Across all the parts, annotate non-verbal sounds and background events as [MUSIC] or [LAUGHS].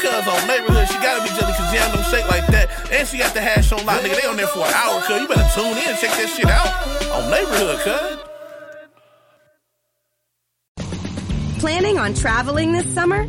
Cuz on neighborhood, she gotta be jelly, cause jam them shake like that. And she got the hash on lock, nigga. They on there for an hour, cuz. You better tune in, check that shit out on neighborhood, cuz. Planning on traveling this summer?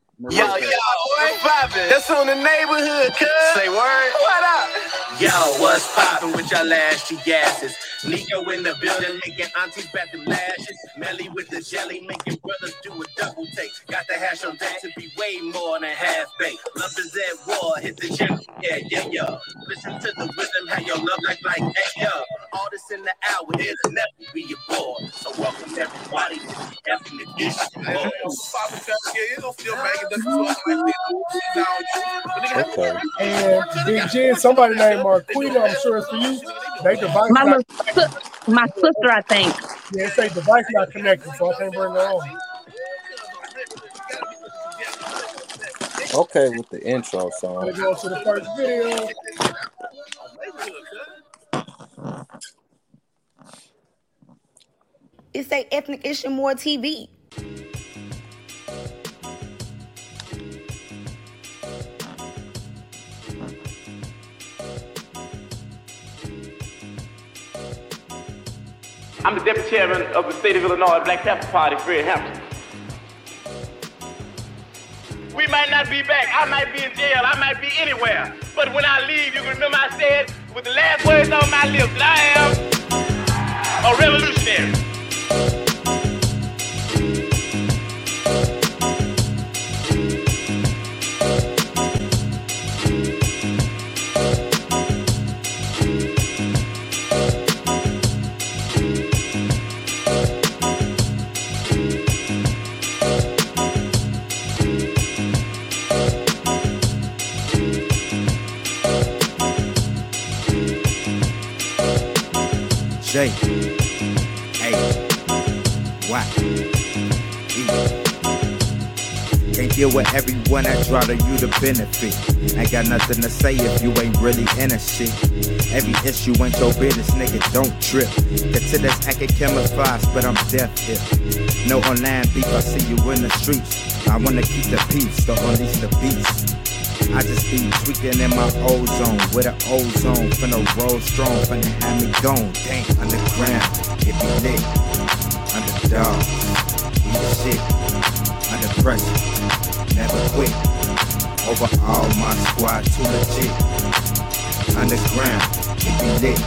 Maria Yo, yo, what's poppin'? That's on the neighborhood, cuz. Say word. What up? Yo, what's poppin' with y'all ashy asses? Nico in the building, making aunties bat them lashes. Melly with the jelly, making brothers do a double take. Got the hash on deck to be way more than half baked. Love is at war, hit the gym, yeah, yeah, yeah. Listen to the rhythm, how your love like like, hey, yo. All this in the hour, it'll never be a bore. So welcome everybody to the ethnic dish. Hey, yo, yo, what's? Yeah, you know, still banging Ducky 12 and 19, the only season don't use. But nigga, have you heard And Big Jen, somebody named uh, Marquita, I'm sure it's for you. They device My si- my sister, I think. yeah, it say device not connected, so I can't bring her on. Okay, with the intro song. Let's go to the first video. It's a ethnic issue more TV. I'm the deputy chairman of the state of Illinois Black Panther Party, Fred Hampton. We might not be back. I might be in jail. I might be anywhere. But when I leave, you can remember I said with the last words on my lips that I am a revolutionary. J A Y E. Can't deal with everyone that try to you to benefit. Ain't got nothing to say if you ain't really in a shit. Every issue ain't your business, nigga, don't trip. To this acting camouflage, but I'm deaf here. No online beef, I see you in the streets. I wanna keep the peace, so unleash the beast. I just be tweaking in my ozone with an ozone. Finna roll strong, finna have me gone. Damn, underground, get me lit. Underdog, we the shit. Under pressure, never quit. Over all my squad, too legit. Underground, get me lit.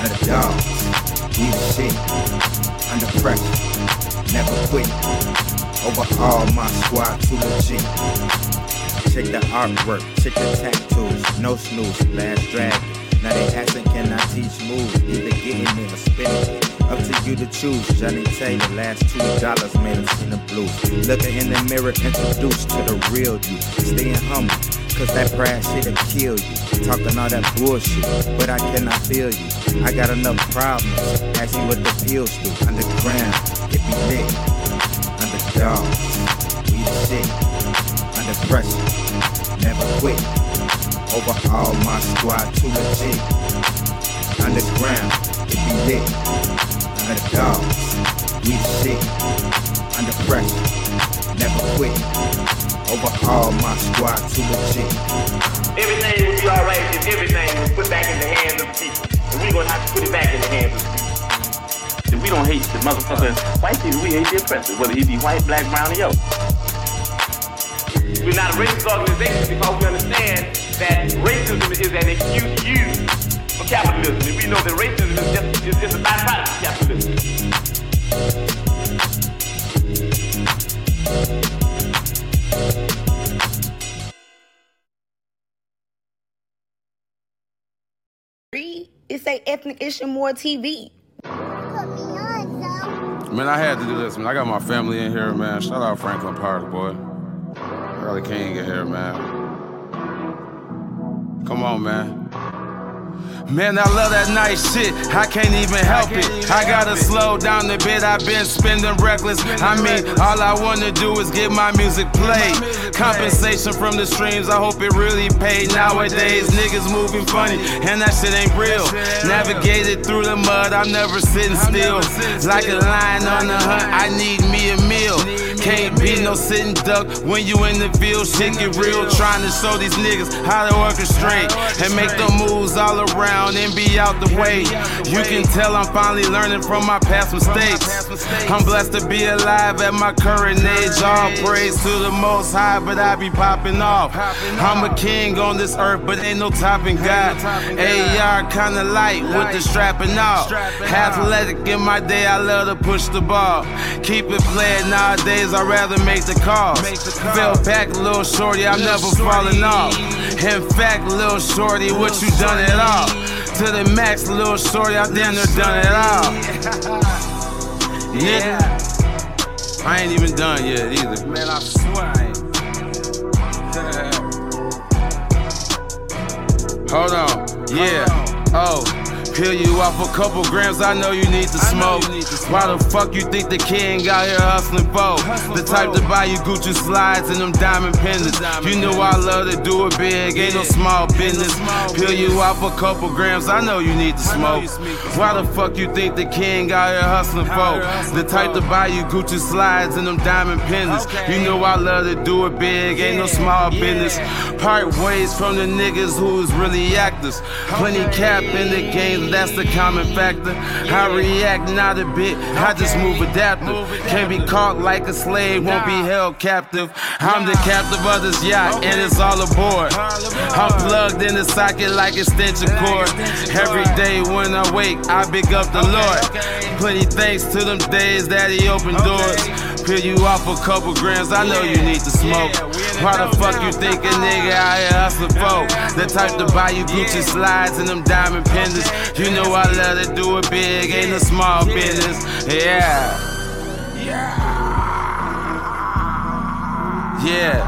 Underdog, we the shit. Under pressure, never quit. Over all my squad, too legit. Check the artwork, check the tattoos, no snooze, last dragon. Now they asking, can I teach moves? Either getting it or spinning. Up to you to choose. Johnnie Taylor, last two dollars made him see the blues. Looking in the mirror, introduced to the real you. Staying humble, cause that pride shit'll kill you. Talking all that bullshit, but I cannot feel you. I got enough problems, ask me what the pills do. Underground, get me lit. Underdog, we the shit that's pressure, Never quit. Overhaul my squad to legit. Underground, it be lit. Underdog, we sick. Under pressure, never quit. Overhaul my squad to legit. Everything will be alright if everything was put back in the hands of the people. And we're gonna have to put it back in the hands of the people we don't hate the motherfuckers. White people, we hate the oppressor, whether he be white, black, brown, or yellow. We're not a racist organization because we understand that racism is an excuse used for capitalism. And we know that racism is just, is just a byproduct of capitalism. It's a ethnic issue more TV. Man, I had to do this, man. I got my family in here, man. Shout out Franklin Park, boy. Early King in here, man. Come on, man. Man, I love that nice shit. I can't even help it. I gotta slow down a bit. I've been spending reckless. I mean, all I wanna do is get my music played. Compensation from the streams, I hope it really paid. Nowadays, niggas moving funny, and that shit ain't real. Navigated through the mud, I'm never sitting still. Like a lion on the hunt, I need me a meal. Can't be no sitting duck when you in the field. Shit get real. Trying to show these niggas how to orchestrate and make the moves all around and be out the way. You can tell I'm finally learning from my past mistakes. I'm blessed to be alive at my current age. All praise to the most high, but I be popping off. I'm a king on this earth, but ain't no topping God. AR kinda light with the strapping off. Athletic in my day, I love to push the ball. Keep it playing nowadays, I'd rather make the calls. Fell back, little shorty, I'm never falling off. In fact, little shorty, what you done at all? To the max, little shorty, I damn near done it all. Nigga, I ain't even done yet either. Man, I swear I ain't. Hold on, yeah, oh. Peel you off a couple grams, I know you need to smoke. Why the fuck you think the king out here hustling for? The type to buy you Gucci slides and them diamond pendants. You know I love to do it big, ain't no small business. Peel you off a couple grams, I know you need to smoke. Why the fuck you think the king out here hustling for? The type to buy you Gucci slides and them diamond pendants. You know I love to do it big, ain't no small business. Part ways from the niggas who's really actors. Plenty cap in the game that's the common factor. I react not a bit, I just move adaptive. Can't be caught like a slave, won't be held captive. I'm the captive of this yacht, and it's all aboard. I'm plugged in the socket like extension cord. Every day when I wake, I big up the Lord. Plenty thanks to them days that He opened doors. Peel you off a couple grams, I know you need to smoke. Why the fuck you think a nigga out here hustling for? The type to buy you Gucci slides and them diamond pendants. You know I love to do it big, ain't a small business. Yeah. Yeah. Yeah.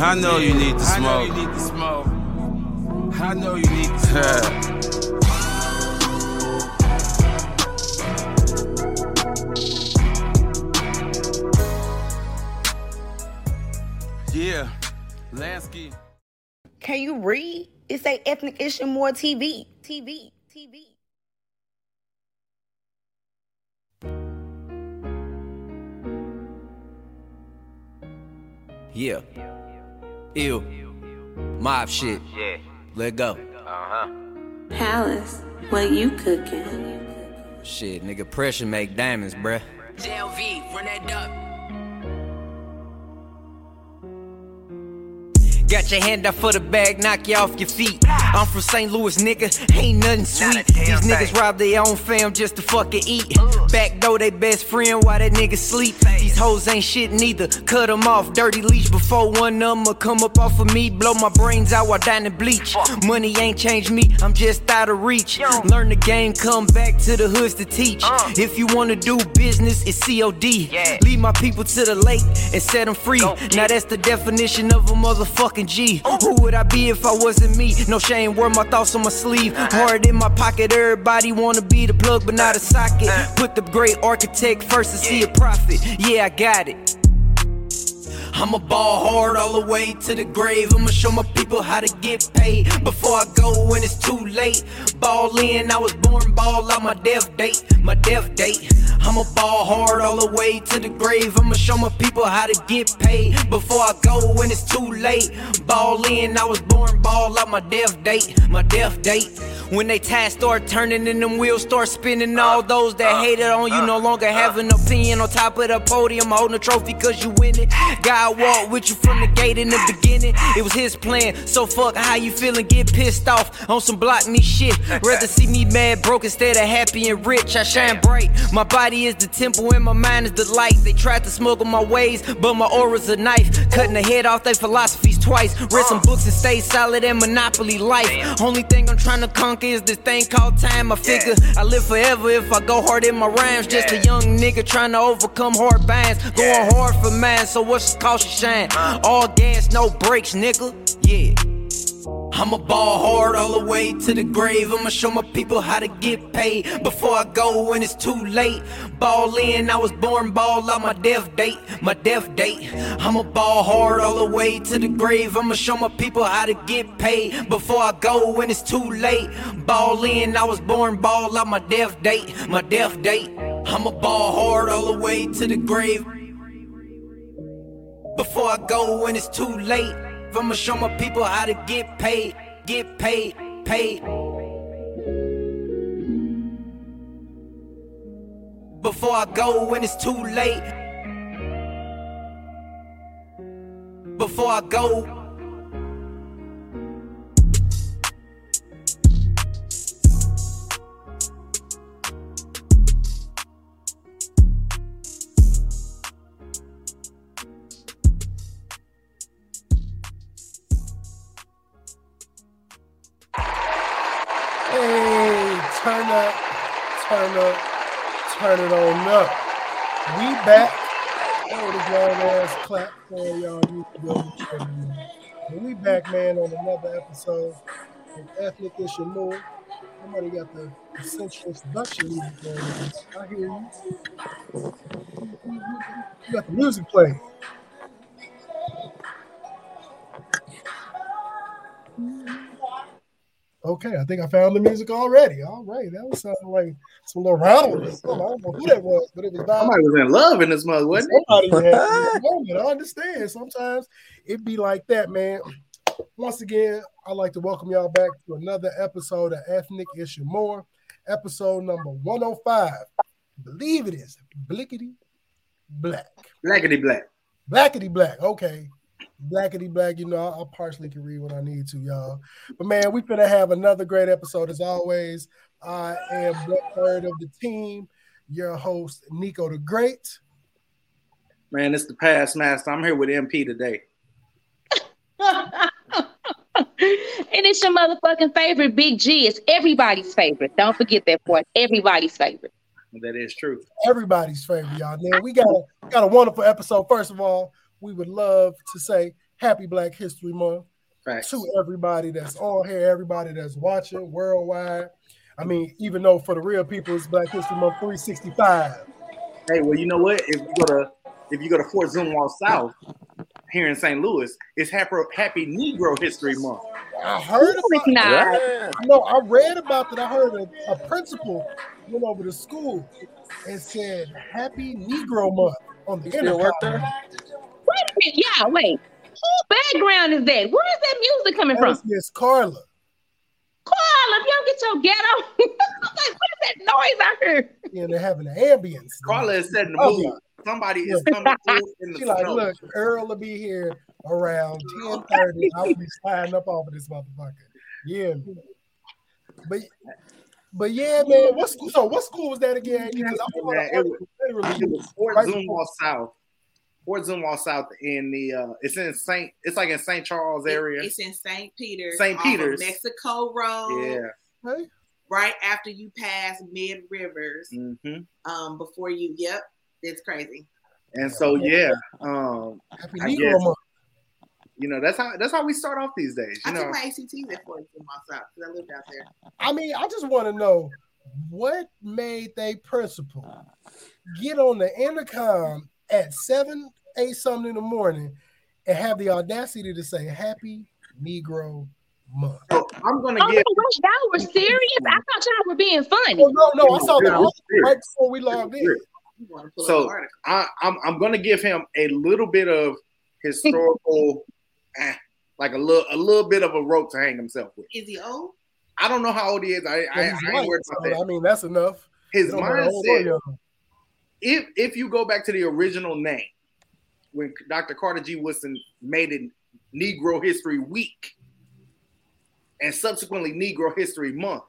I know you need to smoke. I know you need to [LAUGHS] smoke. I know you need to smoke. Yeah, Lansky. Can you read? It's a ethnic issue more TV. TV. TV. Yeah. Ew. Mob shit. Yeah. Let go. Uh-huh. Palace, what you cooking? Shit, nigga, pressure make diamonds, bruh. JLV, run that up. Got your hand out for the bag, knock you off your feet. I'm from St. Louis, nigga, ain't nothing sweet. These niggas rob their own fam just to fucking eat. Back door they best friend while that nigga sleep. These hoes ain't shit neither. Cut them off, dirty leash before one number come up off of me. Blow my brains out while and bleach. Money ain't changed me, I'm just out of reach. Learn the game, come back to the hoods to teach. If you wanna do business, it's COD. Lead my people to the lake and set them free. Now that's the definition of a motherfucking G. Oh. Who would I be if I wasn't me? No shame, wear my thoughts on my sleeve. Uh. Hard in my pocket, everybody wanna be the plug, but not a socket. Uh. Put the great architect first to see a profit. Yeah, I got it. I'ma ball hard all the way to the grave. I'ma show my people how to get paid before I go when it's too late. Ball in, I was born ball on my death date, my death date. I'ma ball hard all the way to the grave. I'ma show my people how to get paid before I go when it's too late. Ball in, I was born ball on my death date, my death date. When they ties start turning and them wheels start spinning, all those that uh, hated on you uh, no longer have an opinion. On top of the podium, holding a trophy cause you win it. God walked with you from the gate in the beginning. It was his plan, so fuck how you feeling. Get pissed off on some block me shit. Rather see me mad, broke instead of happy and rich. I shine bright. My body is the temple and my mind is the light. They tried to smuggle my ways, but my aura's a knife. Cutting the head off their philosophies twice. Read some uh. books and stay solid in monopoly life. Only thing I'm trying to conquer is this thing called time. I figure I live forever if I go hard in my rhymes. Just a young nigga trying to overcome hard binds. Going hard for man, so what's the cost of shine? All gas, no brakes, nigga. Yeah. I'ma ball hard all the way to the grave. I'ma show my people how to get paid before I go when it's too late. Ball in, I was born ball on my death date, my death date. I'ma ball hard all the way to the grave. I'ma show my people how to get paid before I go when it's too late. Ball in, I was born ball on my death date, my death date. I'ma ball hard all the way to the grave before I go when it's too late. I'ma show my people how to get paid, get paid, paid. Before I go when it's too late. Before I go. Turn up, turn up, turn it on up. We back. Oh, this long ass clap for y'all. And we back, man, on another episode of Ethnic Issue More. Somebody got the essential introduction music going. I hear you. You got the music playing. Okay, I think I found the music already. All right, that was sounding like some little rattle. I don't know who that was, but it was Don. Somebody was in love in this mother, wasn't it? Somebody had [LAUGHS] moment. I understand. Sometimes it be like that, man. Once again, I'd like to welcome y'all back to another episode of Ethnic Issue More, episode number 105. Believe it is Blickety Black. Blackety black. Blackety Black. Okay. Blackety Black. You know, I, I partially can read when I need to, y'all. But man, we finna have another great episode as always. I am one third of the team, your host, Nico the Great. Man, it's the past master. I'm here with MP today. [LAUGHS] and it's your motherfucking favorite, Big G. It's everybody's favorite. Don't forget that part. Everybody's favorite. That is true. Everybody's favorite, y'all. Man, we got a got a wonderful episode. First of all, we would love to say Happy Black History Month Facts. to everybody that's on here, everybody that's watching worldwide. I mean, even though for the real people, it's Black History Month 365. Hey, well, you know what? If you go to if you go to Fort Zumwalt South here in St. Louis, it's Happy Happy Negro History Month. I heard about Recognize. that. No, I read about that. I heard a, a principal went over to school and said Happy Negro Month on the still work intercom. Wait a minute. Yeah, wait. Who background is that? Where is that music coming That from? was Miss Carla. Carla, if you don't get your ghetto. [LAUGHS] Like, what is that noise I heard? Yeah, they're having an ambience. Carla is setting the Oh, mood. yeah. Somebody is coming through [LAUGHS] in the She like, look, Earl will be here around 10:30. I will be sliding up off of this motherfucker. Yeah. But but yeah, man. What school? So what school was that again? Because I'm on Man, it was- literally It was Fort right Zumwalt South. Fort Zumwalt South in the uh it's in Saint it's like in St. Charles area. It's in St. Peter's. St. off Peter's. Mexico Road. yeah. Hey. Right after you pass Mid Rivers. hmm Um, before you, yep, it's crazy. And so yeah, um Happy I guess, you know that's how that's how we start off these days. I You know, took my ACTs at Fort Zumwalt South because I lived out there. I mean, I just want to know what made they principal get on the intercom at seven, eight something in the morning and have the audacity to say Happy Negro Month. So I'm gonna Oh, give. no, wait, y'all were serious? I thought y'all were being funny. Oh no, no, I saw that right before we logged in. So I, I'm I'm gonna give him a little bit of historical, [LAUGHS] eh, like a little a little bit of a rope to hang himself with. Is he old? I don't know how old he is. I I, I ain't worried about that. I mean, that's enough. His It don't matter old or mindset. If if you go back to the original name, when Dr. Carter G. Woodson made it Negro History Week, and subsequently Negro History Month,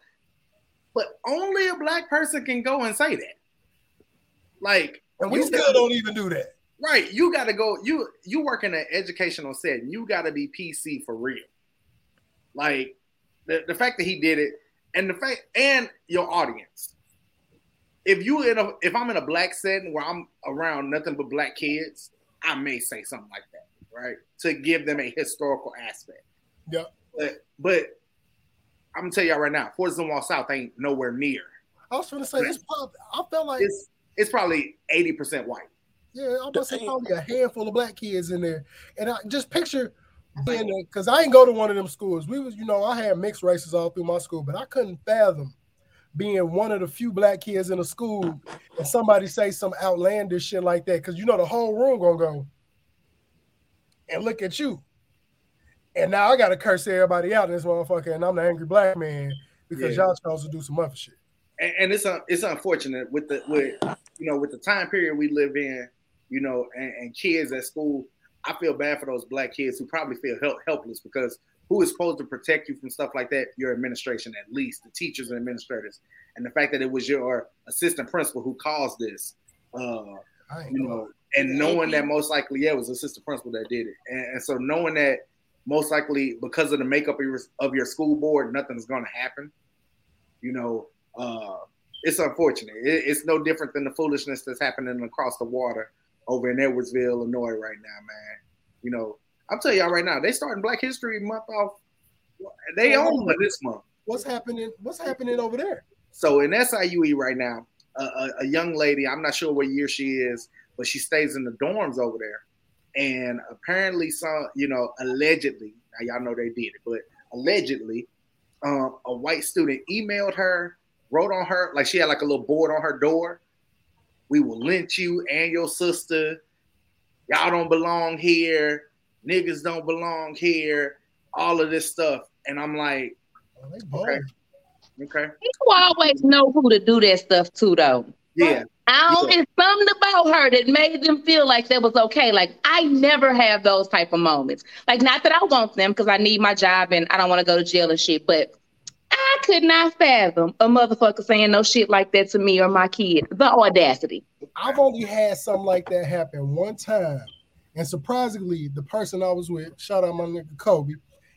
but only a black person can go and say that. Like, And we still gotta- don't even do that. Right. You gotta go. You you work in an educational setting. You gotta be PC for real. Like the, the fact that he did it, and the fact and your audience. If you in a if I'm in a black setting where I'm around nothing but black kids, I may say something like that, right? To give them a historical aspect. Yeah. But but I'm gonna tell y'all right now, Fort Zumwalt South ain't nowhere near. I was gonna say this. Probably, I felt like It's it's probably 80% white. Yeah, I'm gonna say probably a handful of black kids in there, and I just picture being because I ain't go to one of them schools. We was, you know, I had mixed races all through my school, but I couldn't fathom being one of the few black kids in a school and somebody say some outlandish shit like that because you know the whole room gonna go and look at you, and now I gotta curse everybody out in this motherfucker, and I'm the angry black man because Yeah. y'all chose to do some other shit. and, and it's un, it's unfortunate with the with you know with the time period we live in, you know, and, and kids at school. I feel bad for those black kids who probably feel help, helpless because who is supposed to protect you from stuff like that? Your administration, at least the teachers and administrators, and the fact that it was your assistant principal who caused this, uh, you know, and knowing that most likely yeah, it was the assistant principal that did it, and, and so knowing that most likely because of the makeup of your, of your school board, nothing's going to happen. You know, uh, it's unfortunate. It, it's no different than the foolishness that's happening across the water over in Edwardsville, Illinois, right now, man. You know, I'm telling y'all right now, they starting Black History Month off. They own this month. What's happening? What's happening over there? So in SIUE right now, a, a, a young lady, I'm not sure what year she is, but she stays in the dorms over there. And apparently, some, you know, allegedly, now y'all know they did it, but allegedly, um, a white student emailed her, wrote on her, like she had like a little board on her door. We will lynch you and your sister. Y'all don't belong here. Niggas don't belong here. All of this stuff. And I'm like, okay. Okay. You always know who to do that stuff to, though. Yeah. I don't, it's something about her that made them feel like that was okay. Like I never have those type of moments. Like not that I want them because I need my job and I don't want to go to jail and shit, but I could not fathom a motherfucker saying no shit like that to me or my kid. The audacity. I've only had something like that happen one time. And surprisingly, the person I was with, shout out my nigga Kobe,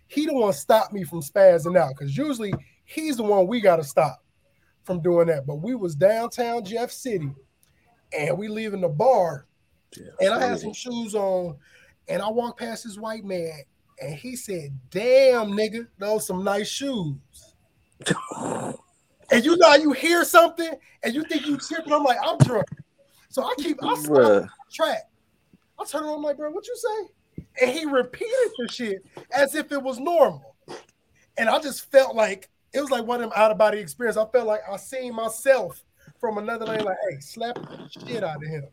he the one stopped me from spazzing out because usually he's the one we gotta stop from doing that. But we was downtown Jeff City and we leaving the bar, and I had some shoes on, and I walked past this white man, and he said, "Damn, nigga, those some nice shoes." and you know how you hear something and you think you tripping. I'm like, I'm drunk, so I keep I stop track. I turn around, I'm like, bro, what you say? And he repeated the shit as if it was normal, and I just felt like it was like one of them out of body experience. I felt like I seen myself from another lane, like, hey, slap the shit out of him.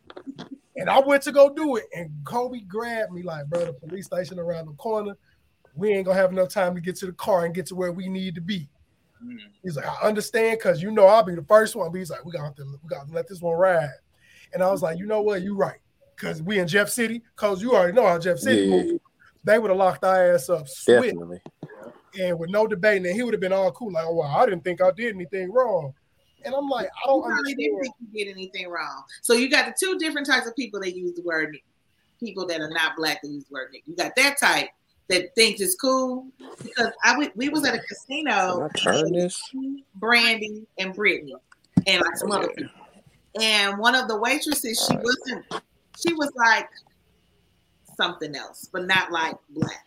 And I went to go do it, and Kobe grabbed me, like, bro, the police station around the corner. We ain't gonna have enough time to get to the car and get to where we need to be. Mm. He's like, I understand, because you know I'll be the first one. But he's like, we got to we got to let this one ride. And I was like, you know what, you right. Cause we in Jeff City, cause you already know how Jeff City Yeah. move. They would have locked our ass up swift Definitely. and with no debate, and he would have been all cool, like, oh, well, I didn't think I did anything wrong. And I'm like, I don't You probably didn't think you did anything wrong. So you got the two different types of people that use the word nigga. People that are not black that use the word nigga. You got that type that thinks it's cool because I w- we was at a casino. Can I turn this? Brandy and Brittany and like some other people. And one of the waitresses, she wasn't. She was like something else, but not like black.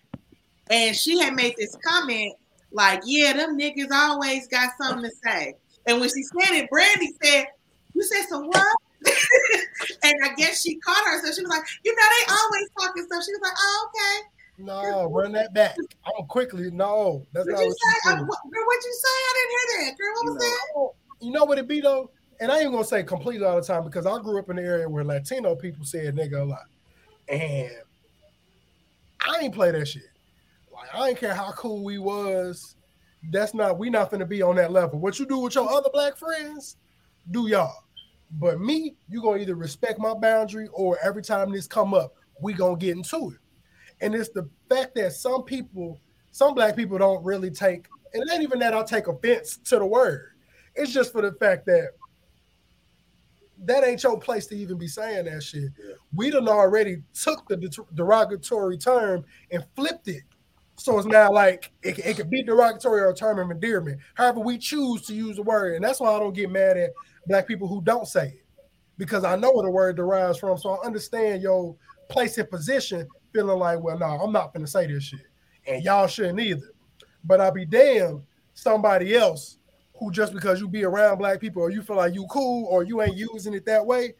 And she had made this comment like, "Yeah, them niggas always got something to say." And when she said it, Brandy said, "You said some what?" [LAUGHS] and I guess she caught her, so she was like, you know, they always talking stuff. She was like, oh, okay. No, run that back. I'm quickly. No, that's What'd not you what say? I, uh, what, girl, what'd you say? I didn't hear that. Girl, what was that? You know what it be though? And I ain't gonna say completely all the time because I grew up in the area where Latino people said nigga a lot. And I ain't play that shit. Like I ain't care how cool we was. That's not we not gonna be on that level. What you do with your other black friends, do y'all. But me, you gonna either respect my boundary or every time this come up, we gonna get into it. And it's the fact that some people, some black people don't really take, and ain't even that I take offense to the word. It's just for the fact that that ain't your place to even be saying that shit. We done already took the derogatory term and flipped it. So it's now like it, it could be derogatory or a term of endearment. However, we choose to use the word. And that's why I don't get mad at black people who don't say it. Because I know where the word derives from. So I understand your place and position, feeling like, well, no, I'm not gonna say this shit. And y'all shouldn't either. But I'll be damned somebody else who just because you be around black people or you feel like you cool or you ain't using it that way,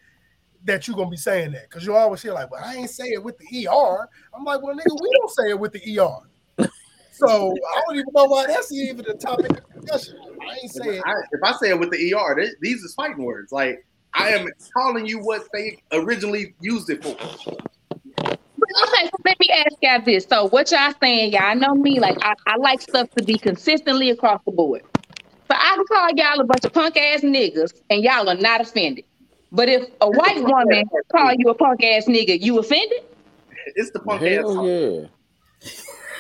that you gonna be saying that. Cause you always hear like, well, I ain't say it with the ER. I'm like, well, nigga, we don't say it with the ER. So I don't even know why that's even the topic of discussion. I ain't saying I, if I say it with the ER, th- these is fighting words. Like I am calling you what they originally used it for. Okay, so let me ask y'all this. So what y'all saying, y'all know me, like I, I like stuff to be consistently across the board. So I can call y'all a bunch of punk ass niggas and y'all are not offended. But if a white woman call you a punk ass nigga, you offended? It's the punk ass. Hell yeah.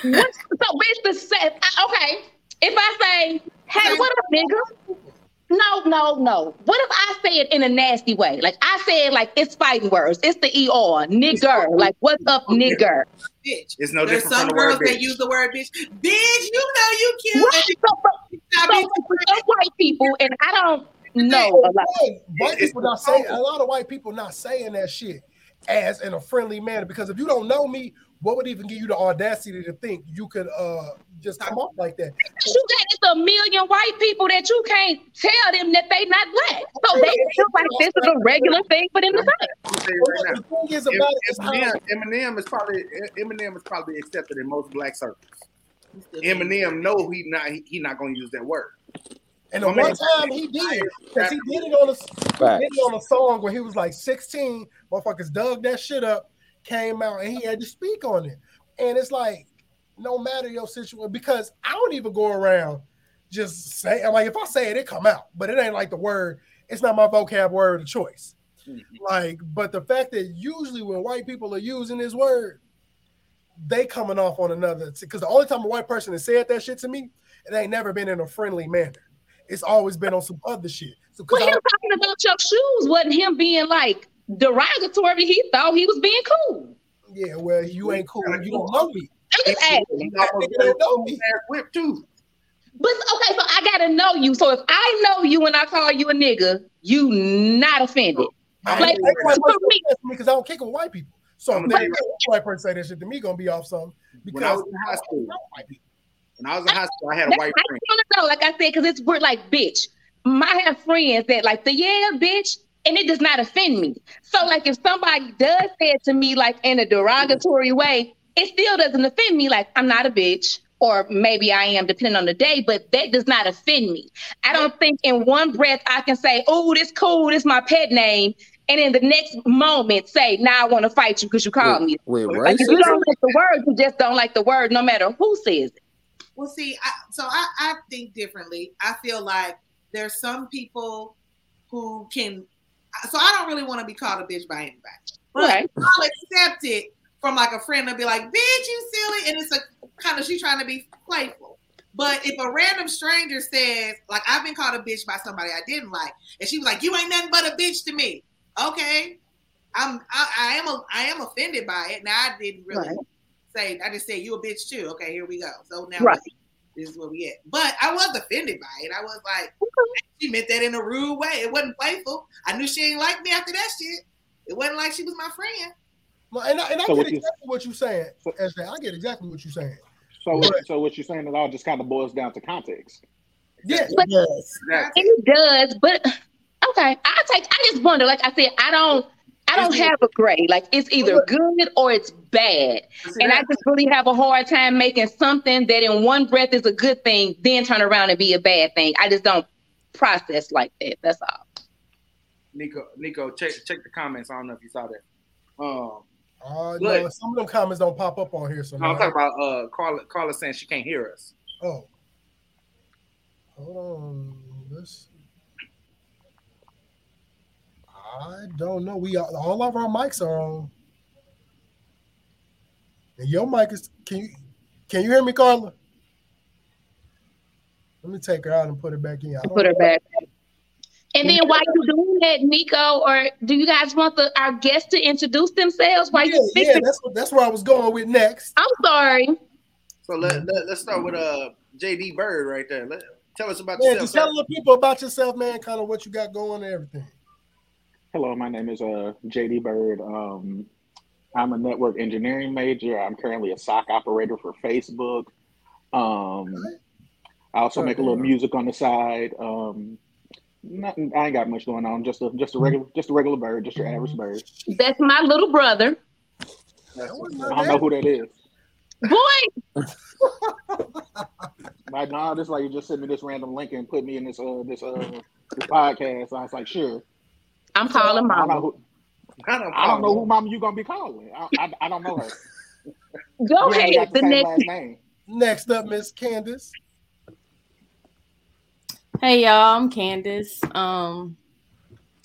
What's, so it's the same. Okay, if I say, "Hey, what up, nigga?" No, no, no. What if I say it in a nasty way? Like I say it like it's fighting words. It's the er, nigger. Like what's up, nigger? Bitch. It's no There's different some from the word girls that bitch. use the word bitch. Bitch, you know you cute. Right. So, so, so white people, and I don't know a lot. white people not saying a lot of white people not saying that shit as in a friendly manner because if you don't know me, what would even give you the audacity to think you could uh just come off like that? You got it's a million white people that you can't tell them that they not black. So they feel like this is a regular thing for them to say. I'll tell you right. The thing is about it is how- Eminem, Eminem is probably Eminem is probably accepted in most black circles. Eminem know he not he, he not gonna use that word. And the My man- one time he did, because he did it on a he did it on a song where he was like 16, motherfuckers dug that shit up, came out, and he had to speak on it. And it's like, no matter your situation, because I don't even go around just say, I'm like, if I say it, it come out, but it ain't like the word, it's not my vocab word of choice. Mm-hmm. Like, but the fact that usually when white people are using this word, they coming off on another because the only time a white person has said that shit to me, it ain't never been in a friendly manner. It's always been on some other shit. So, 'cause Well, I him talking about your shoes wasn't him being like derogatory. He thought he was being cool. yeah, well, you ain't cool. You don't know me. I'm just asking. You almost got his own ass whipped too. But okay, so I gotta know you. So if I know you and I call you a nigga, you not offended. I Like for me, say that to me because I don't kick with white people. So I'm if gonna they white person say that shit to me, gonna be off something. Because When I was in high school, when I was in high school, I had a That's- white I friend. want know, like I said, because it's we're like bitch. I have friends that like the yeah, bitch, and it does not offend me. So like if somebody does say it to me like in a derogatory way, it still doesn't offend me. Like I'm not a bitch, or maybe I am, depending on the day, but that does not offend me. I don't think in one breath I can say, "Oh, this cool, this my pet name." And in the next moment, say, "Now I want to fight you because you called me." Wait, Like if you don't like the word, you just don't like the word, no matter who says it. Well, see, I, so I, I think differently. I feel like there's some people who can. So I don't really want to be called a bitch by anybody, but Right. I'll accept it from like a friend and be like, "Bitch, you silly," and it's a kind of she trying to be playful. But if a random stranger says, like, I've been called a bitch by somebody I didn't like, and she was like, "You ain't nothing but a bitch to me," okay, I'm I, I am a, I am offended by it. Now I didn't really Right. say I just said you a bitch too. Okay, here we go. So now Right. this is where we at. But I was offended by it. I was like, she meant that in a rude way. It wasn't playful. I knew she ain't like me after that shit. It wasn't like she was my friend. Well, and I, and I So get what you- exactly what you're saying, SJ. I get exactly what you're saying. So, what, so what you're saying it all just kind of boils down to context. Yeah, But Exactly. it does, but Okay, I take. I just wonder. Like I said, I don't. I don't have a grade. Like it's either good or it's bad, and I just really have a hard time making something that in one breath is a good thing, then turn around and be a bad thing. I just don't process like that. That's all. Nico, Nico, check check the comments. I don't know if you saw that. Um, Uh, no, some of them comments don't pop up on here. So no, I'm talking about uh, Carla. Carla saying she can't hear us. Oh, hold on. This. I don't know. We are, all of our mics are on. And your mic is. Can you can you hear me, Carla? Let me take her out and put her back in. I don't Put her back. And then while you doing that, Nico, or do you guys want the our guests to introduce themselves? While Yeah, you yeah, fixing? that's what that's where I was going with next. I'm sorry. So let, let us start with uh JD Bird right there. Let, tell us about Man, yourself. just tell the people about yourself, man. Kind of what you got going and everything. Hello, my name is uh, JD Bird. Um, I'm a network engineering major. I'm currently a SOC operator for Facebook. Um, I also make a little music on the side. Um, nothing, I ain't got much going on. Just a just a regular just a regular bird, just your average bird. That's my little brother. I don't know who that is. Boy, Like, nah, this like you just sent me this random link and put me in this uh this uh this podcast. I was like, sure. I'm calling I don't know who, I don't know who mom you gonna be calling. I, I, I don't know her. Go We ahead. got The next. last name. Next up, Miss Candace. Hey y'all, I'm Candace. Um,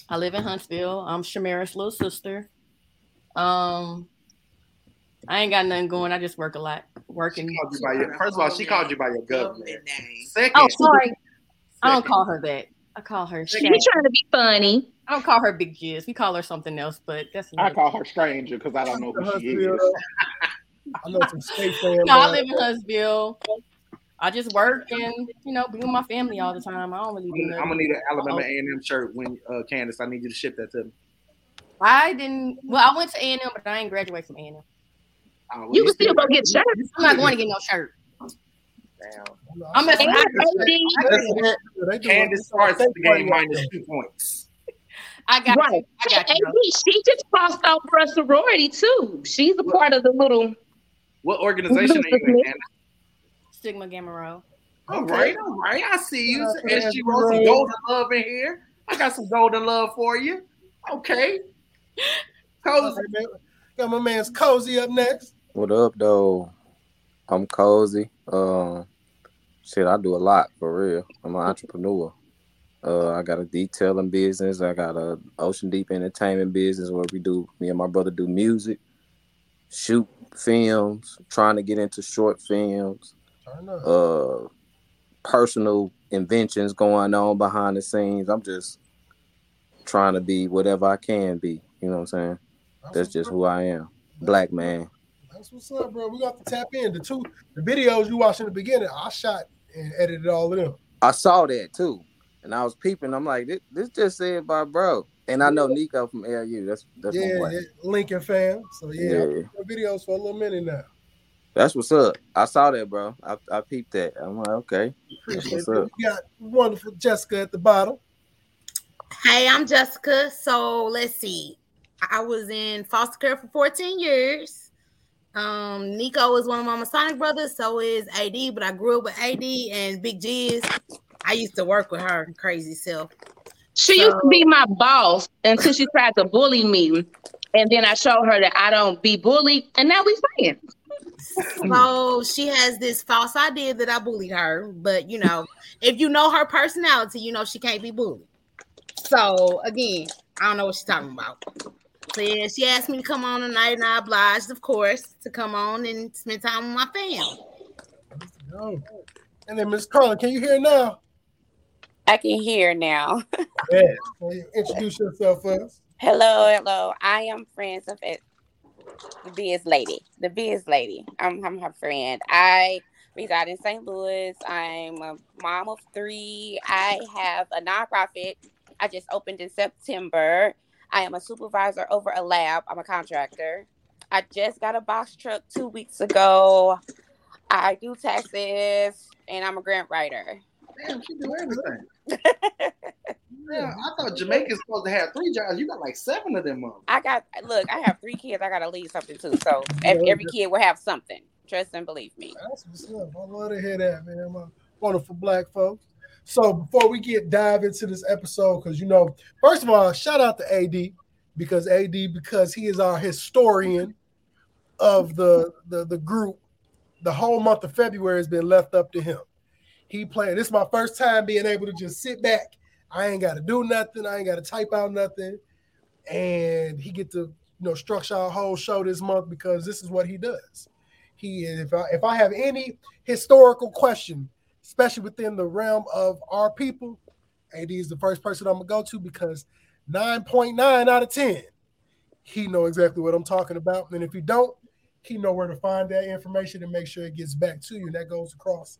I live in Huntsville. I'm Shamira's little sister. Um, I ain't got nothing going. I just work a lot. Working. Called you by your, first of all, she called you by your government name. Second, Oh, sorry. I don't call her that. I call her. She trying to be funny. I don't call her Big Jizz. We call her something else, but that's I call her stranger because I don't know who she is. I know some [LAUGHS] state fans. No, I live in Huntsville. I just work and you know be with my family all the time. I don't really do I'm, gonna need an Alabama Oh. A&M shirt when uh, Candace. I need you to ship that to me. I didn't. Well, I went to A and M, but I ain't graduate from A and M. Oh, You can still go get shirts. I'm not going to get no shirt. Damn. I'm messing. I, Listen, Candace starts the game minus two points. I got Right. you. I got you. And she just crossed over a sorority too. She's a part of the little. What organization are you in? [LAUGHS] Candace? Sigma Gamma Rho. All right, all right. I see you. Shout And she wrote some golden love in here. I got some golden love for you. Okay. [LAUGHS] Cozy. Got my man's cozy up next. What up, though? I'm cozy. Um, shit, I do a lot for real. I'm an entrepreneur. Uh, I got a detailing business. I got a Ocean Deep Entertainment business where we do. Me and my brother do music, shoot films, trying to get into short films. Uh, personal inventions going on behind the scenes. I'm just trying to be whatever I can be. You know what I'm saying? That's just who I am. Black man. That's what's up, bro. We got to tap in. The two the videos you watched in the beginning, I shot and edited all of them. I saw that too, and I was peeping. I'm like, this, this just said by bro, and I know Nico from LU. That's that's yeah, Lincoln fan. So yeah, Yeah. I've been doing videos for a little minute now. That's what's up. I saw that, bro. I, I peeped that. I'm like, okay, that's Appreciate what's it. up. We got wonderful Jessica at the bottom. Hey, I'm Jessica. So let's see. I was in foster care for 14 years. Um, Nico is one of my Masonic brothers, so is AD, but I grew up with AD and Big Jizz. I used to work with her, crazy self. She used to be my boss until she tried to bully me, and then I showed her that I don't be bullied, and now we friends. So [LAUGHS] she has this false idea that I bullied her, but you know, if you know her personality, you know she can't be bullied. So again, I don't know what she's talking about. So yeah, she asked me to come on tonight, and I obliged, of course, to come on and spend time with my family. Oh. And then Miss Carla, can you hear now? I can hear now. [LAUGHS] Yeah. Can you introduce yourself first? hello, hello. I am friends of it. The Biz Lady. The Biz Lady. I'm, I'm her friend. I reside in St. Louis. I'm a mom of three. I have a nonprofit I just opened in September. I am a supervisor over a lab. I'm a contractor. I just got a box truck two weeks ago. I do taxes and I'm a grant writer. Damn, she do everything. Yeah, I thought Jamaica's supposed to have three jobs. You got like seven of them. Mom. I got look. I have three kids. I gotta leave something too. So [LAUGHS] ev- every kid will have something. Trust and believe me. That's what's up. I love to hear that, man. My wonderful black folks. So before we get dive into this episode, because you know, first of all, shout out to AD because AD because he is our historian of the the, the group. The whole month of February has been left up to him. He playing. This is my first time being able to just sit back. I ain't got to do nothing. I ain't got to type out nothing, and he get to you know structure our whole show this month because this is what he does. He if I if I have any historical question, especially within the realm of our people, AD is the first person I'm gonna go to because 9.9 out of 10, he know exactly what I'm talking about. And if he don't, he know where to find that information and make sure it gets back to you. And that goes across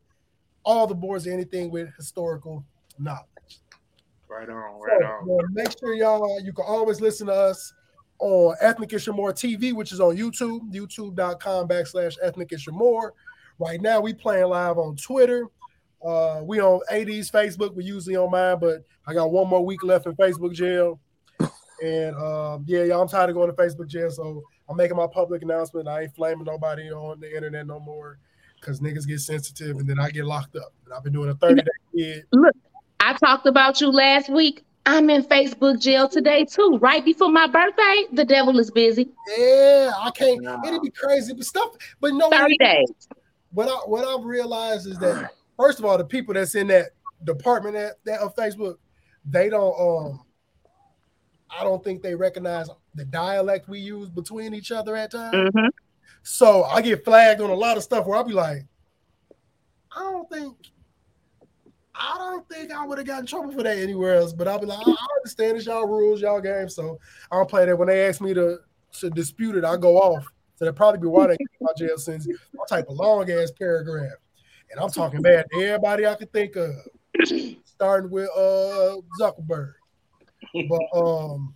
all the boards, or anything with historical knowledge. Right on, So, right on. well, make sure y'all you can always listen to us on Ethnic Issue More TV, which is on YouTube, youtube.com backslash ethnic issue more. Right now, we playing live on Twitter. Uh, we on AD's Facebook. We usually on mine, but I got one more week left in Facebook jail. And um, yeah, y'all, I'm tired of going to Facebook jail, so I'm making my public announcement. I ain't flaming nobody on the internet no more because niggas get sensitive and then I get locked up. And I've been doing a 30 day bid. Look, I talked about you last week. I'm in Facebook jail today too. Right before my birthday, the devil is busy. Yeah, I can't. It'd be crazy, but stuff. But no, 30 days. What I what I've realized is that first of all, the people that's in that department at that of Facebook, they don't. Um, I don't think they recognize the dialect we use between each other at times. Mhm. So I get flagged on a lot of stuff where I'll be like, I don't think. I don't think I would have gotten in trouble for that anywhere else, but I'll be like, I understand it's y'all rules, y'all game, so I don't play that. When they ask me to to dispute it, I go off. So that probably be why they keep my jail sentence. I type a long ass paragraph, and I'm talking bad to everybody I could think of, starting with uh Zuckerberg. But um,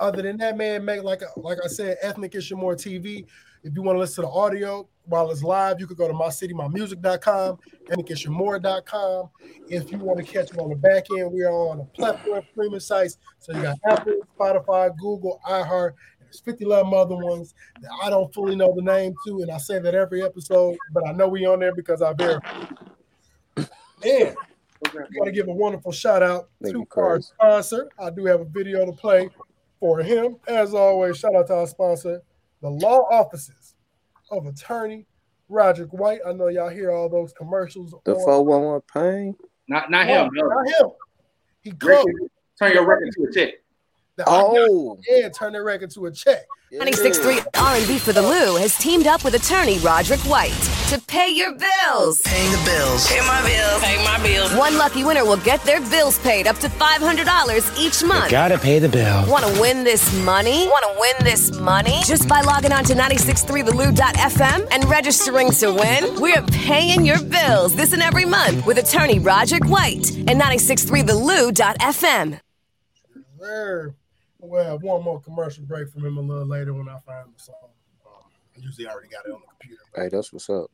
other than that, man, make like like I said, ethnic issue more TV. If you want to listen to the audio while it's live, you could go to mycitymymusic.com, ethnicishmore.com. If you want to catch me on the back end, we are on a platform streaming sites. So you got Apple, Spotify, Google, iHeart, and there's 50 11 other ones that I don't fully know the name to, and I say that every episode, but I know we on there because I verify. And we want to give a wonderful shout out Thank to our sponsor. I do have a video to play for him. As always, shout out to our sponsor, the law offices of attorney Roderick White. I know y'all hear all those commercials. The on- 411 pain. Not not him. No, no. Not him. He Record- closed. Turn your record to a check. Oh, yeah, turn that record to a check. 96.3 R&B for the Lou has teamed up with attorney Roderick White to pay your bills. Paying the bills. Pay my bills. Pay my bills. One lucky winner will get their bills paid up to $500 each month. Gotta pay the bill. Want to win this money? Want to win this money? Just by logging on to 963thelou.fm and registering to win, we're paying your bills this and every month with attorney Roderick White and 963thelou.fm. Sir. We'll have one more commercial break from him a little later when I find the song. Um, I usually already got it on the computer. Hey, that's what's up.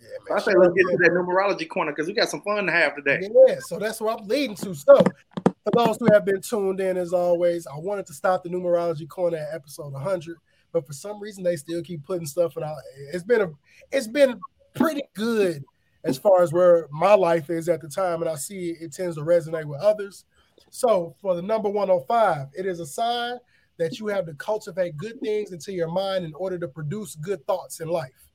Yeah, I say let's get to that numerology corner because we got some fun to have today. Yeah, so that's what I'm leading to. So, for those who have been tuned in, as always, I wanted to stop the numerology corner at episode 100, but for some reason they still keep putting stuff in. Out. It's been a, it's been pretty good as far as where my life is at the time, and I see it, it tends to resonate with others. So, for the number 105, it is a sign that you have to cultivate good things into your mind in order to produce good thoughts in life.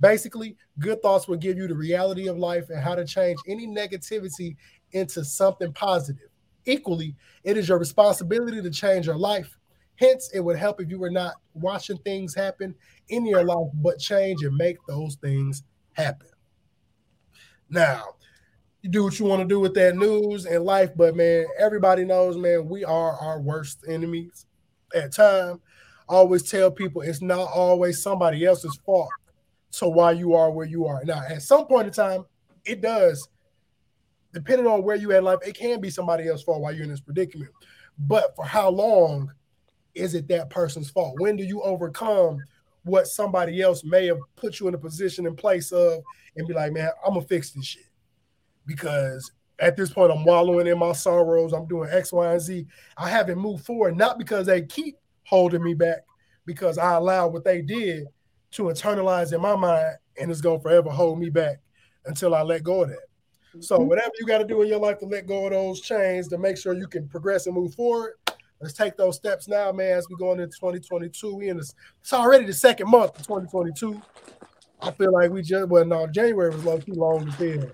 Basically, good thoughts will give you the reality of life and how to change any negativity into something positive. Equally, it is your responsibility to change your life. Hence, it would help if you were not watching things happen in your life, but change and make those things happen. Now, you do what you want to do with that news and life, but man, everybody knows, man, we are our worst enemies at time. Always tell people it's not always somebody else's fault So why you are where you are. Now, at some point in time, it does, depending on where you at in life, it can be somebody else's fault while you're in this predicament. But for how long is it that person's fault? When do you overcome what somebody else may have put you in a position in place of and be like, man, I'm gonna fix this shit? Because at this point, I'm wallowing in my sorrows. I'm doing X, Y, and Z. I haven't moved forward, not because they keep holding me back, because I allow what they did to internalize in my mind, and it's gonna forever hold me back until I let go of that. So Mm-hmm. whatever you got to do in your life to let go of those chains to make sure you can progress and move forward, let's take those steps now, man. As we go into 2022, we in this. It's already the second month of 2022. I feel like we just well, no, January was low too long to feel,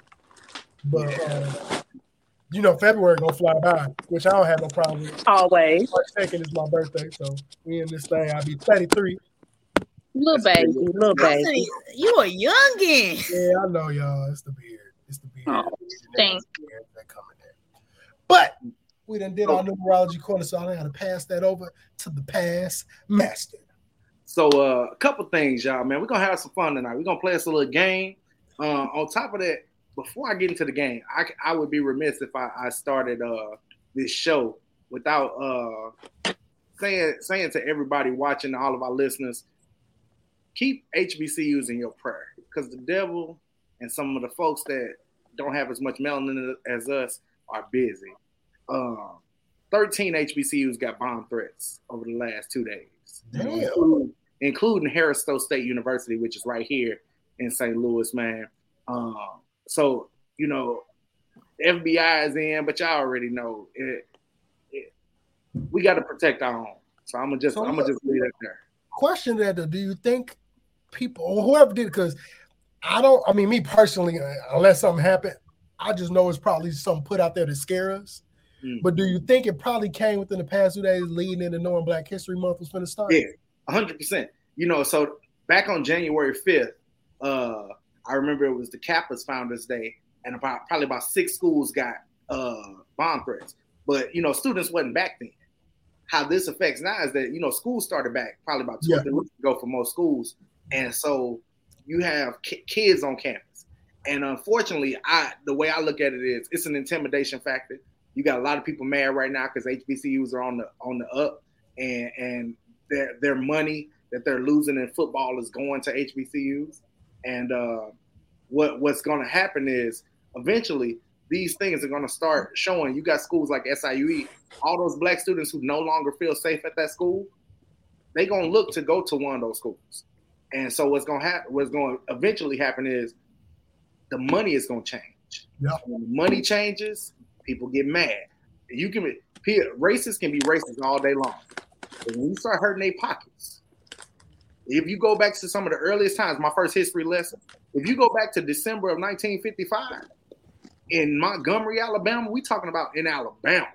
but uh, you know, February gonna fly by, which I don't have no problem with. Always. March second is my birthday, so we in this thing. I'll be 33. Little baby, little baby. You a youngin. Yeah, I know, y'all. It's the beard. It's the beard. Oh, thanks. But we done did our numerology corner, so I gotta pass that over to the past master. So uh, a couple things, y'all, man. We're gonna have some fun tonight. We're gonna play us a little game. Uh, on top of that, before I get into the game, I, I would be remiss if I, I started uh, this show without uh, saying saying to everybody watching, all of our listeners, keep HBCUs in your prayer because the devil and some of the folks that don't have as much melanin as us are busy. Um, 13 HBCUs got bomb threats over the last two days, including, including Harris Stowe State University, which is right here in St. Louis, man. Um, so, you know, FBI is in, but y'all already know it. it we got to protect our own. So I'm gonna just So I'm gonna just leave it there. Question that though, do you think people or whoever did because I don't I mean me personally, unless something happened, I just know it's probably something put out there to scare us. Mm. But do you think it probably came within the past two days leading into knowing Black History Month was going to start? Yeah, hundred percent. You know, so back on January fifth, uh, I remember it was the Kappa's Founders Day, and about probably about six schools got uh, bomb threats. But you know, students wasn't back then. How this affects now is that you know schools started back probably about two or Yeah. three weeks ago for most schools, and so you have ki- kids on campus. And unfortunately, I the way I look at it is it's an intimidation factor. You got a lot of people mad right now because HBCUs are on the on the up, and and their their money that they're losing in football is going to HBCUs. And uh, what what's going to happen is eventually these things are going to start showing. You got schools like SIUE, all those black students who no longer feel safe at that school, they going to look to go to one of those schools. And so what's going to happen? What's going to eventually happen is the money is going to change. Yeah. When the money changes, people get mad. You can be racists can be racist all day long, but when you start hurting their pockets, if you go back to some of the earliest times, my first history lesson, if you go back to December of 1955 in Montgomery, Alabama, we talking about in Alabama.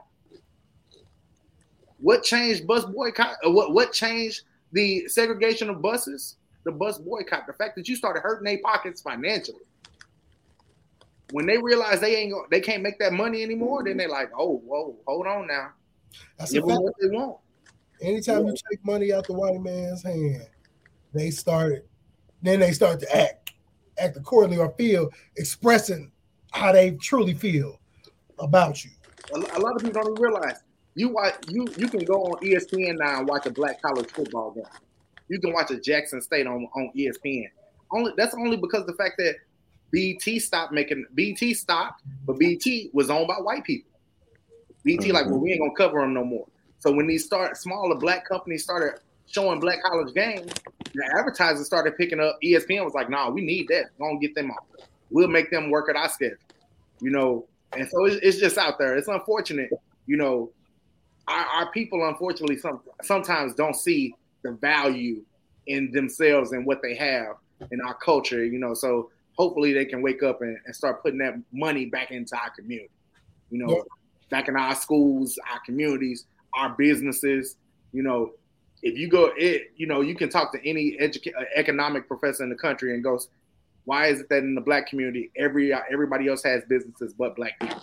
What changed bus boycott? Or what what changed the segregation of buses? The bus boycott. The fact that you started hurting their pockets financially. When they realize they ain't they can't make that money anymore, then they're like, oh, whoa, hold on now. That's Give them what they want. Anytime you take money out the white man's hand, they started, then they start to act, act accordingly or feel, expressing how they truly feel about you. A, a lot of people don't even realize you watch you you can go on ESPN now and watch a black college football game. You can watch a Jackson State on, on ESPN. Only that's only because the fact that BT stopped making BT stopped, but BT was owned by white people. BT like, mm-hmm. well, we ain't gonna cover them no more. So when these start smaller black companies started showing black college games, the advertisers started picking up. ESPN was like, nah, we need that. Don't get them off. We'll make them work at our schedule. You know, and so it's, it's just out there. It's unfortunate, you know, our, our people unfortunately some sometimes don't see the value in themselves and what they have in our culture, you know. So hopefully they can wake up and, and start putting that money back into our community, you know, Yeah. back in our schools, our communities, our businesses, you know. If you go, it you know, you can talk to any uh, economic professor in the country and goes, why is it that in the black community every everybody else has businesses but black people?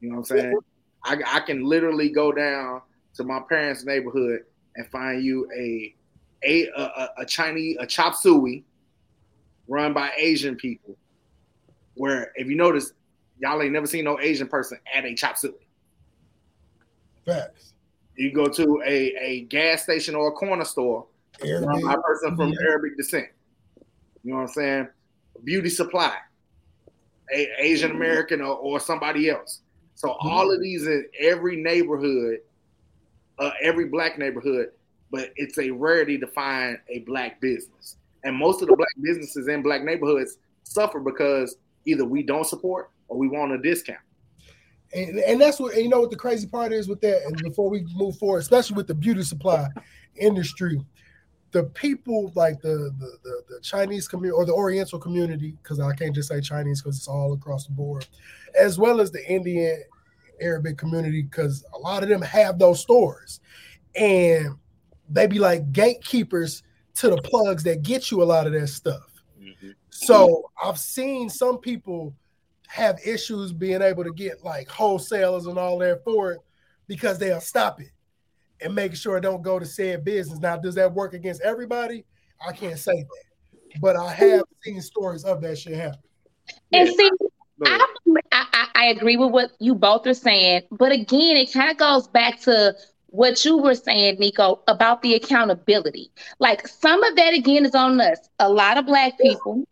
You know what I'm saying? I, I can literally go down to my parents' neighborhood and find you a a, a- a Chinese a chop suey run by Asian people. Where if you notice, y'all ain't never seen no Asian person at a chop suey. Facts. You go to a, a gas station or a corner store, run by a person from Yeah. Arabic descent. You know what I'm saying? Beauty supply. a Asian American or, or somebody else. So Mm-hmm. all of these in every neighborhood, uh, every black neighborhood, but it's a rarity to find a black business. And most of the black businesses in black neighborhoods suffer because either we don't support or we want a discount. And, and that's what and you know what the crazy part is with that. And before we move forward, especially with the beauty supply industry, the people like the the, the, the Chinese community or the Oriental community, because I can't just say Chinese because it's all across the board, as well as the Indian Arabic community, because a lot of them have those stores, and they be like gatekeepers to the plugs that get you a lot of that stuff. Mm-hmm. So I've seen some people have issues being able to get like wholesalers and all that for it because they'll stop it and make sure it don't go to said business. Now, does that work against everybody? I can't say that, but I have seen stories of that shit happen. And see, I, I, I- I agree with what you both are saying, but again, it kind of goes back to what you were saying, Nico, about the accountability. Like some of that again is on us. A lot of black people,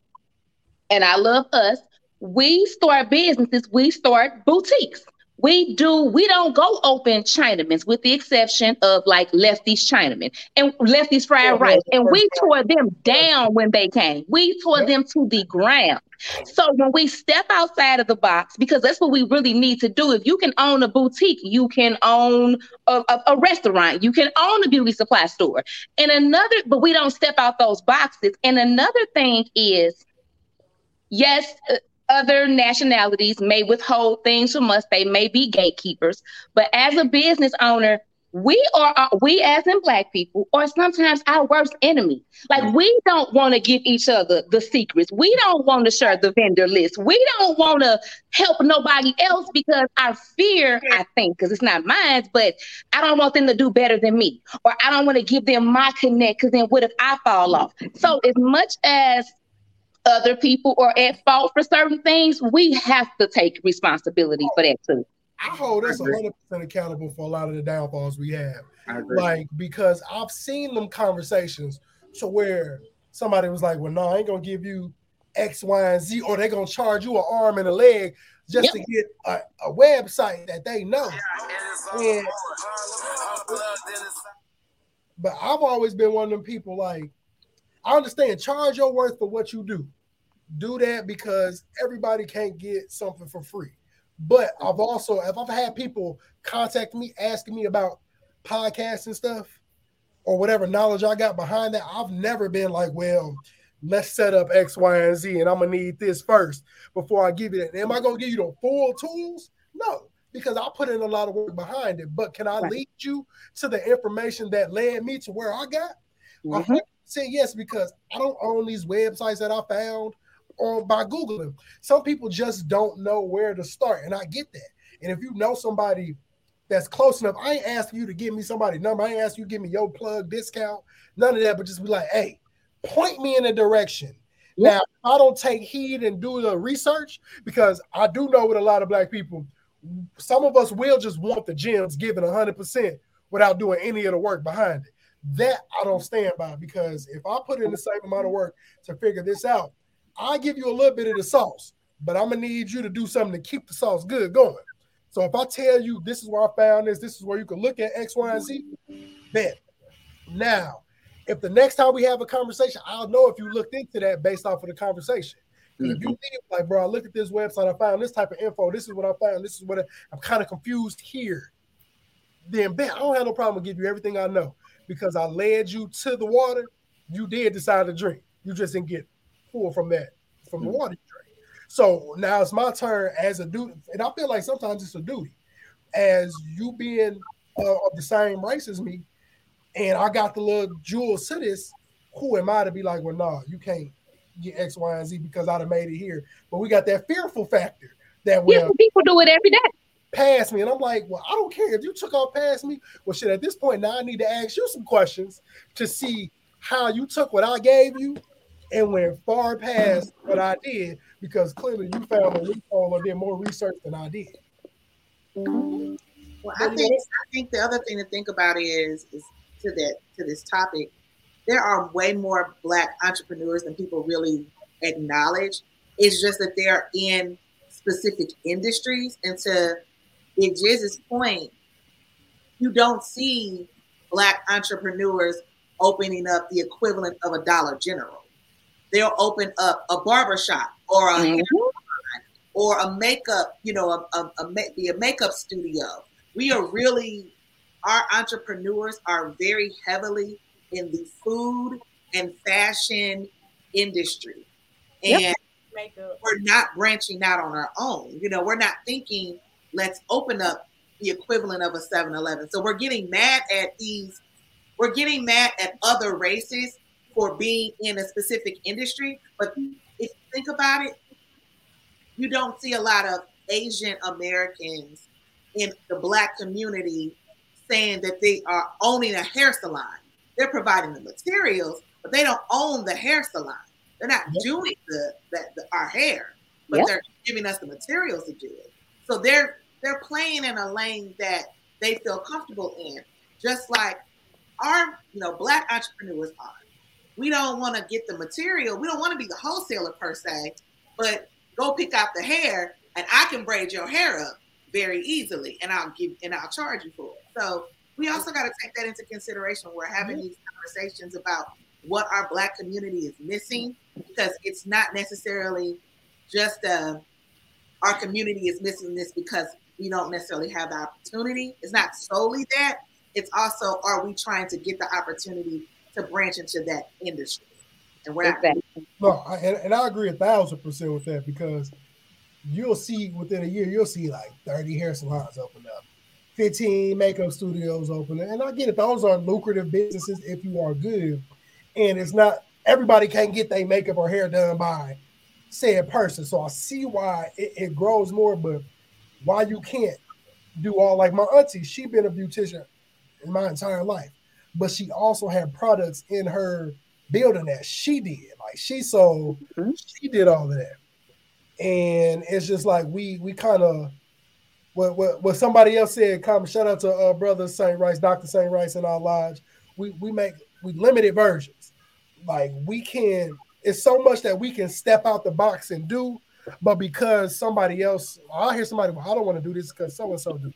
and I love us, we start businesses, we start boutiques. We do, we don't go open Chinamen's with the exception of like Lefty's Chinaman and Lefty's Fried Rice. And we tore them down when they came. We tore them to the ground. So when we step outside of the box, because that's what we really need to do. If you can own a boutique, you can own a, a, a restaurant, you can own a beauty supply store. And another, but we don't step out those boxes. And another thing is, yes, uh, other nationalities may withhold things from us. They may be gatekeepers, but as a business owner, we are uh, we as in black people are sometimes our worst enemy. Like we don't want to give each other the secrets. We don't want to share the vendor list. We don't want to help nobody else because our fear, I think, because it's not mine, but I don't want them to do better than me, or I don't want to give them my connect because then what if I fall off? So as much as other people are at fault for certain things, we have to take responsibility for that too. I hold us 100 percent accountable for a lot of the downfalls we have. Like because I've seen them conversations to where somebody was like, "Well, no, I ain't gonna give you X, Y, and Z," or they're gonna charge you an arm and a leg just to get a, a website that they know. And- but I've always been one of them people like, I understand, charge your worth for what you do. Do that because everybody can't get something for free. But I've also, if I've had people contact me asking me about podcasts and stuff, or whatever knowledge I got behind that, I've never been like, well, let's set up X, Y, and Z, and I'm gonna need this first before I give you that. Am I gonna give you the full tools? No, because I put in a lot of work behind it. But can I lead you to the information that led me to where I got? I Mhm. say yes because I don't own these websites that I found on by Googling. Some people just don't know where to start, and I get that. And if you know somebody that's close enough, I ain't asking you to give me somebody number. I ain't asking you to give me your plug discount, none of that, but just be like, hey, point me in a direction. Now, I don't take heed and do the research because I do know with a lot of black people, some of us will just want the gems given 100% without doing any of the work behind it. That I don't stand by because if I put in the same amount of work to figure this out, I give you a little bit of the sauce, but I'm gonna need you to do something to keep the sauce good going. So if I tell you this is where I found this, this is where you can look at X, Y, and Z, bet. Now, if the next time we have a conversation, I'll know if you looked into that based off of the conversation. 'Cause If you mm-hmm. leave like, bro, I looked at this website, I found this type of info. This is what I found. This is what I, I'm kind of confused here. Then, bet I don't have no problem with give you everything I know because I led you to the water. You did decide to drink. You just didn't get full from that from the water you drank. So now it's my turn as a duty, and I feel like sometimes it's a duty, as you being uh, of the same race as me, and I got the little jewel to this. Who am I to be like, well, no, you can't get X, Y, and Z because I'd have made it here. But we got that fearful factor that Yeah, people do it every day. past me, and I'm like, well, I don't care if you took off past me. Well, shit, at this point now I need to ask you some questions to see how you took what I gave you and went far past what I did because clearly you found a loophole or did more research than I did. Well, I think I think the other thing to think about is is to that to this topic. There are way more black entrepreneurs than people really acknowledge. It's just that they're in specific industries. And to Big Jizz's point, you don't see black entrepreneurs opening up the equivalent of a Dollar General. They'll open up a barber shop or a hair mm-hmm. salon or a makeup, you know, a, a, a, ma- be a makeup studio. We are really, our entrepreneurs are very heavily in the food and fashion industry. And Yep. we're not branching out on our own. You know, we're not thinking, let's open up the equivalent of a 7 Eleven. So we're getting mad at these, we're getting mad at other races for being in a specific industry. But if you think about it, you don't see a lot of Asian Americans in the black community saying that they are owning a hair salon. They're providing the materials, but they don't own the hair salon. They're not doing the, the, the our hair, but Yep. they're giving us the materials to do it. So they're they're playing in a lane that they feel comfortable in, just like our you know black entrepreneurs are. We don't want to get the material. We don't want to be the wholesaler per se, but go pick out the hair, and I can braid your hair up very easily, and I'll give and I'll charge you for it. So we also got to take that into consideration. We're having these conversations about what our black community is missing because it's not necessarily just uh, our community is missing this because we don't necessarily have the opportunity. It's not solely that. It's also are we trying to get the opportunity to branch into that industry? And we're not. No, I, and, and I agree a thousand percent with that because you'll see within a year, you'll see like 30 hair salons open up, 15 makeup studios open. Up. And I get it, those are lucrative businesses if you are good. And it's not everybody can't get their makeup or hair done by said person. So I see why it, it grows more, but why you can't do all like my auntie, she been a beautician in my entire life, but she also had products in her building that she did. Like she sold, she did all of that. And it's just like we we kind of what, what what somebody else said, come shout out to uh brother St. Rice, Dr. St. Rice in our lodge. We we make we limited versions. Like we can it's so much that we can step out the box and do, but because somebody else, I'll hear somebody, well, I don't want to do this because so and so do it.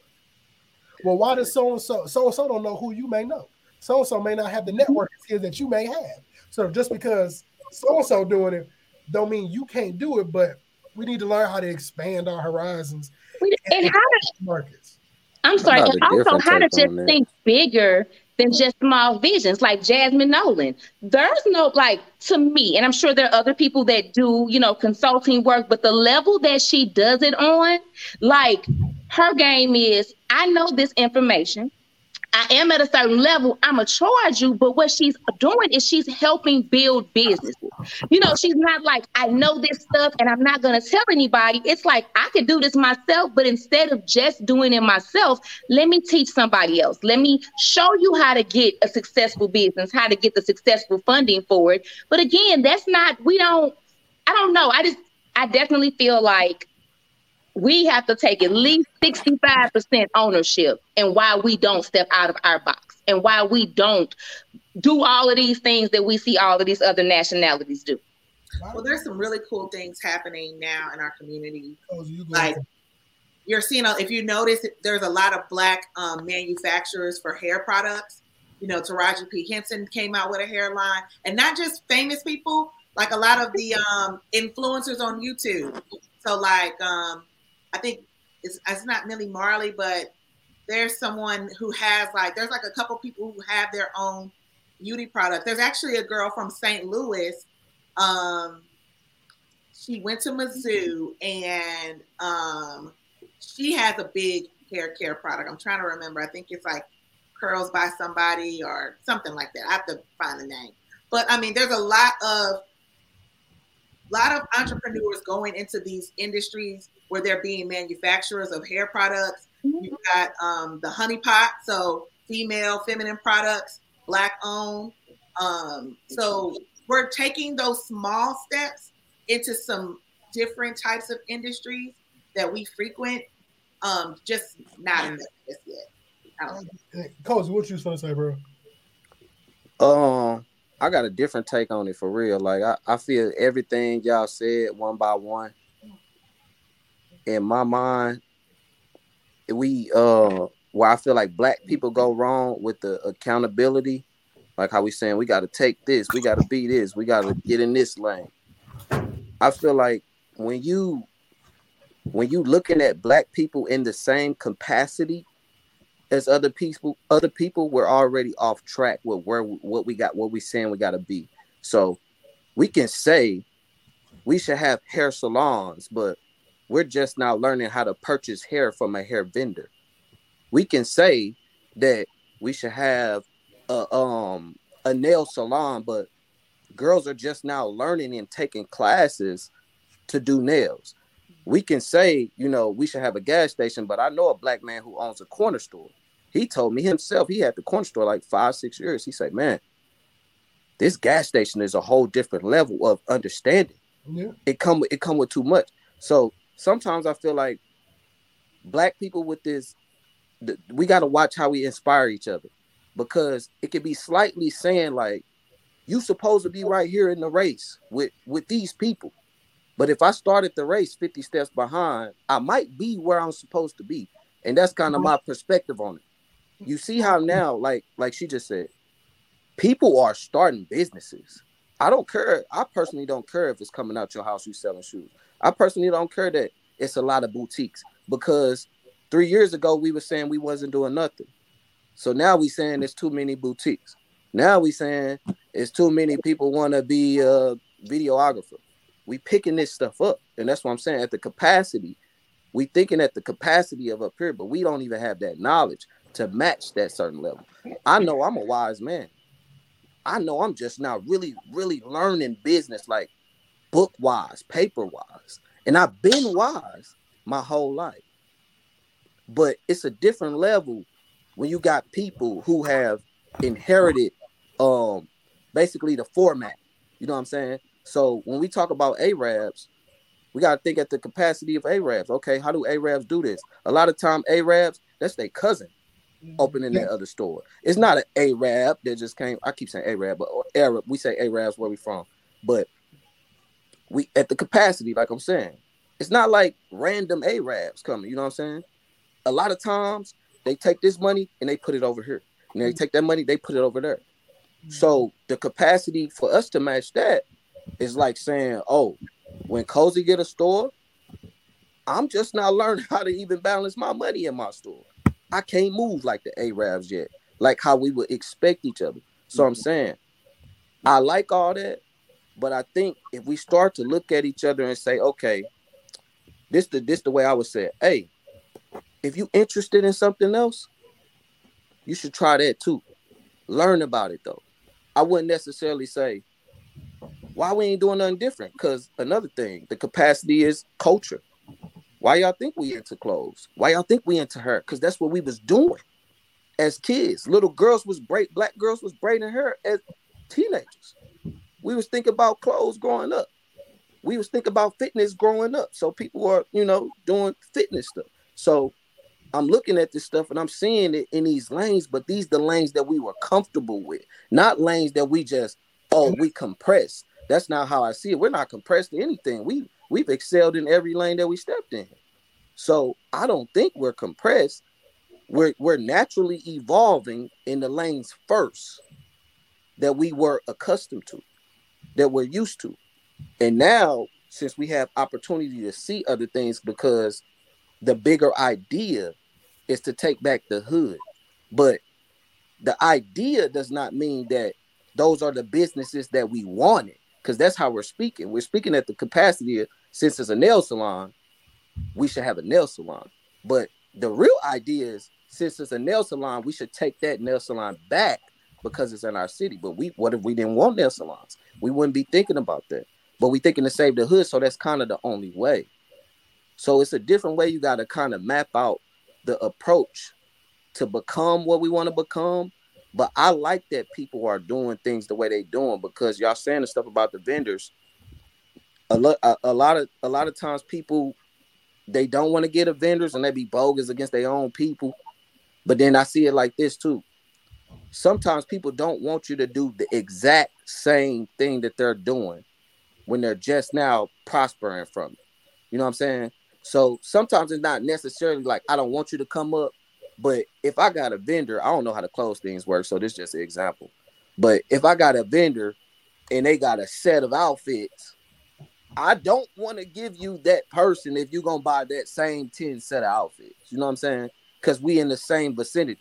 Well, why does so and so so and so don't know who you may know? So and so may not have the network skills that you may have. So just because so and so doing it, don't mean you can't do it. But we need to learn how to expand our horizons and how to markets. I'm sorry, and also how to just that. think bigger than just small visions, like Jasmine Nolan. There's no like to me, and I'm sure there are other people that do, you know, consulting work, but the level that she does it on, like her game is, I know this information. I am at a certain level. I'm gonna charge you, but what she's doing is she's helping build businesses. You know, she's not like I know this stuff and I'm not gonna tell anybody. It's like I could do this myself, but instead of just doing it myself, let me teach somebody else. Let me show you how to get a successful business, how to get the successful funding for it. But again, that's not. We don't. I don't know. I just. I definitely feel like we have to take at least 65% ownership and why we don't step out of our box and why we don't do all of these things that we see all of these other nationalities do. Well, there's some really cool things happening now in our community. Like you're seeing, if you notice, there's a lot of black um, manufacturers for hair products. You know, Taraji P. Henson came out with a hairline, and not just famous people, like a lot of the um, influencers on YouTube. So, like, um, I think it's, it's not Millie Marley, but there's someone who has like, there's like a couple people who have their own beauty product. There's actually a girl from St. Louis. Um, she went to Mizzou and um, she has a big hair care product. I'm trying to remember. I think it's like Curls by Somebody or something like that. I have to find the name. But I mean, there's a lot of lot of entrepreneurs going into these industries where they're being manufacturers of hair products. You've got um, the honey pot, so female feminine products, black owned. Um, so we're taking those small steps into some different types of industries that we frequent. Um, just not enough just yet. I. Cozy, what you was gonna say, bro? Um, I got a different take on it for real. Like I, I feel everything y'all said one by one. In my mind, we uh where I feel like black people go wrong with the accountability, like how we saying we got to take this, we got to be this, we got to get in this lane. I feel like when you when you looking at black people in the same capacity as other people, other people, we're already off track with where what we got, what we saying we got to be. So we can say we should have hair salons, but we're just now learning how to purchase hair from a hair vendor. We can say that we should have a um a nail salon, but girls are just now learning and taking classes to do nails. We can say, you know, we should have a gas station, but I know a black man who owns a corner store. He told me himself he had the corner store like five, six years. He said, Man, this gas station is a whole different level of understanding. Yeah. It come it come with too much. So sometimes I feel like black people with this, th- we got to watch how we inspire each other because it could be slightly saying like, you supposed to be right here in the race with with these people. But if I started the race 50 steps behind, I might be where I'm supposed to be. And that's kind of mm-hmm. my perspective on it. You see how now, like like she just said, people are starting businesses. I don't care. I personally don't care if it's coming out your house you selling shoes. I personally don't care that it's a lot of boutiques because three years ago we were saying we wasn't doing nothing. So now we saying there's too many boutiques. Now we saying it's too many people want to be a videographer. We picking this stuff up, and that's what I'm saying. At the capacity, we thinking at the capacity of up here, but we don't even have that knowledge to match that certain level. I know I'm a wise man. I know I'm just now really, really learning business like book wise, paper wise. And I've been wise my whole life. But it's a different level when you got people who have inherited um basically the format. You know what I'm saying? So when we talk about Arabs, we gotta think at the capacity of Arabs. Okay, how do Arabs do this? A lot of time Arabs, that's their cousin opening that other store. It's not an Arab that just came. I keep saying Arab, but Arab. We say Arabs where we from, but we at the capacity, like I'm saying, it's not like random Arabs coming. You know what I'm saying? A lot of times they take this money and they put it over here, and they take that money they put it over there. So the capacity for us to match that is like saying, oh, when Cozy get a store, I'm just not learning [LAUGHS] how to even balance my money in my store. I can't move like the Arabs yet, like how we would expect each other. So I'm saying, I like all that, but I think if we start to look at each other and say, okay, this the this the way I would say, it. hey, if you interested in something else, you should try that too. Learn about it though. I wouldn't necessarily say why we ain't doing nothing different. Cause another thing, the capacity is culture. Why y'all think we into clothes? Why y'all think we into hair? Cause that's what we was doing as kids. Little girls was braid, black girls was braiding hair as teenagers. We was thinking about clothes growing up. We was thinking about fitness growing up. So people are, you know, doing fitness stuff. So I'm looking at this stuff and I'm seeing it in these lanes, but these the lanes that we were comfortable with, not lanes that we just, oh, we compressed. That's not how I see it. We're not compressed to anything. We we've excelled in every lane that we stepped in. So I don't think we're compressed. We're we're naturally evolving in the lanes first that we were accustomed to, that we're used to. And now, since we have opportunity to see other things, because the bigger idea is to take back the hood. But the idea does not mean that those are the businesses that we wanted, because that's how we're speaking. We're speaking at the capacity of since it's a nail salon, we should have a nail salon. But the real idea is since it's a nail salon, we should take that nail salon back because it's in our city. But we what if we didn't want nail salons? We wouldn't be thinking about that. But we thinking to save the hood, so that's kind of the only way. So it's a different way you got to kind of map out the approach to become what we want to become. But I like that people are doing things the way they doing because y'all saying the stuff about the vendors. A lot, a, a lot of, a lot of times people they don't want to get a vendors and they be bogus against their own people. But then I see it like this too. Sometimes people don't want you to do the exact same thing that they're doing when they're just now prospering from it. You know what I'm saying? So sometimes it's not necessarily like I don't want you to come up, but if I got a vendor, I don't know how to close things work, so this is just an example. But if I got a vendor and they got a set of outfits, I don't want to give you that person if you're gonna buy that same 10 set of outfits. You know what I'm saying? Because we in the same vicinity.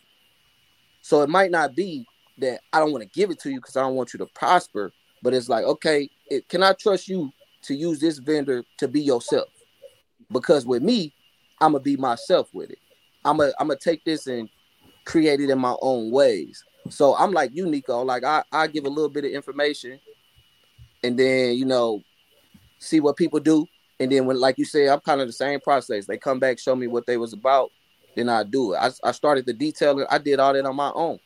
So it might not be that I don't want to give it to you because I don't want you to prosper, but it's like, okay, it, can I trust you to use this vendor to be yourself? Because with me, I'm gonna be myself with it. I'm gonna I'm gonna take this and create it in my own ways. So I'm like you, Nico. Like I, I give a little bit of information, and then you know, see what people do, and then when, like you said, I'm kind of the same process. They come back, show me what they was about, then I do it. I, I started the detailing. I did all that on my own.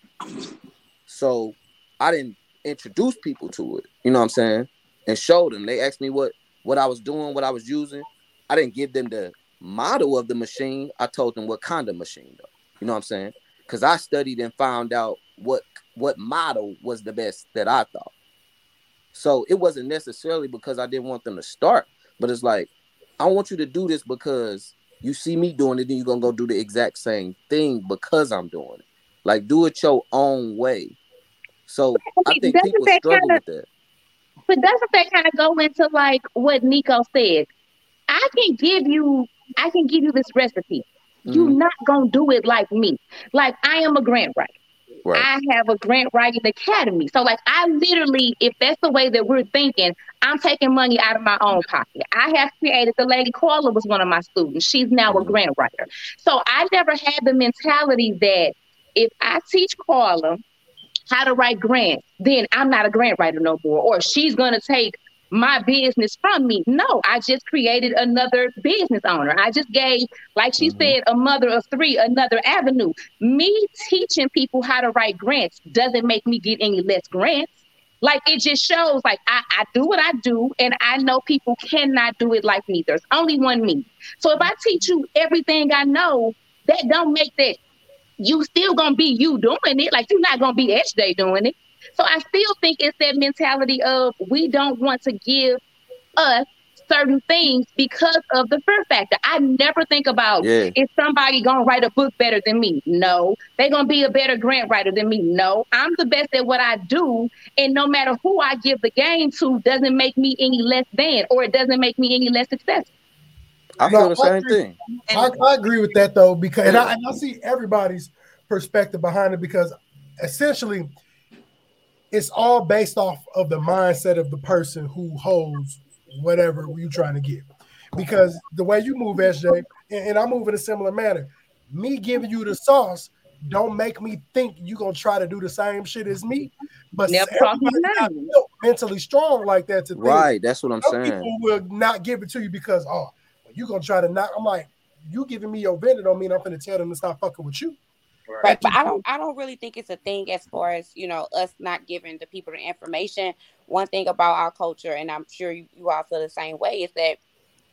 So I didn't introduce people to it. You know what I'm saying? And show them. They asked me what what I was doing, what I was using. I didn't give them the model of the machine. I told them what kind of machine though. You know what I'm saying? Because I studied and found out what what model was the best that I thought. So it wasn't necessarily because I didn't want them to start, but it's like I want you to do this because you see me doing it, then you're gonna go do the exact same thing because I'm doing it. Like do it your own way. So I think doesn't people struggle kinda- with that. But doesn't that kind of go into like what Nico said? I can give you, I can give you this recipe. You're Mhm. not gonna do it like me. Like I am a grant writer. Right. I have a grant writing academy. So like I literally, if that's the way that we're thinking, I'm taking money out of my own pocket. I have created the lady Carla was one of my students. She's now a mm-hmm. grant writer. So I never had the mentality that if I teach Carla how to write grants, then I'm not a grant writer no more, or she's gonna take my business from me. No, I just created another business owner. I just gave, like she mm-hmm. said, a mother of three another avenue. Me teaching people how to write grants doesn't make me get any less grants. Like it just shows like I, I do what I do and I know people cannot do it like me. There's only one me. So if I teach you everything I know, that don't make that you still gonna be you doing it. Like you're not gonna be SJ doing it. So I still think it's that mentality of we don't want to give us certain things because of the fear factor. I never think about Yeah. is somebody gonna write a book better than me? No. They're gonna be a better grant writer than me? No. I'm the best at what I do, and no matter who I give the game to doesn't make me any less than, or it doesn't make me any less successful. I No, feel the same agree. thing. I, I agree with that though, because and I, and I see everybody's perspective behind it because essentially it's all based off of the mindset of the person who holds whatever you're trying to get. Because the way you move, SJ, and, and I move in a similar manner, me giving you the sauce don't make me think you're gonna try to do the same shit as me. But Never crossed my everybody's not mentally strong like that to think Right, that's what I'm some saying. people will not give it to you because oh, you gonna try to knock. I'm like, you giving me your vendor don't mean I'm gonna tell them to stop fucking with you. Right, but I don't [LAUGHS] I don't really think it's a thing as far as you know us not giving the people the information. One thing about our culture, and I'm sure you, you all feel the same way, is that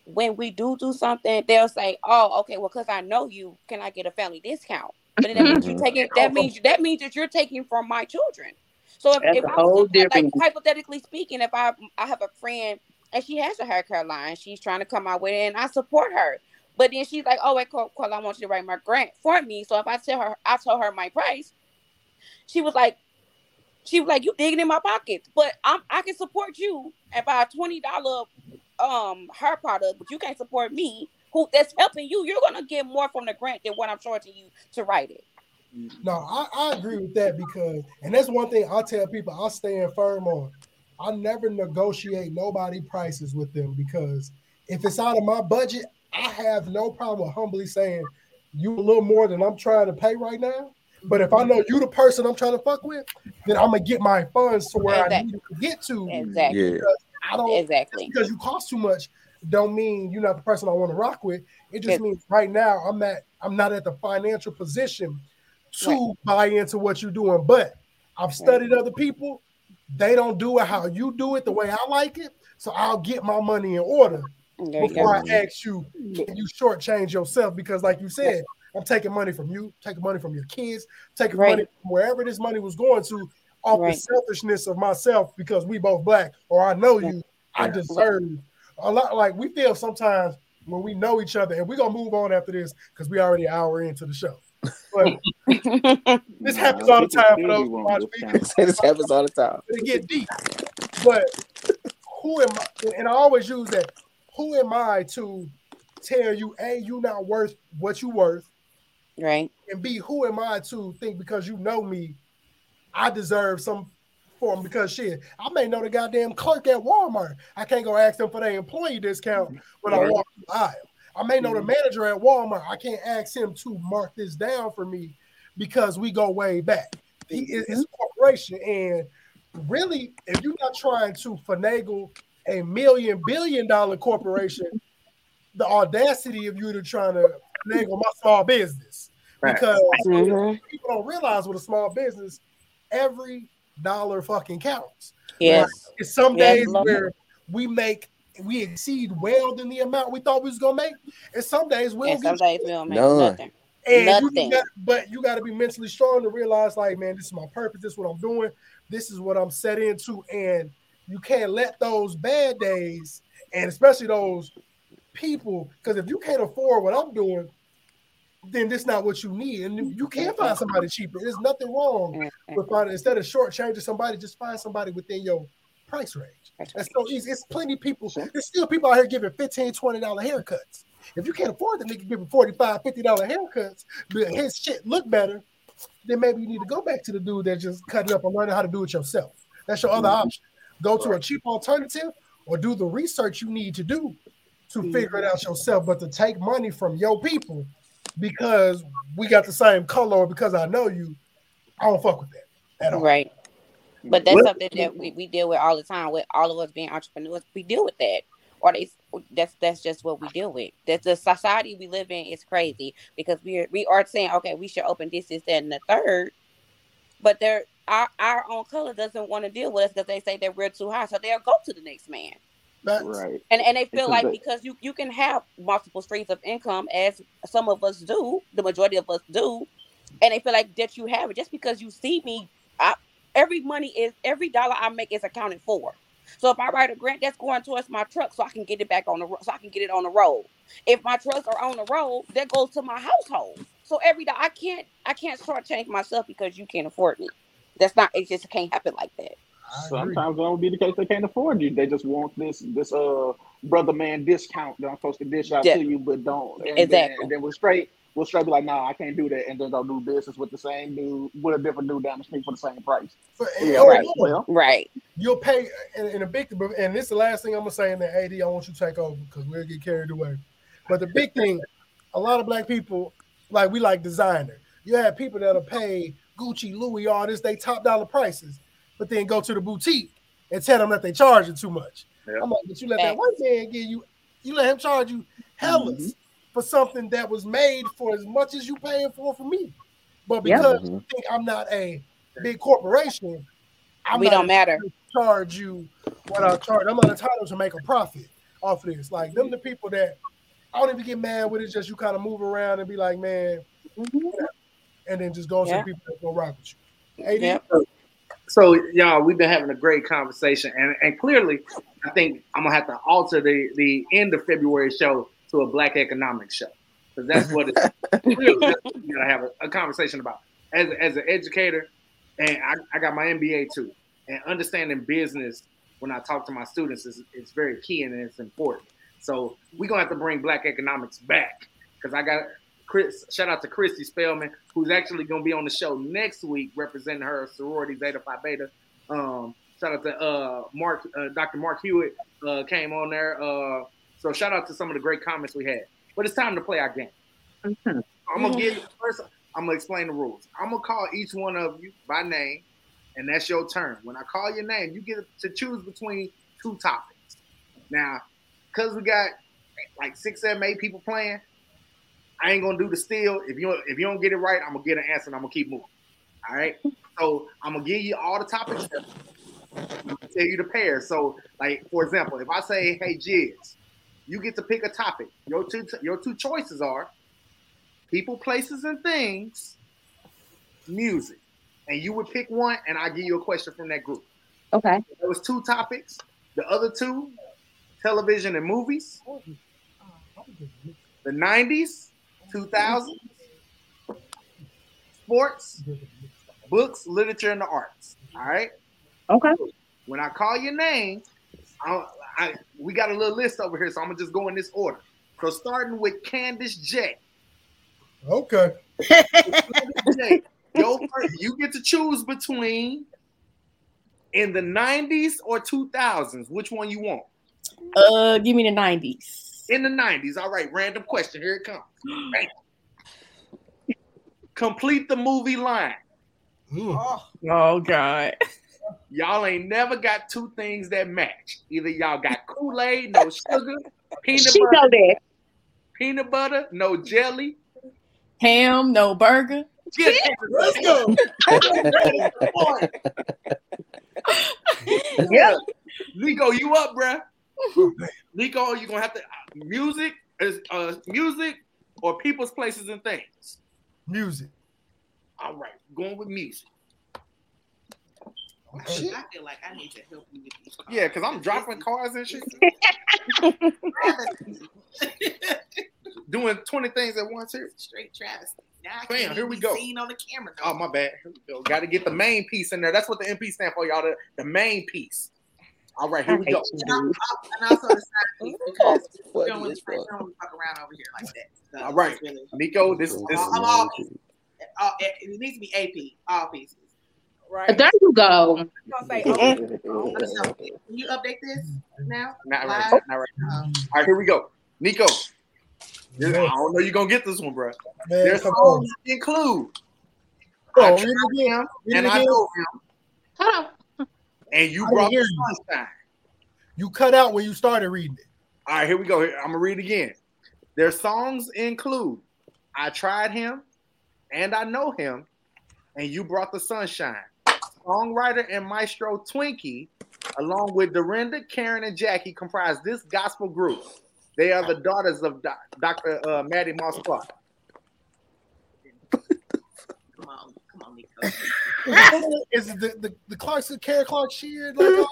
when we do do something, they'll say, "Oh, okay, well, because I know you, can I get a family discount?" But then that means you [LAUGHS] taking that means that means that you're taking from my children. So if, if a I whole was like, hypothetically speaking, if I I have a friend and she has a hair care line, she's trying to come out with it, and I support her. But then she's like, "Oh, wait, I want you to write my grant for me." So if I tell her, I told her my price, she was like, she was like, "You digging in my pockets?" But I'm I can support you and buy a twenty dollar um hair product, but you can't support me. Who that's helping you? You're gonna get more from the grant than what I'm charging you to write it. No, I, I agree with that because, and that's one thing I tell people I stand firm on. I never negotiate nobody prices with them because if it's out of my budget, I have no problem with humbly saying you a little more than I'm trying to pay right now. But if I know you the person I'm trying to fuck with, then I'm gonna get my funds to where I Exactly. need to get to. Exactly. Yeah. Because I don't Exactly. because you cost too much don't mean you're not the person I want to rock with. It just Yes. means right now I'm at I'm not at the financial position to buy into what you're doing. But I've studied other people. They don't do it how you do it the way I like it. So I'll get my money in order There before I ask you, can you shortchange yourself? Because like you said, I'm taking money from you, taking money from your kids, taking Right. money from wherever this money was going to off Right. the selfishness of myself because we both black or I know you, I deserve a lot like we feel sometimes when we know each other, and we're gonna move on after this because we already an hour into the show. But [LAUGHS] this happens all the time for those who watch me. [LAUGHS] this happens all the time. It get deep. But who am I? And I always use that. Who am I to tell you, A, you not worth what you worth? Right. And B, who am I to think because you know me, I deserve some form because shit, I may know the goddamn clerk at Walmart. I can't go ask them for their employee discount when I walk through the aisle. I may know the mm-hmm. manager at Walmart. I can't ask him to mark this down for me because we go way back. He is it's a corporation, and really, if you're not trying to finagle a million billion dollar corporation, the audacity of you to trying to finagle my small business Right. because Mhm. people don't realize with a small business, every dollar fucking counts. Yes. Like, it's some Yes, days Lord. where we make we exceed well than the amount we thought we was gonna make, and some days we'll And some get days we don't make None. nothing. and you Nothing. got, but you got to be mentally strong to realize, like, man, this is my purpose. This is what I'm doing. This is what I'm set into, and you can't let those bad days, and especially those people, because if you can't afford what I'm doing, then this not what you need, and you- you can find somebody cheaper. There's nothing wrong mm, mm. with finding instead of shortchanging somebody, just find somebody within your price range. That's so easy. It's plenty of people. There's still people out here giving 15 20 dollar haircuts. If you can't afford them, they can give 45 50 dollar haircuts, but his shit look better, then maybe you need to go back to the dude that just cut it up and learning how to do it yourself. That's your mm-hmm. other option. Go to a cheap alternative or do the research you need to do to mm-hmm. figure it out yourself. But to take money from your people because we got the same color or because I know you, I don't fuck with that at all. Right. But that's What- something that we, we deal with all the time. With all of us being entrepreneurs, we deal with that. Or they that's that's just what we deal with. That's the society we live in is crazy because we are we are saying, okay, we should open this, this, that, and the third. But they're our, our own color doesn't want to deal with us because they say that we're too high. So they'll go to the next man. Right. And and they feel Because like they- because you you can have multiple streams of income as some of us do, the majority of us do, and they feel like that you have it just because you see me. I, every money is every dollar I make is accounted for. So if I write a grant, that's going towards my truck, so I can get it back on the ro- so I can get it on the road. If my trucks are on the road, that goes to my household. So every day I can't I can't shortchange myself because you can't afford me. That's not it. Just can't happen like that. Sometimes that would be the case. They can't afford you. They just want this this uh brother man discount that I'm supposed to dish out Yeah. to you, but don't. And Exactly. Then, and then we're straight. We'll straight be like, nah, I can't do that, and then go do business with the same dude, with a different dude down the street for the same price. Yeah, Oh, right. Well, Right. You'll pay in, in a big, and this is the last thing I'm gonna say in the AD. I want you to take over because we'll get carried away. But the big thing, a lot of black people like we like designer. You have people that'll pay Gucci, Louis, all this, they top dollar prices, but then go to the boutique and tell them that they charge charging too much. I'm like, but you let that white man give you, you let him charge you hellas mm-hmm. for something that was made for as much as you paying for for me. But Yep. because mm-hmm. you think I'm not a big corporation, I'm We not don't matter. Charge you what I charge. I'm not entitled to make a profit off of this. Like them, mm-hmm. the people that I don't even get mad with. It's just you kind of move around and be like, man, and then just go to Yeah. the people that go rock with you. AD, Yeah. So y'all, we've been having a great conversation, and and clearly, I think I'm gonna have to alter the the end of February show to a Black economics show because that's what it's [LAUGHS] clearly that's what we gotta have a, a conversation about. As as an educator, and I, I got my MBA too, and understanding business when I talk to my students is is very key and it's important. So we're gonna have to bring Black economics back because I got Chris. Shout out to Christy Spellman, who's actually gonna be on the show next week representing her sorority Zeta Phi Beta. Um, shout out to uh, Mark, uh, Dr. Mark Hewitt uh, came on there. Uh, so shout out to some of the great comments we had. But it's time to play our game. I'm gonna give first. I'm gonna explain the rules. I'm gonna call each one of you by name, and that's your turn. When I call your name, you get to choose between two topics. Now, because we got like six, seven, eight people playing, I ain't gonna do the steal. If you if you don't get it right, I'm gonna get an answer and I'm gonna keep moving. All right. So I'm gonna give you all the topics. I'm gonna tell you the pair. So, like for example, if I say, "Hey, Jiz," you get to pick a topic. Your two your two choices are people, places, and things, music, and you would pick one, and I give you a question from that group. Okay. There was two topics. The other two, television and movies. the 90s, 2000s, sports, books, literature, and the arts. All right. Okay. When I call your name, I, I we got a little list over here, so I'm gonna just go in this order. So starting with Candace J. Okay. J, your first- you get to choose between in the 90s or 2000s. Which one you want? Uh, give me the nineties. In the 90s. All right, random question. Here it comes. [GASPS] Complete the movie line. Oh, oh God. [LAUGHS] Y'all ain't never got two things that match. Either y'all got Kool-Aid, no sugar, [LAUGHS] peanut She butter, know that. peanut butter, no jelly. Ham, no burger. Get Let's go. [LAUGHS] yeah. Nico, you up, bruh? Oh, Nico, you gonna have to music is uh music or people's places and things. Music. All right, going with music. I feel like I need to help you with these. Yeah, because I'm dropping cars and shit. [LAUGHS] Doing 20 things at once here. Straight travesty. Now I Bam, can't here we go. seen on the camera. Oh my bad. Here we go. Got to get the main piece in there. That's what the MP stand for, y'all. The, the main piece. All right, here we go. And, I, and also the side piece because we're going with friends. Don't fuck around over here like that. So All right, really- Nico. This this I'm, I'm all pieces. All, it, it needs to be AP, all pieces. Right. There you go. I'm gonna- [LAUGHS] [LAUGHS] Can you update this now? Not Live? right. Not right. Oh. All right, here we go. Nico. I don't know you're gonna get this one, bro. Man, Their come songs include Oh, I read tried again. him and I know him. And you I brought the sunshine. You cut out when you started reading it. All right, here we go. I'm gonna read again. Their songs include I tried him and I know him, and you brought the sunshine. Songwriter and maestro Twinkie, along with Dorinda, Karen, and Jackie, comprise this gospel group. They are the daughters of Doc- Dr. Uh, Mattie Moss Clark. Come on, come on, Nico. [LAUGHS] Is it the, the, the Clarkson, Karen Clark Sheard? Like, uh,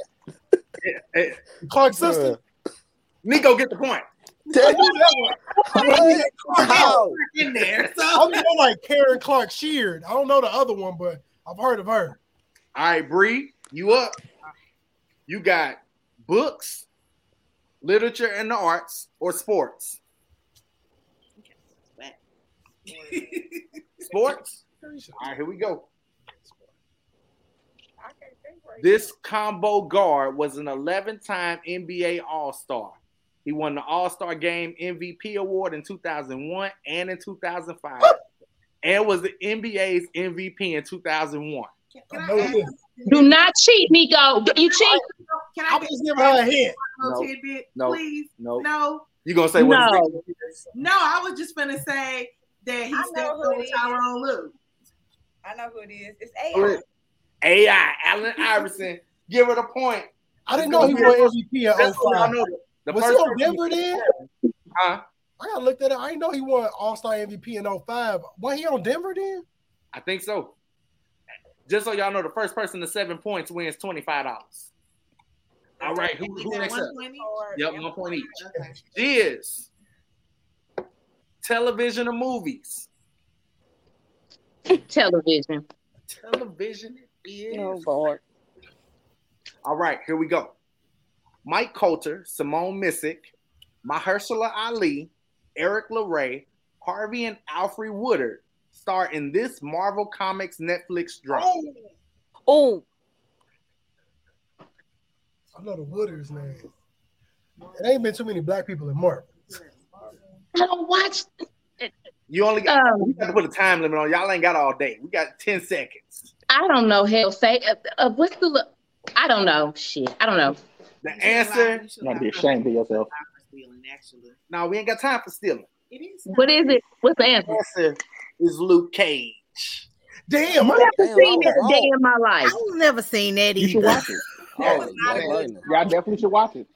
Hey, Clark's sister? Nico, get the point. I knew that one. How? In there, so I know like Karen Clark Sheard. I don't know the other one, but I've heard of her. All right, Bree, you up? You got books, literature and the arts, or sports? [LAUGHS] [LAUGHS] Sports? All right, here we go. This combo guard was an 11 time NBA All Star. He won the All Star Game MVP award in 2001 and in 2005, and was the NBA's MVP in 2001. Do not cheat, Nico. You cheat. Can I just give her a hint. No. tidbit, No. please? No. No. You gonna say what? No. No, I was just gonna say that he I know stepped who on it is. Tyronn Lue. I know who it is. It's Who AI. It- AI, Allen Iverson. Give her the point. I didn't know he won MVP in That's what 05. I know. The Was he first on person- Denver then? Huh? I gotta look that up. I didn't know he won All Star MVP in 05. Was he on Denver then? I think so. Just so y'all know, the first person to seven points wins twenty five dollars. All right, who, Is who that next one up? Yep, one point each. Okay. Is television or movies? Television. Television is. Oh Lord. All right, here we go. Mike Colter, Simone Missick, Mahershala Ali, Erik LaRay, Harvey and Alfred Woodard star in this Marvel Comics Netflix drama. Oh, I know the Wooders name. It ain't been too many black people in Marvel. I don't watch. You only got, Um, you got to put a time limit on. Y'all ain't got all day. We got 10 seconds. I don't know. Hell, say uh, uh, what's the? look? I don't know. Shit, I don't know. The answer. You gotta be ashamed of yourself. Actually, No, we ain't got time for stealing. it is. What is it? What's the answer? Answer is Luke Cage. Damn, I've never seen that day in my life. I've never seen that either. You should watch it. [LAUGHS] Oh, Y'all definitely should watch it.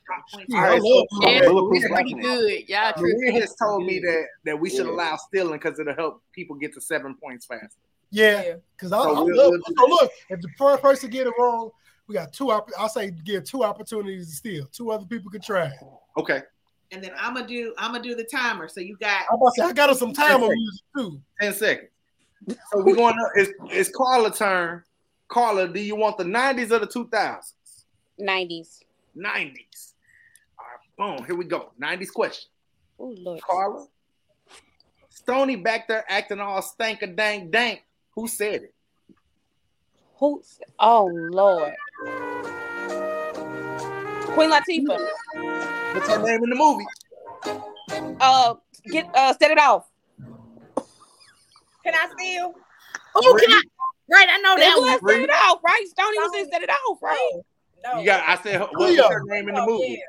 All right, so, Yeah, so Bulletproof it's Maria, pretty good. Y'all Maria has told me that, that we should Yeah. allow stealing because it'll help people get to seven points faster. Yeah, because I, So I love. we'll do so look, if the first person get it wrong, we got two. opp- I'll say give two opportunities to steal. Two other people could try. it. Okay. and then I'm gonna do I'm gonna do the timer. So you got. I'm about to say I got us some time on music too. Ten seconds. So we're going to it's it's Carla turn. Carla, do you want the 90s or the 2000s? 90s. 90s. All right, boom. Here we go. 90s question. Oh Lord. Carla. Stony back there acting all stank a dank dank. Who said it? Who? Oh Lord. Queen Latifah. What's her name in the movie? Uh, get uh, set it off. Can I steal? Oh, can I? Right, I know That that was one. set it off, right? Stony was in set it off, right? No. You got I said what was Cleo. her name in the movie?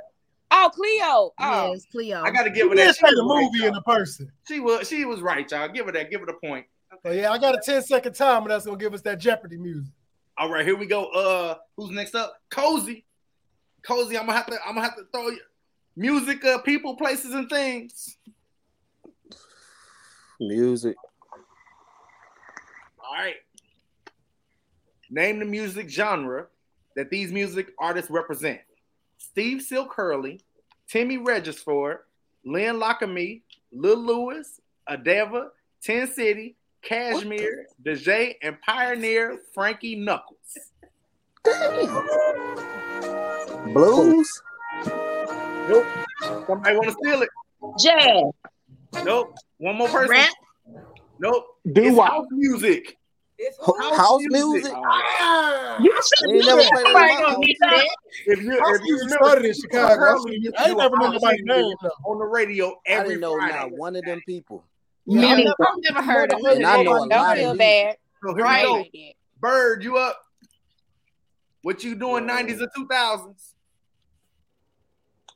Oh, Cleo. Oh, Yes, Cleo. I gotta give her that. She say the was right, movie and the person. She was she was right, y'all. Give her that. Give her the point. So yeah, I got a 10 second timer that's gonna give us that Jeopardy music. All right, here we go. Uh, who's next up? Cozy. Cozy, I'm gonna have to. I'm gonna have to throw you music, uh, people, places, and things. Music. All right. Name the music genre that these music artists represent. Steve Silk Hurley, Timmy Regisford, Lynn Lockamy, Lil Louis, Adeva, Ten City, Cashmere, the? DJ, and Pioneer Frankie Knuckles. Damn. Blues. Nope. Somebody want to steal it? Jazz. Nope. One more person. Rap. Nope. Do what? house music. It's House House music. music. Ah, You should never played it Right in my on house. me. If you House if you started in Chicago. Hurley used to I ain't never know nobody's name, on the radio I every didn't know Friday. not one of them people. Yeah, Me I neither. never- I've never heard of never And I know a nobody don't lot name. feel bad. So here Right. we go. Bird, you up? What you doing? Nineties or two thousands?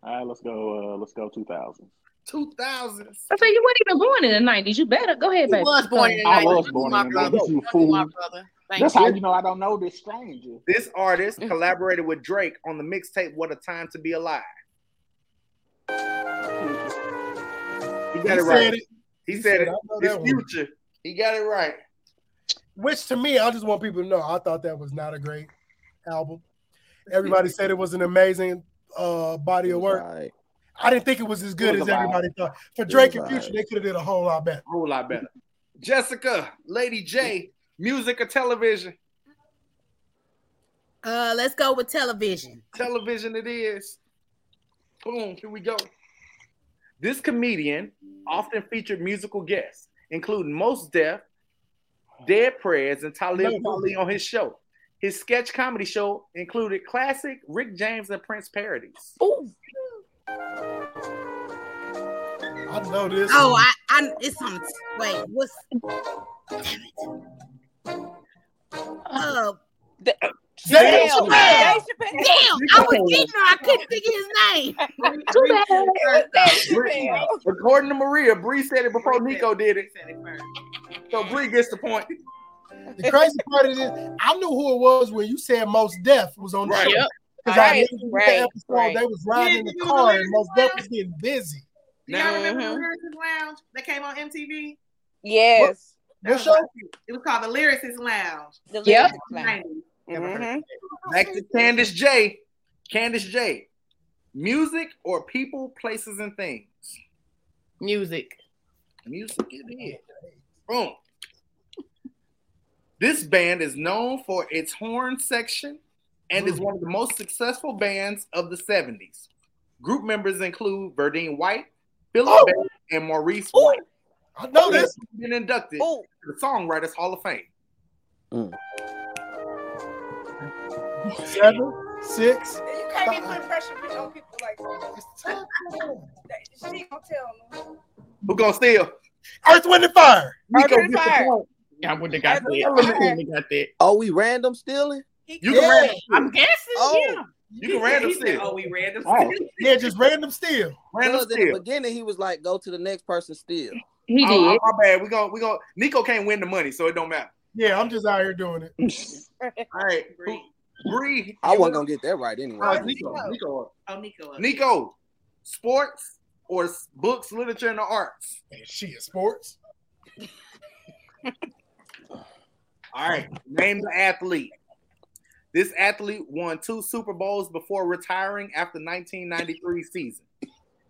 All right, let's go. Uh, let's go. two thousands. Two thousands. I say you weren't even born in the nineties. You better go ahead, He baby. was born in the I 90s. was You born in the brother. 90s, you You fool. my brother. Thank That's you. how you know I don't know this stranger. This artist collaborated with Drake on the mixtape "What a Time to Be Alive." He He got it said right. it. He, He said said, it. It's that one." future. He got it right. Which to me, I just want people to know, I thought that was not a great album. Everybody said it was an amazing uh, body of work. Right. I didn't think it was as good It as was everybody thought. For Drake and Future, alright. they could have did a whole lot better. A whole lot better. Jessica, Lady J, music or television? Uh, let's go with television. Television it is. Boom, here we go. This comedian often featured musical guests, including Mos Def, Dead Prez, and Talib No. Kweli on his show. His sketch comedy show included classic Rick James and Prince parodies. Ooh. I know this. Oh, I, I it's on. Wait, what's? Damn it. Uh, The, Dave Dave Chappelle. Chappelle. damn, I was getting her. I couldn't think of his name. [LAUGHS] Too bad. It was Dave Bree- According to Maria, Bree said it before Nico did it. So Bree gets the point. The crazy part of this, I knew who it was when you said Mos Def was on the Right. show. Because Right, I listened to right, the episode, right. they was riding Yeah, in the car was and Mos Def was getting busy. Do y'all remember Mhm. the Lyricist Lounge that came on MTV? Yes. That What show? It was called the Lyricist Lounge. The Yep. lyrics line. 90s. Never heard Mhm. Back to Candace J. Candace J. Music or people, places, and things? Music. Music it is. Boom. This band is known for its horn section and is one of the most successful bands of the 70s. Group members include Verdine White, Philip Oh. Bailey, and Maurice White. I know this. Been inducted Ooh. to the Songwriters Hall of Fame. Seven, six. You can't be putting pressure on people like that. She gonna tell them. Who gonna steal? Earth, Wind, and Fire. Nico Earth, Wind, gets the Fire. point. I wouldn't have got Earth, that. Wind, I wouldn't Fire. have got that. Oh, we random stealing? You Yeah. can random I'm guessing. Oh. yeah. You can random steal. Oh, we random. Oh, [LAUGHS] Yeah, just random steal. Random Because in the beginning, he was like, go to the next person steal. He Oh, did. oh, my bad. We go. We go. Nico can't win the money, so it don't matter. Yeah, I'm just out here doing it. [LAUGHS] All right, Who- Bree. I wasn't going to get that right anyway. Oh, Nico. Nico. Oh, Nico. Nico. Sports or books, literature, and the arts. Man, is sports. All right. Name the athlete. This athlete won two Super Bowls before retiring after 1993 season.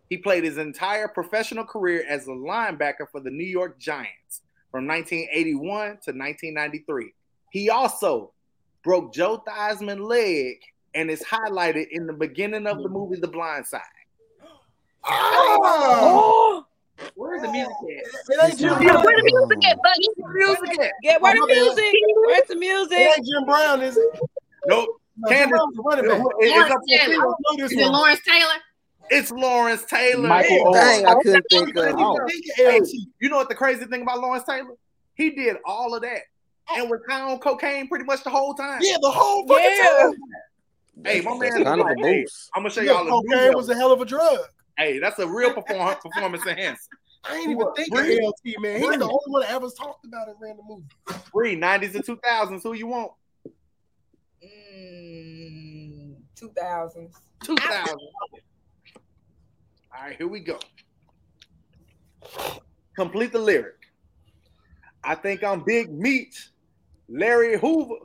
He played his entire professional career as a linebacker for the New York Giants from 1981 to 1993. He also broke Joe Theismann's leg and is highlighted in the beginning of the movie The Blind Side. Oh! [GASPS] Where's the music at? It ain't Jim Yeah, Brown. where the music at, Buggy? Music at? Get where Oh, the music? Where's the music? It ain't Jim Brown, is it? Nope. No, Candace, Jim the running back. it's up Lawrence Taylor. you. I know this Is it one. Lawrence Taylor? It's Lawrence Taylor. Michael Damn. Dang, I couldn't think of it. hey, you know what the crazy thing about Lawrence Taylor? He did all of that and was high on cocaine pretty much the whole time. Yeah, the whole fucking Yeah. time. Hey, my man, kind of a hey, boost. I'm gonna show y'all a cocaine video. was a hell of a drug. Hey, that's a real perform- [LAUGHS] performance enhancer. I ain't even think of Bree. LT, man. He's the only one that ever talked about it in random movies. Three nineties and two thousands. Who you want? Mm, 2000s. Two thousand. All right, here we go. Complete the lyric. I think I'm big meat, Larry Hoover,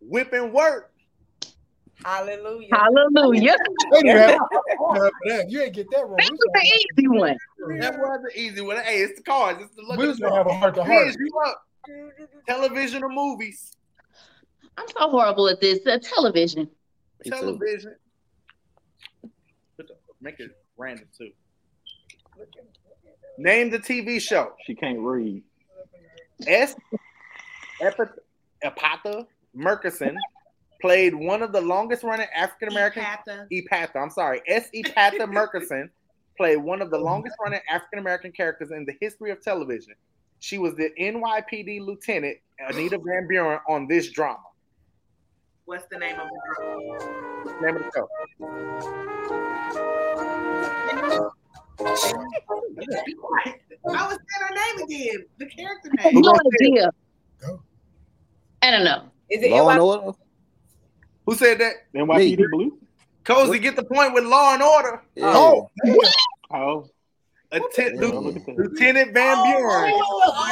whipping work. Hallelujah. Hallelujah. Wait a minute. You ain't get that wrong. That was the easy one. That was an easy one. Hey, it's the cards. It's the look We was gonna have a heart to heart. Liz, you up? Television or movies? I'm so horrible at this. Uh, television. Me. Television. Put the- Make it random too. Name the TV show. She can't read. S. Epith- Epatha Merkerson played one of the longest running African American. Epatha. Epatha, I'm sorry. S. Epatha [LAUGHS] Merkerson played one of the longest running African American characters in the history of television. She was the NYPD lieutenant, Anita [SIGHS] Van Buren, on this drama. What's the name of the drama? Name of the show. [LAUGHS] I was saying her name again. The character name. no gonna say idea. I don't know. Is it Law and Order. Who said that? NYPD Blue. Cozy, get the point with Law and Order. Yeah. Oh, Oh, [LAUGHS] oh. Atten- Yeah, look at that. Lieutenant Van oh, Buren.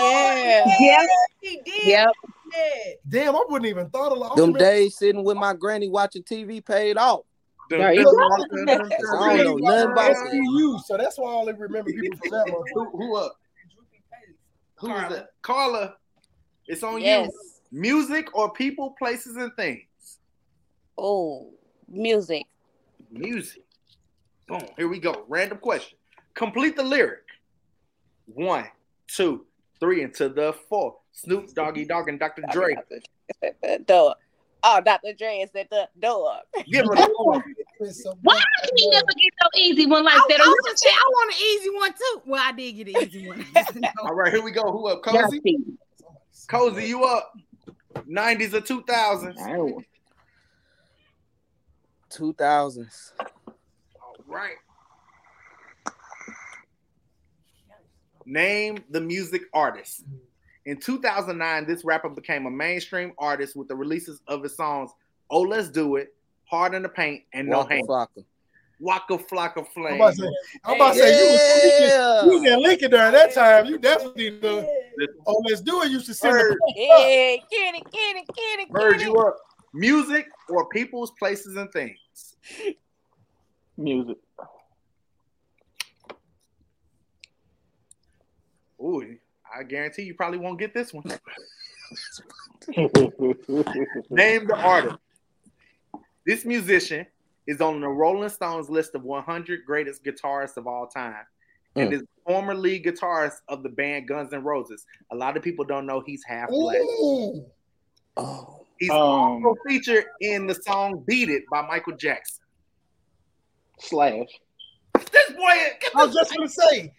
Yeah. Yep. He did. Yep. Yeah. damn! I wouldn't even thought of. I Them remember- days sitting with my granny watching TV paid off. There you go. I don't know nothing about it. SVU, so that's why I only remember people from that one. Who, who up? Who is Carla. that? Carla. It's on Yes. you. Music or people, places, and things. Oh, music. Music. Boom. Here we go. Random question. Complete the lyric. One, two, three, and to the four. Snoop Doggy Dogg and Dr. Dre. At the door. Oh, Dr. Dre is at the door. Give her the [LAUGHS] point. Why can you never get no easy one like I, that? I, was say, I want an easy one too. Well, I did get an easy one. [LAUGHS] All right, here we go. Who up? Cozy? Cozy, you up? 90s or 2000s? 2000s. All right. Name the music artist. In 2009, this rapper became a mainstream artist with the releases of his songs "Oh Let's Do It," "Hard in the Paint," and "No Hands." Flocka. Waka Flocka I'm Flame. about to say, I'm about to say you, was, you was in Lincoln during that time. You definitely need to. Oh, let's do it. You should send Bird, the Yeah, get it, get it, get it, Bird, you up? Music or people's, places, and things. music. Ooh, I guarantee you probably won't get this one. [LAUGHS] Name the artist. This musician is on the Rolling Stones list of 100 greatest guitarists of all time. And Mm. is former lead guitarist of the band Guns N' Roses. A lot of people don't know he's half black. Ooh. Oh, He's Um, also featured in the song "Beat It" by Michael Jackson. Slash. This boy, get I was just gonna say.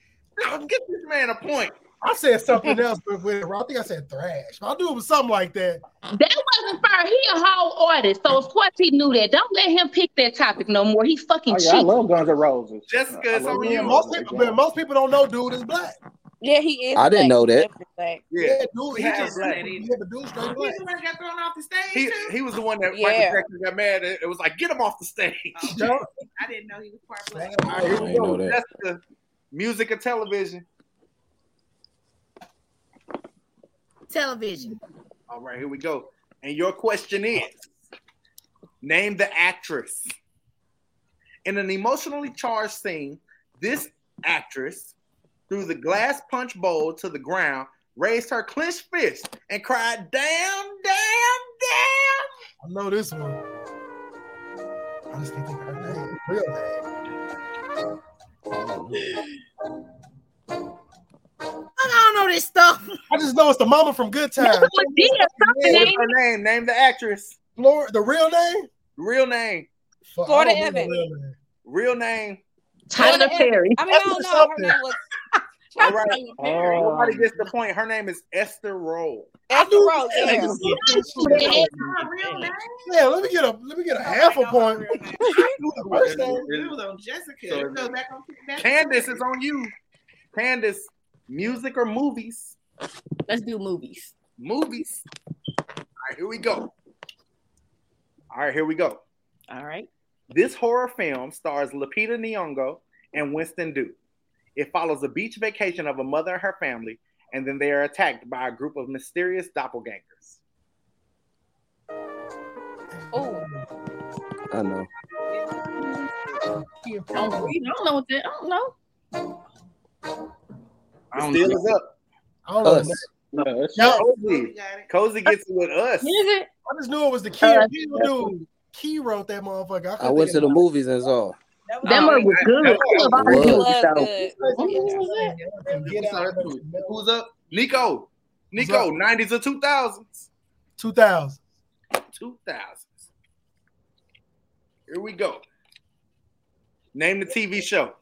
get this man a point. I said something else, but with I think I said thrash. I knew it was something like that. That wasn't fair. He a whole artist, so of course he knew that. Don't let him pick that topic no more. He fucking Oh, yeah, I love Guns N' Roses. Jessica, I it's love on Guns you. N' Most people, man, most people don't know dude is black. Yeah, he is. I didn't know that. Black. Yeah, Yeah, dude, he He just black. Yeah, but dude straight black. He's the one that got thrown off the stage he, he was the one that Yeah. Michael Jackson got mad at. It was like, get him off the stage. Yeah. I didn't know he was part black. All right, here I we didn't go. know that. Jessica, music or television? Television. All right, here we go. And your question is name the actress. In an emotionally charged scene, This actress threw the glass punch bowl to the ground, raised her clenched fist, and cried, "Damn, damn, damn!" I know this one. I just can't think of her name. Real I oh, don't know this stuff. I just know it's the mama from Good Time. What's her name? Name the actress. Flor- the real name? Real name. Fuck, Florida I don't know the Evans. real name. Real name. Tyler Perry. I mean, I don't know. Her name was [LAUGHS] All right. Perry. Oh, nobody gets the point. Her name is Esther Rolle. Esther Rose. Yeah. Yeah, let me get a let me get a half a point. [LAUGHS] First name. It was on Jessica. It goes back on back. Candace is on you. Candace, music or movies? Let's do movies. Movies. All right, here we go. All right, here we go. All right. This horror film stars Lupita Nyong'o and Winston Duke. It follows a beach vacation of a mother and her family, and then they are attacked by a group of mysterious doppelgangers. Oh, I know. I I don't know what that. I don't know. The steal is up. I don't know. Us. No, Cozy. Cozy gets it with us. Is it? I just knew it was the key Uh, dude. Key wrote that motherfucker. I went to the movies and saw. That movie was good. I love all the Was. movies, Was good. Who's up? Nico. Nico, 90s or 2000s? 2000. 2000s. Here we go. Name the TV show.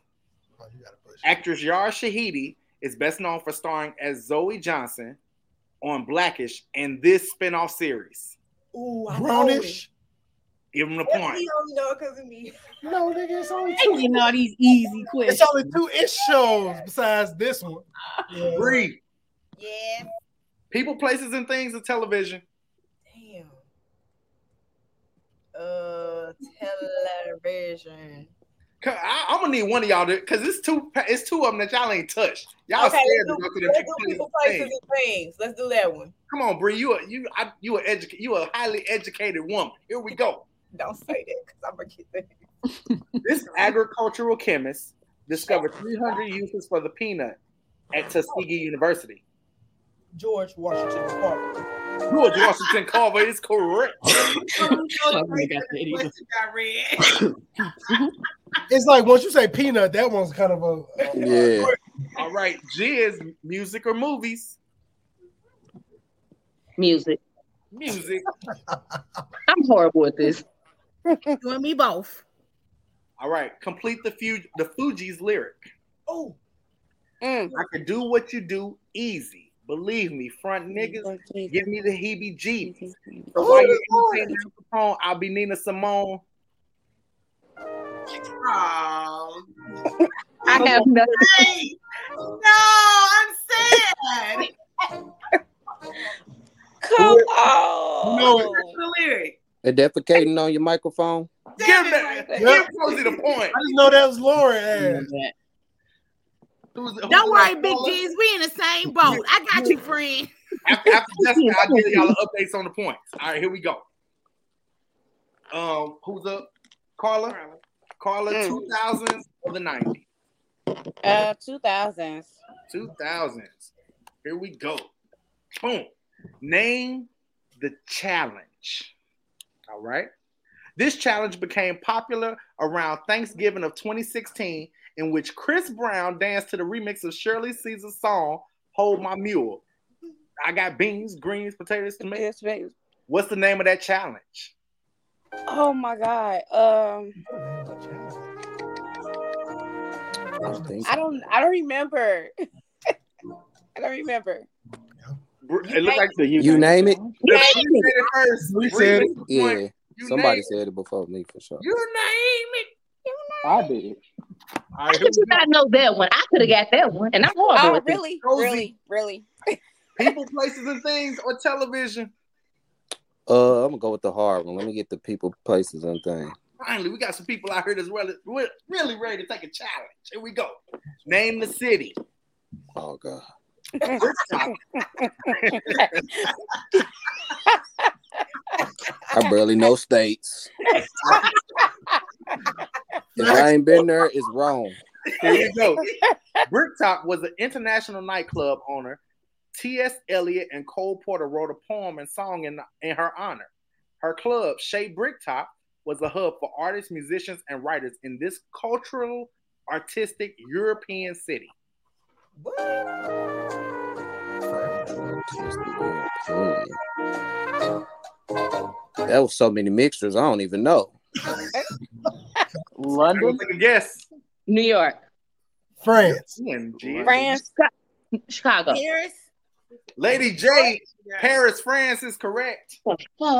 Actress Yara Shahidi is best known for starring as Zoe Johnson on Blackish and this spin-off series. Ooh, I know Grown-ish. Give him the it. point. He only know because of me. No, nigga, it's only Hey, two. you know these easy It's only two ish shows besides this one. Yeah. Three. Yeah. People, places, and things of television. Damn. Uh, television. Ca- I, am gonna need one of y'all to, cause it's two, it's two of them that y'all ain't touched. Y'all okay, scared to let's do, to the let's do people, places, places, things. and things. Let's do that one. Come on, Bree, you a you I, you a educated, you a highly educated woman. Here we go. Don't say that because I'm gonna get that. [LAUGHS] This agricultural chemist discovered 300 uses for the peanut at Tuskegee University. George Washington Carver. George Washington Carver is correct. [LAUGHS] It's like once you say peanut, that one's kind of a Yeah. [LAUGHS] All right, Jizz, music or movies? Music. Music. [LAUGHS] I'm horrible at this. You and me both. All right, complete the Fu- the Fugees' lyric. Oh, Mm. I can do what you do easy. Believe me, front niggas give me the heebie jeebies. So while you're entertaining Al Capone, I'll be Nina Simone. Oh, [LAUGHS] I have nothing. hey, no, I'm sad. Come You on. know it. What's the lyric? They defecating on your microphone. Give that. Yep. Give Cozy the point. I just know that was Lauren. Ass. Who's- who's Don't worry, Big caller? G's. We in the same boat. I got you, friend. [LAUGHS] After, after [LAUGHS] Jessica, I'll give y'all the [LAUGHS] updates on the points. All right, here we go. Um, who's up? Carla. Carla, Mm. two thousands or the nineties? Uh, 2000s. Two thousands. Here we go. Boom. Name the challenge. All right. This challenge became popular around Thanksgiving of 2016, in which Chris Brown danced to the remix of Shirley Caesar's song "Hold My Mule." I got beans, greens, potatoes, tomatoes. What's the name of that challenge? Oh my God. Um, I don't. I don't remember. [LAUGHS] I don't remember. It looks like the You name it. You said it first. We said it. Yeah. You Somebody said it before me for sure. You name it. I did. How could you not know that one? I could have got that one, and I'm horrible Oh, at really? Cozy. Really? Really? People, places, and things, or television. Uh, I'm gonna go with the hard one. Let me get the people, places, and things. Finally, we got some people out here that's really, really ready to take a challenge. Here we go. Name the city. Oh god. I barely know states. [LAUGHS] if I ain't been there, it's wrong. Here you go. Bricktop was an international nightclub owner. T.S. Eliot and Cole Porter wrote a poem and song in, in her honor. Her club, Chez Bricktop, was a hub for artists, musicians, and writers in this cultural, artistic European city. That was so many mixtures. I don't even know. London? Take a guess. New York. France. France. Chicago. Paris. Lady J, Paris, France is correct. Fuck. Who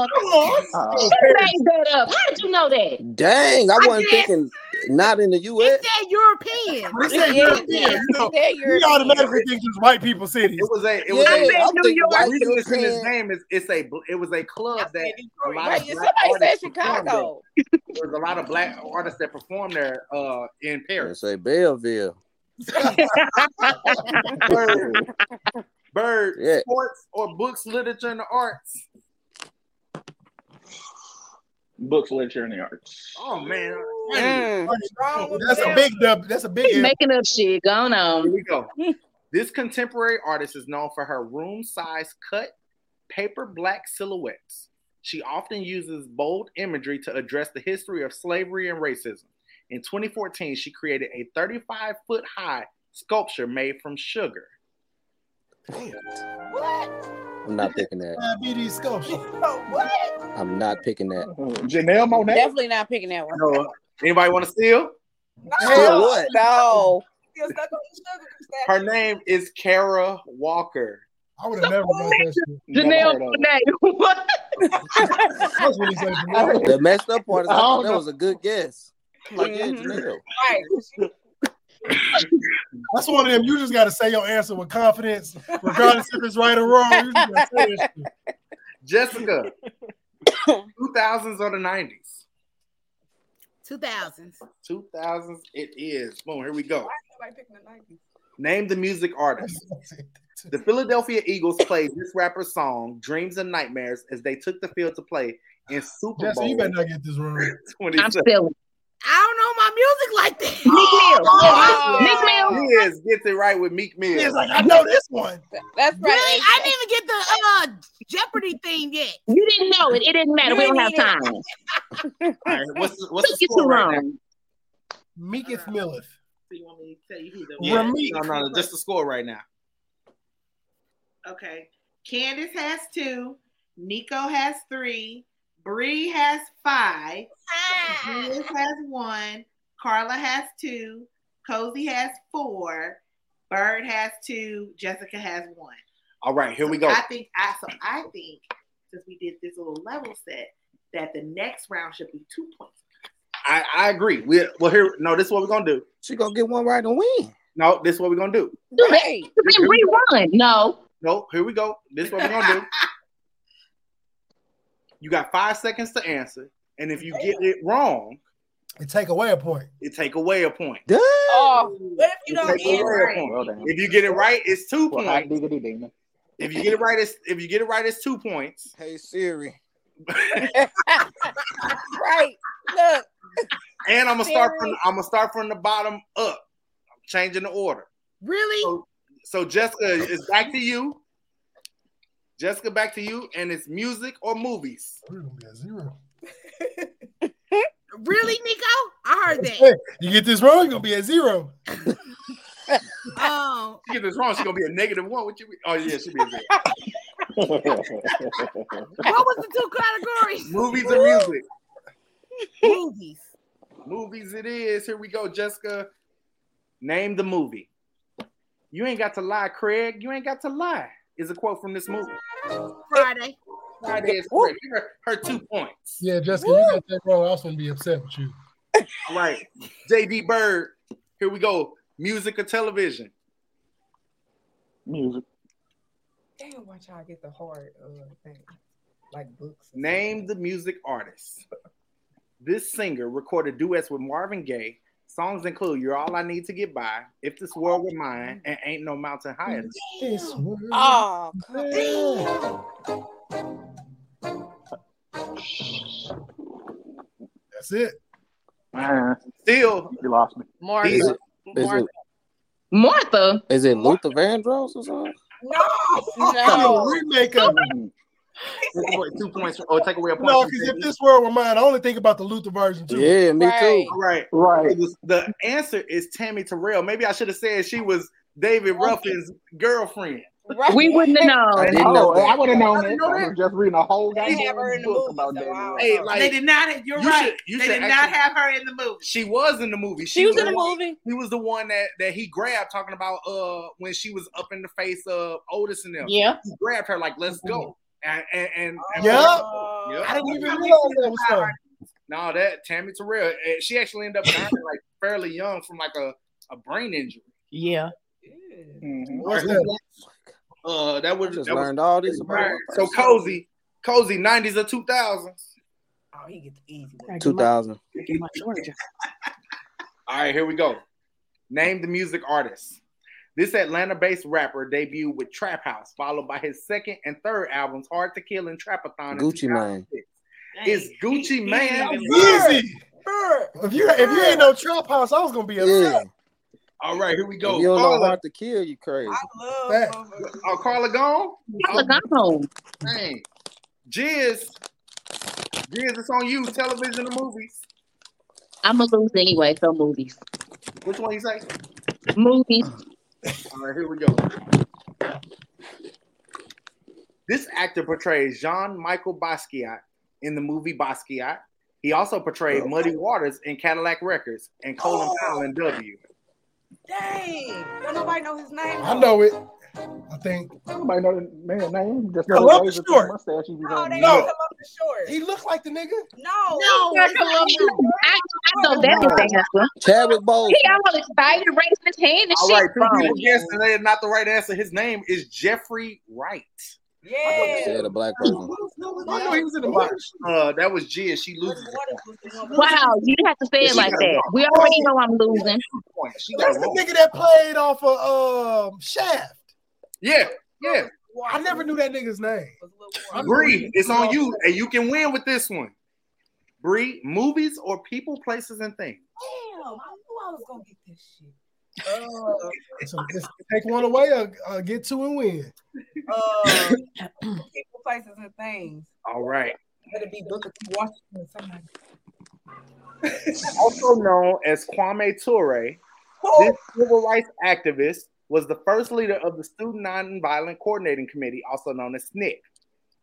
made that up? How did you know that? Dang, I I wasn't guess. thinking not in the U.S. Said European. We said European. You know, we automatically think it's white people cities. It was a it was Yeah, a I'm thinking white the reason it's in his name is it's a it was a club that a lot Right, of black somebody said Chicago. there. There was a lot of black artists that performed there uh in Paris. Say Belleville. [LAUGHS] Bird, [LAUGHS] Bird Yeah. sports or books, literature, and the arts. Books, literature, and the arts. Oh man. Mm. That's a big dub. That's a big. He's making up shit. Going Here on. we go. This contemporary artist is known for her room size cut, paper black silhouettes. She often uses bold imagery to address the history of slavery and racism. In 2014, she created a 35 foot high sculpture made from sugar. What? I'm not picking that. Diabetes sculpture. [LAUGHS] I'm not picking that. Janelle Monáe. Definitely not picking that one. No, anybody want to steal? Still what? No. Still stuck on the sugar Her name is Kara Walker. I would have never got that shit. Janelle Monáe. [LAUGHS] What? That's what he said. Janelle. The messed up part is I I thought that know. was a good guess. Like, yeah, Mhm. Janelle. Right. That's one of them. You just got to say your answer with confidence, regardless if it's right or wrong. You just say. Jessica, [COUGHS] 2000s or the 90s? 2000s. 2000s it is. Boom, here we go. Why is nobody picking the 90s? Name the music artist. The Philadelphia Eagles played this rapper's song, Dreams and Nightmares, as they took the field to play in Super Jesse, Bowl you better not get this wrong. [LAUGHS] I'm still. I don't know my music like that. Meek Mill. Meek Mill. He is gets it right with Meek Mill. He's like, I know this one. That's right. Really? I didn't even get the uh Jeopardy theme yet. You didn't know it. It didn't matter. We don't have time. [LAUGHS] All right, what's the, what's the Took you score too right now? long. Meeketh Millith. So you want me to tell you who the Yeah, Rameek. no, no, no, just the score right now. Okay. Candace has two. Nico has three. Bree has five. Julius has one. Carla has two. Cozy has four. Bird has two. Jessica has one. All right, here we go. I think I so I think since we did this little level set that the next round should be two points. I, I agree. We well here. No, this is what we're gonna do. She gonna get one right and win. No, this is what we're gonna do. Do that. Hey. Then rerun. No. No, here we go. This is what we're gonna do. [LAUGHS] You got five seconds to answer, and if you get it wrong, It take away a point. it take away a point. Dang. Oh, What if you It don't get it right? Well. If you get it right, it's two Well, hot points. diggity. If you get it right, it's if you get it right, it's two points. [LAUGHS] Hey Siri. [LAUGHS] right. Look. And I'm gonna start from I'm gonna start from the bottom up. I'm changing the order. Really? So, so Jessica is back to you. Jessica, back to you, and it's music or movies. We're gonna be at zero. Really, Nico? I heard Hey, that. you get this wrong, you're gonna be at zero. Um, [LAUGHS] You get this wrong, she's gonna be a negative one. What you? Oh yeah, she'll be a zero. [LAUGHS] what was the two categories? movies or music. [LAUGHS] Movies. Movies it is. Here we go, Jessica. Name the movie. You ain't got to lie, Craig. You ain't got to lie. Is a quote from this movie. Friday. Friday is correct. Give her, her two points. Yeah, Jessica, you got that wrong. I was gonna be upset with you. All right. JD Bird. Here we go. Music or television. Music. Damn, watch y'all get the hard uh, thing. Like books. Name the music artist. This singer recorded duets with Marvin Gaye. Songs include "You're All I Need to Get By," "If This World Were Mine," and "Ain't No Mountain Higher." Than You." This word. Oh, That's it. Ah, Still, you lost me. Marvin. these, Is it Martha. is it Luther Vandross or something? No, No, remake of it. Two [LAUGHS] points. Or take away a point. No, because if this were were mine, I only think about the Luther version too. Yeah, me too. Right. Right. The, the answer is Tammy Terrell. Maybe I should have said she was David Ruffin's girlfriend. We wouldn't have known. I didn't Oh, know I would have known I that. know I that. was just reading a whole They goddamn have her in the book movie, about so I David. Hey, like they did not. You're you right. should- you they should did not have her in the movie. She was in the movie. She was in the movie. He was the one that that he grabbed, talking about uh when she was up in the face of Otis and them. Yeah. He grabbed her like, "Let's go." And and, and, and Yeah? Yeah. I didn't even realize that was her. No, that Tammy Terrell. eh, She actually ended up dying like fairly young from like a, a brain injury. Yeah. Mhm. What's that? Uh, that was Just that was learned all this about Right. So cozy, cozy, nineties or two thousands. Oh, he gets easy. Two thousand. [LAUGHS] all right, here we go. Name the music artist. This Atlanta-based rapper debuted with Trap House, followed by his second and third albums, Hard to Kill and Trapathon. in Gucci Mane. 2006. It's Gucci Mane. Easy. If you if you ain't no trap house, I was gonna be Yeah. upset. All right, here we go. If you don't know hard to kill, you crazy. Fact. Oh, Carla gone? Carla gone. Dang. Jizz. Jizz, it's on you. Television or movies? I'm gonna lose anyway. So movies, Which one you say? movies. All right, here we go. This actor portrays Jean Michael Basquiat in the movie Basquiat. He also portrayed oh. Muddy Waters in Cadillac Records and Colin oh. Powell in W. Dang. Don't nobody know his name. I know it. I think. Nobody know the man name. Just know Columbus Short. mustache he was No, on. they No. no. come up the short. He looked like the nigga. No. No, I, it's Columbus. I know that was the answer. Chadwick Boseman. He all excited, raising his hand and All shit. right, two Wrong. people guessed, and they are not the right answer. His name is Jeffrey Wright. Yeah. Said a black person. I know he was in the movie. Uh, that was Jizz. She loses a Waters was the one with- Wow, you have to say it like that. We already know I'm losing. point. She got That's the nigga that played off of um Shaft. Yeah, yeah. I never knew that nigga's name. Bree, it's on you, and you can win with this one. Bree, movies or people, places, and things. Damn, I knew I was gonna get this shit. Uh, so just take one away or, or get two and win. Uh, [COUGHS] people, places, and things. All right. Better be Booker T. Washington somebody. Also known as Kwame Ture, this civil rights activist was the first leader of the Student Nonviolent Coordinating Committee, also known as SNCC.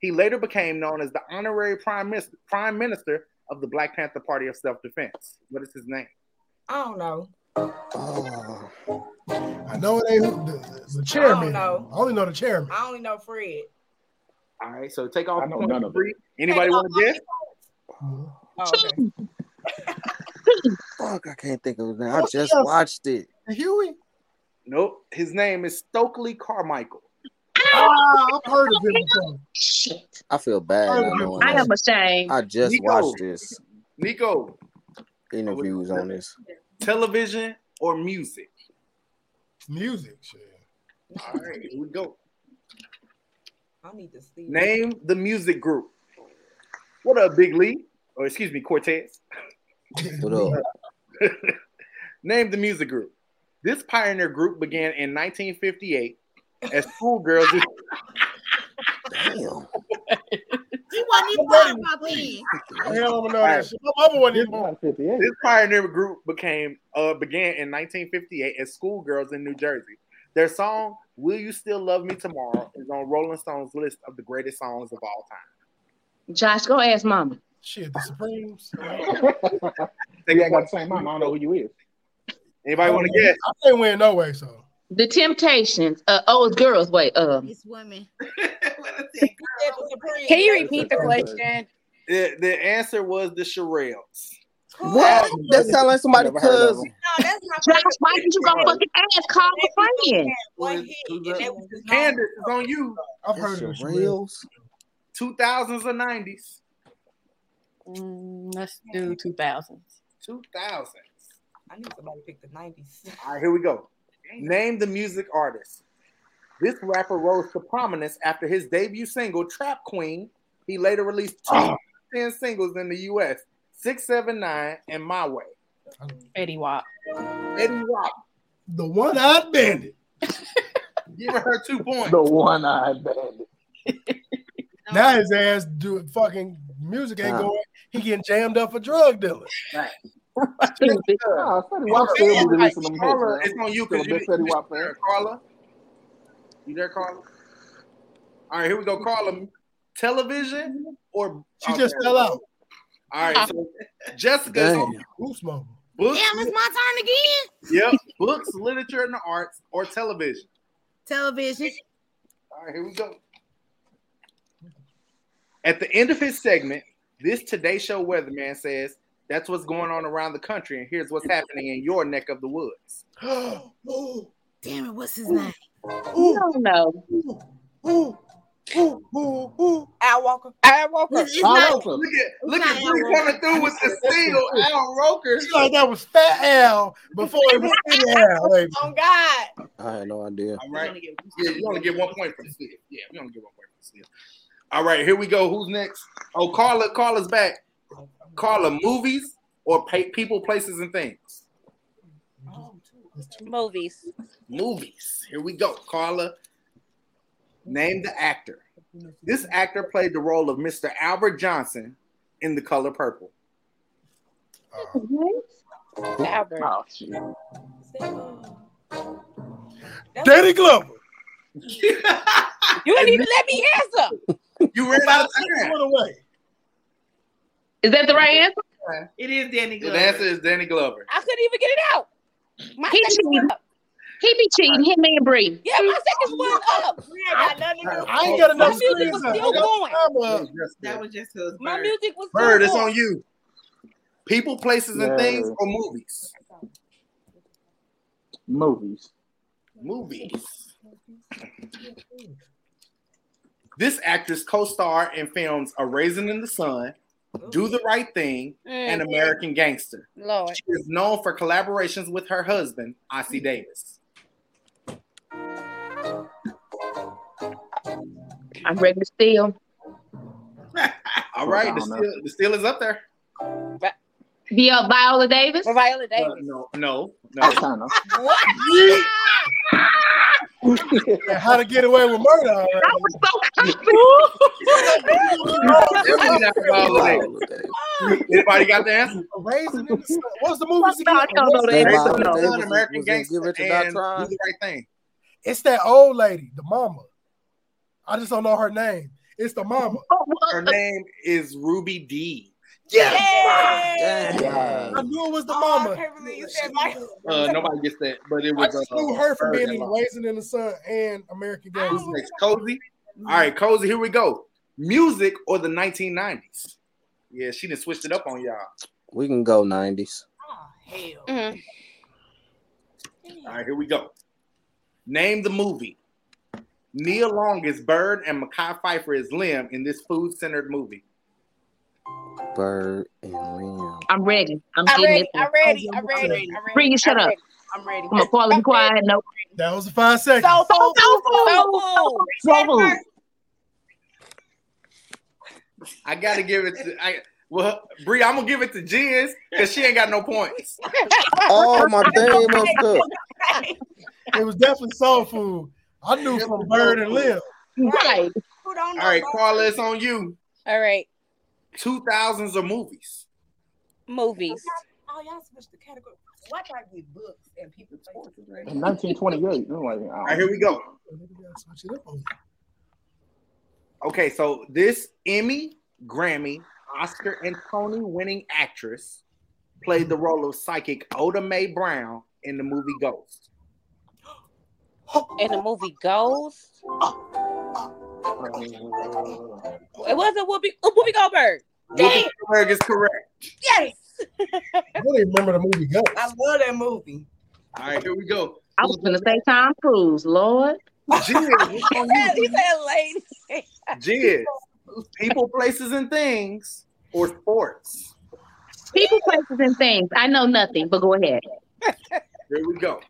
He later became known as the honorary prime minister, prime minister of the Black Panther Party of Self Defense. What is his name? I don't know. Oh, I know it ain't the, the chairman. know. I only know the chairman. I only know Fred. All right, so take off I know none of it. Anybody want to guess? Oh, [LAUGHS] okay. fuck! I can't think of his name. I just watched it. Huey. Nope. His name is Stokely Carmichael. Ah, I've heard of him. Shit. I feel bad. I not knowing I am ashamed. I just Nico. watched this Nico, interviews on this. television or music? Music. Shit. All right, here we go. I need to see. Name the music group. What up, Big Lee? Or excuse me, Cortez. What up? [LAUGHS] Name the music group. This pioneer group began in 1958 as schoolgirls. Damn. He wasn't even born about then. Hell, I don't know that shit. My mama wasn't even born. This pioneer group became uh, began in 1958 as schoolgirls in New Jersey. Their song "Will You Still Love Me Tomorrow" is on Rolling Stone's list of the greatest songs of all time. Josh, go ask mama. Shit, the Supremes. They ain't got the same mom. I don't know who you is. Anybody want to guess? I can't win no way, so. The Temptations. Uh, oh, it's girls. Wait. Uh, It's women. [LAUGHS] Can you repeat the question? The, the answer was the Shirelles. What? That sounds like somebody cuz. heard No, that's not why did you go fucking ask? Call a friend. one hit, and that was his name. Candace is on you. I've heard of the Supremes. 2000s or 90s? Mm, let's do 2000s. 2000s. I need somebody to pick the 90s. All right, here we go. Name the music artist. This rapper rose to prominence after his debut single, Trap Queen. He later released two ah. 10 singles in the US 679 and My Way. Eddie Wap. Eddie Rock. The one-eyed bandit. [LAUGHS] Give her two points. The one-eyed bandit. [LAUGHS] Now his ass do fucking music ain't Nah. going. He getting jammed up for drug dealing. Nah, Fetty Wap still be releasing them hits, man. it's on you Still because you, big Fetty Wap fan. there, Carla. You there, Carla? All right, here we go, Carla. Television or She oh, just fell out. All right, so [LAUGHS] Jessica, is on Damn. Who's smoking? books, Damn, it's my turn again. yep, books, literature, and the arts, or television. Television. All right, here we go. At the end of his segment, this Today Show weatherman says, "That's what's going on around the country, and here's what's happening in your neck of the woods." Ooh, [GASPS] Damn it, what's his name? You don't know. ooh, ooh, ooh, ooh. Al Walker. Al Walker. It's, it's Al not. Roker. Look at look at Al Bree coming through with the steal, Al Roker. It's like that was Fat Al before it was Skinny Al. [LAUGHS] Like, Oh God. I had no idea. All right, yeah, you only get one point for the steal. Yeah, we only get one point for the steal. All right, here we go. Who's next? Oh, Carla, Carla's back. Carla, movies or pa- people, places, and things. Movies. Movies. Here we go. Carla, name the actor. This actor played the role of Mr. Albert Johnson in The Color Purple. Albert. Oh, shit. Danny Glover. You didn't even let me answer. [LAUGHS] You ran out of time. Put away. Is that the right answer? It is Danny Glover. The answer is Danny Glover. I couldn't even get it out. My He seconds cheated. went up. He be cheating. Him and Bree. Yeah, my seconds went up. We ain't got nothing to do. I ain't got enough My music was still going. time. That was just his My music was Bird, still it's on you. People, places, and Yeah. things or movies? Movies. Movies. This actress co-starred in films A Raisin in the Sun, Do the Right Thing, and Mm, American Gangster. Lord. She is known for collaborations with her husband, Ossie Davis. I'm ready to steal. [LAUGHS] All right, the don't steal, the steal is up there. Via Viola Davis. Viola Uh, Davis. no, no, no. What? Yeah, How to get away with murder? all right. I was so Definitely not Viola Davis. Anybody got the answer? A Raisin in the sun. What's the movie? No, I don't know that. Hey, Raisin Viola the Davis Sun, American Gangster, Get and Do the Right Thing. It's that old lady, the mama. I just don't know her name. It's the mama. Her name is Ruby D. Yes! Damn. I knew it was the Oh, mama. I can't believe you said my. Uh, nobody gets that, but it I was. just uh, knew her for being that in lost. Raisin in the Sun and American Who's Gangster. next? Cozy. All right, Cozy. Here we go. Music or the 1990s? Yeah, she done switched it up on y'all. We can go 90s. Oh, hell. Mhm. All right, here we go. Name the movie. Nia Long is Bird and Mekhi Phifer is Lem in this food-centered movie. Bird and Lem. I'm ready. I'm I'm ready. I'm ready. I'm ready. I'm ready. Bree, you shut up. I'm ready. I'm gonna fall be quiet. Nope. That was the five seconds. So, so, so, So food. Soul food. I gotta give it to I well Bree, I'm gonna give it to Jens because she ain't got no points. [LAUGHS] Oh, my thing messed up. It was definitely soul food. I knew from Bird and Lim. Right. Who don't know? All right, Carla, it's on you. All right. Two thousands of movies. Movies. Oh, y'all switched the category. Why try to get books and people places? In 1928. All right, here we go. Switch it up on you. Okay, so this Emmy, Grammy, Oscar, and Tony winning actress played the role of psychic Oda Mae Brown in the movie Ghost. In the movie Ghost. Uh, It wasn't Whoopi, uh, Whoopi Goldberg. Whoopi Goldberg is correct. Yes. I don't even remember the movie Ghost. I love that movie. All right, here we go. I was gonna say Tom Cruise, Lord. Jizz, it's [LAUGHS] on he said lady. Jizz. People, places, and things, or sports. People, places, and things. I know nothing, but go ahead. Here we go.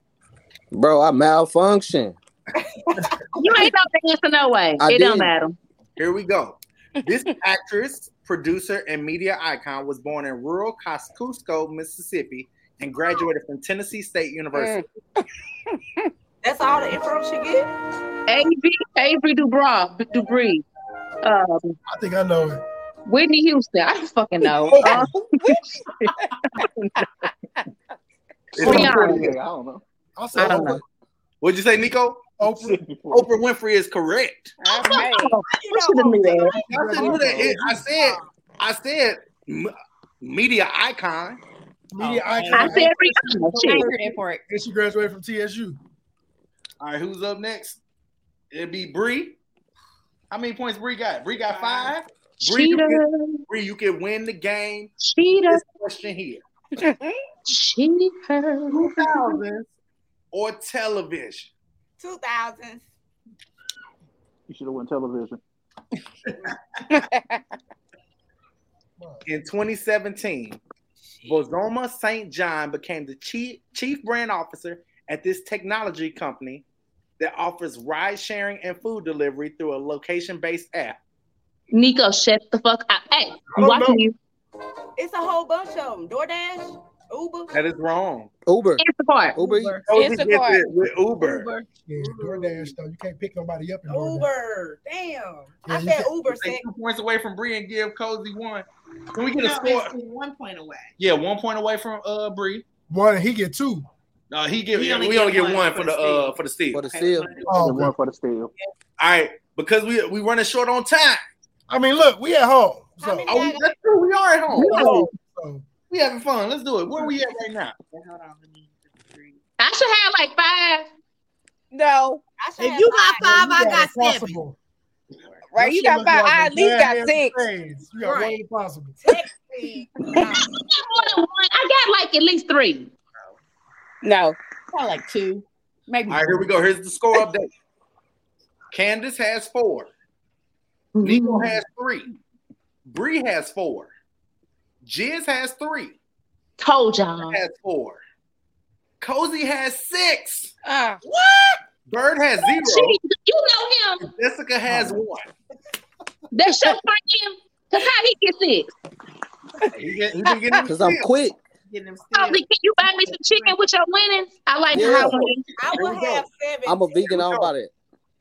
Bro, I malfunction. You ain't know the answer no way. I it don't matter. Here we go. This actress, producer, and media icon was born in rural Kosciusko, Mississippi, and graduated from Tennessee State University. [LAUGHS] That's all the info she get. Avery, Avery Dubrow, Dubree. Um, I think I know it. Whitney Houston. I don't fucking know. [LAUGHS] Rihanna. Yeah, I don't know. I'll I don't know. What'd you say, Nico? Oprah. [LAUGHS] Oprah Winfrey is correct. Oh, we should have knew that. I said, I said, I said, media icon. Media I icon. said Rihanna. Shit. And she graduated from TSU. All right, who's up next? It'd be Bree. How many points Bree got? Bree got five. Bree, you can, Bree, you can win the game. Cheater. This question here: [LAUGHS] Cheater. 2000s or television? 2000s. You should have won television. [LAUGHS] In 2017, Bozoma St. John became the chief, chief brand officer at this technology company that offers ride sharing and food delivery through a location based app. Nico, shut the fuck up. Hey, I'm oh, watching know. you. It's a whole bunch of them. DoorDash, Uber. That is wrong. Uber. Instacart. Uber. Cozy gets it with Uber. Yeah, DoorDash though. You can't pick nobody up in DoorDash. Uber. Damn. Yeah, I said Uber. Take Said, two points away from Bree and give Cozy one. Can we get a score? it's one point away. Yeah, one point away from uh Bree. One, he get two. No, he give He only we get only get one one for for the the steal. uh for the steal. For the seal. Oh, okay. one for the steal. All right, because we we running short on time. I mean, look, we at home. How So, many Oh, I that's true. We are at home. we at home. So, We having fun. Let's do it. Where we at right now? Hold on, let me get the three. I should have like five. No, I should If you got five. five, I got seven. impossible. right? You got five. look I at least got six. spades. You got one Right. impossible. Technically, [LAUGHS] nah. I got more than one. I got like at least three. No. Probably like two. Maybe. All right, here we go. Here's the score update. [LAUGHS] Candace has four. Nico mm-hmm. has three. Bree has four. Jiz has three. Told y'all. Has four. Cozy has six. Ah, Bird has zero. Gee, You know him. Jessica has one. That's your friend. Cause how he get six? He, get, he been Cause I'm quick. Getting them Oh, still. can you buy me some chicken with your winnings? I like Yeah. how wings. I Here will have seven. I'm a vegan. I don't buy that.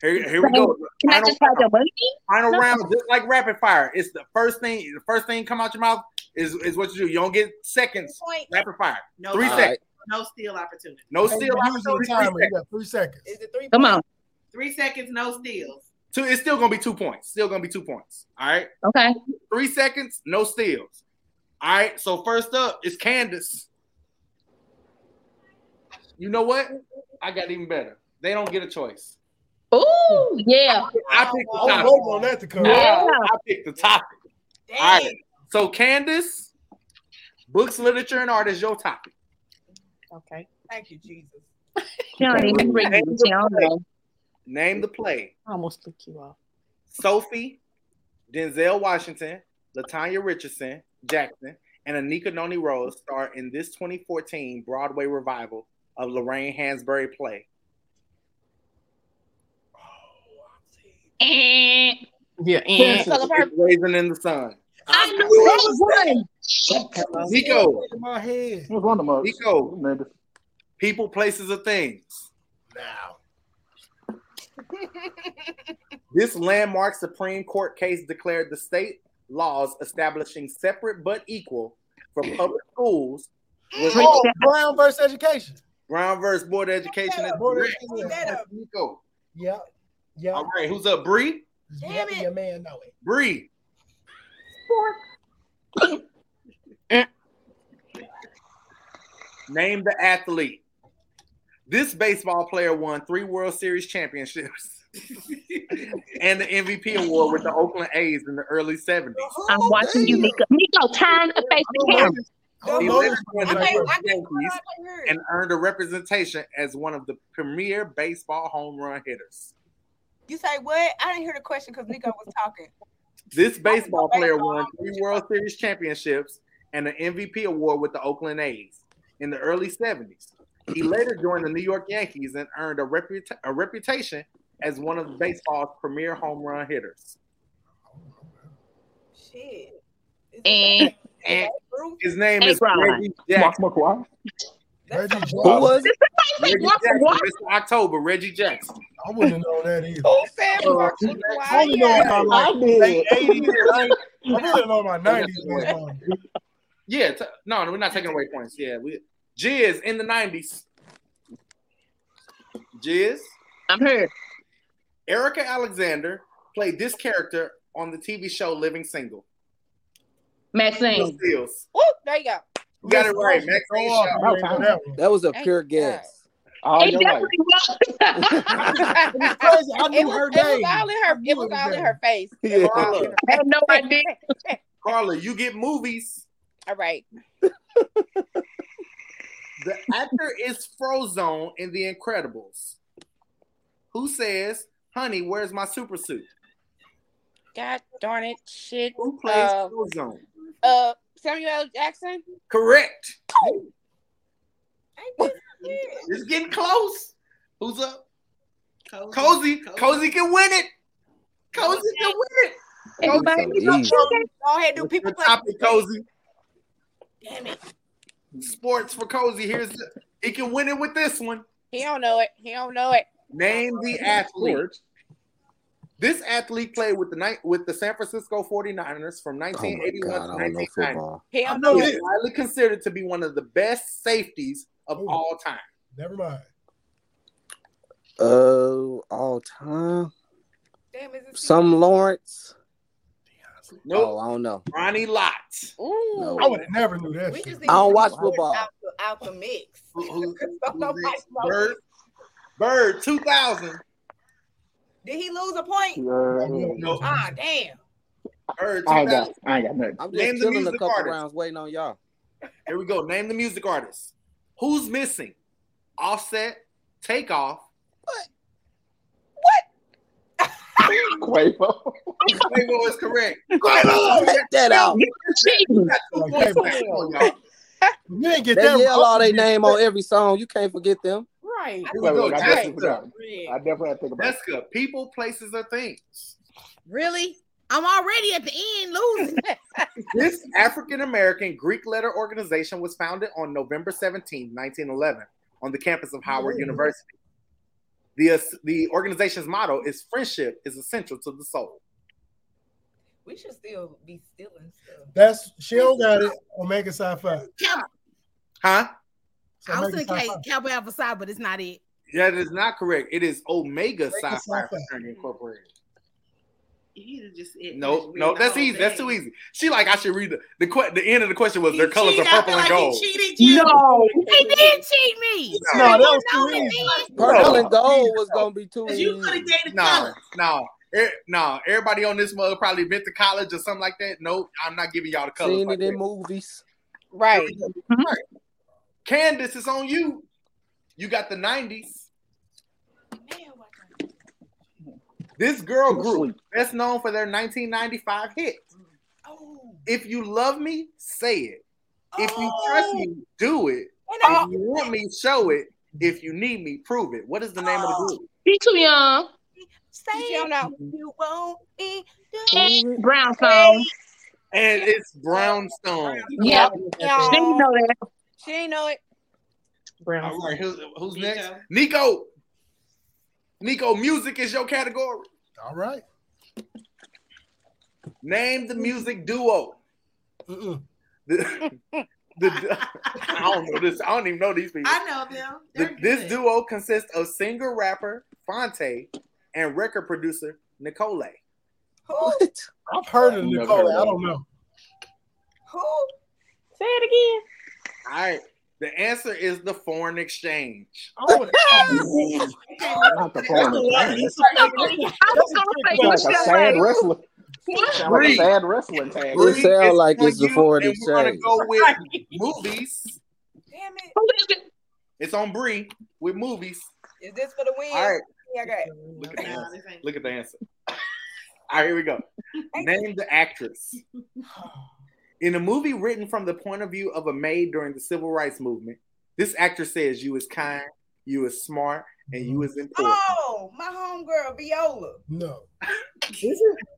Here, here we go. Can I Final, just have your money? final No. round, just like rapid fire. It's the first thing. The first thing come out your mouth is, is what you do. You don't get seconds. Point. Rapid fire. No, Three All seconds. no steal opportunity. No Hey, steal. you use opportunity, three timer. You seconds. got three seconds. Is it three? Come on. Three seconds, no steals. Two. It's still gonna be two points. Still gonna be two points. All right. Okay. Three seconds, no steals. All right. So first up is Candace. You know what? I got even better. They don't get a choice. Ooh, yeah. I picked the I was topic. on that to come. Yeah. I picked the topic. Dang. All right. So Candace, books, literature, and art is your topic. Okay. Thank you, Jesus. She don't even bring me. She don't know. Name the play. I almost flipped you off. Sophie, Denzel Washington, Latanya Richardson Jackson, and Anika Noni Rose star in this 2014 Broadway revival of Lorraine Hansberry play. Eh, Yeah. And Color purple. It's Raisin in the Sun. I know that one. Nico, In my head. What's one of them? Nico, people, places, or things. Now. [LAUGHS] This landmark Supreme Court case declared the state laws establishing separate but equal for public schools was Oh, Brown versus education. Brown versus Board of Education. is Board of. Education. Nico. Yeah. Yeah. All right, who's up? Bree? Damn it. Your man know it. Bree. Name the athlete. This baseball player won three World Series championships [LAUGHS] and the MVP award with the Oakland A's in the early 70s. I'm watching you, Nico. Nico, turn and face the camera. He don't later joined the one. New York Yankees and earned a representation as one of the premier baseball home run hitters. You say what? I didn't hear the question because Nico was talking. This baseball player won three World Series championships and an MVP award with the Oakland A's in the early 70s. He [CLEARS THROAT] later joined the New York Yankees and earned a, reputa- a reputation as one of baseball's premier home run hitters. Shit. And And his name is Reggie Jackson. McQuarrie. Reggie Who was Did somebody say Reggie Jackson, what? Mr. October, Reggie Jackson. I wouldn't know that either. Who said Uh, Mark I only know about like I did. late 80s. I really know about [LAUGHS] 90s. man. Yeah, t- no, no, we're not taking away points. Yeah, we Jizz in the nineties. Jizz. I'm here. Erika Alexander played this character on the TV show Living Single. Maxine. Steels. Ooh, there you go. You got it right, Maxine Oh, Shaw. I didn't know that was a pure guess. Oh, It you're right. definitely was. [LAUGHS] It's crazy. I It knew was, her it was name. all in her. It was all in her face. Yeah. It was all in her I had no idea. Carla, you get movies. All right. The actor is Frozone in The Incredibles. Who says, "Honey, where's my super suit"? God darn it. Shit. Who plays Uh, Frozone? uh, Samuel L. Jackson. Correct. [LAUGHS] It's getting close. Who's up? Cozy. Cozy can win it. Cozy can win it. Everybody Cozy. go Easy. check Go ahead, do people play? topic, Cozy? Damn it. Sports for Cozy. Here's the, he can win it with this one. He don't know it. He don't know it. Name the athlete. This athlete played with the night with the San Francisco 49ers from Oh 1981 god, to I don't know 1990. He I don't know know He it. is widely considered to be one of the best safeties of Ooh. all time. Never mind. Uh, all time. Damn, is this Some Lawrence. Nope. Oh, I don't know. Ronnie Lott. Ooh. No. I would have never knew that shit. I don't watch football. Out the, out the mix. [LAUGHS] Who- who- Don't who's nobody next? know. Bird. Bird 2000. Did he lose a point? Yeah. No, Ah, damn. Bird I ain't got. I ain't got nothing. I'm Name just the killing a couple artist. rounds waiting on y'all. Here we go. Name the music artist. Who's missing? Offset, Takeoff. What? What? [LAUGHS] Quavo. Quavo is correct. [LAUGHS] Quavo, check that out. You got two Like, points Quavo. back on y'all. You didn't get They that yell wrong. all their name on every song. You can't forget them. Right. Here we Wait, wait, I definitely Jessica. I definitely had to think about it. Jessica, people, places, or things. Really? I'm already at the end losing. [LAUGHS] This African American Greek letter organization was founded on November 17, 1911, on the campus of Howard University. The, uh, the organization's motto is friendship is essential to the soul. We should still be stealing stuff. That's she don't got it. Omega Psi Phi. Huh? It's I was thinking Sci-Fi. Kappa Alpha Psi, but it's not it. That is not correct. It is Omega Psi Phi Sci-Fi. Fraternity Incorporated. You just it, No, read no, the that's whole easy. That's too easy. She like I should read the the, que- the end of the question was He their colors are purple feel and like gold. He cheated you. No. He did cheat me. No, that was too easy. Purple and gold was gonna be too Cause you easy. could have gave the No, color. no, er, no. Everybody on this mug probably been to college or something like that. Nope, I'm not giving y'all the colors. Seen Like it in that. movies. Right. Candace, it's on you. You got the 90s. This girl group, best known for their 1995 hit. If you love me, say it. If you trust me, oh. do it. If you want me, show it. If you need me, prove it. What is the name of the oh. group? He too young. Say You don't know. you won't be. Brownstone. And it's Brownstone. Yep. Yeah. She didn't know that. She ain't know it. All Brownstone. right, who's, who's next? Nico. Nico, music is your category. All right. Name the music duo. The, [LAUGHS] the, I don't know this. I don't even know these people. I know them. The- this duo consists of singer rapper Phonte and record producer Nicolay. Who? I've heard of Nicole. heard I don't know. Who? Say it again. All right. The answer is the foreign exchange. [LAUGHS] I would [LAUGHS] Not the [LAUGHS] foreign exchange. I was gonna say It's like a sad UCLA. wrestling. Sound like a Bree. sad wrestling tag. It sound like on it's the you, foreign and We're gonna exchange. go with movies. Damn it. Who is it? It's on Bree with movies. Is this for the win? All right. Yeah, okay. Look at the Nah, answer. this ain't- Look at the answer. All right, here we go. Name the actress. [SIGHS] In a movie written from the point of view of a maid during the civil rights movement, this actress says you is kind, you is smart, and you was important. Oh, my homegirl Viola. No. [LAUGHS]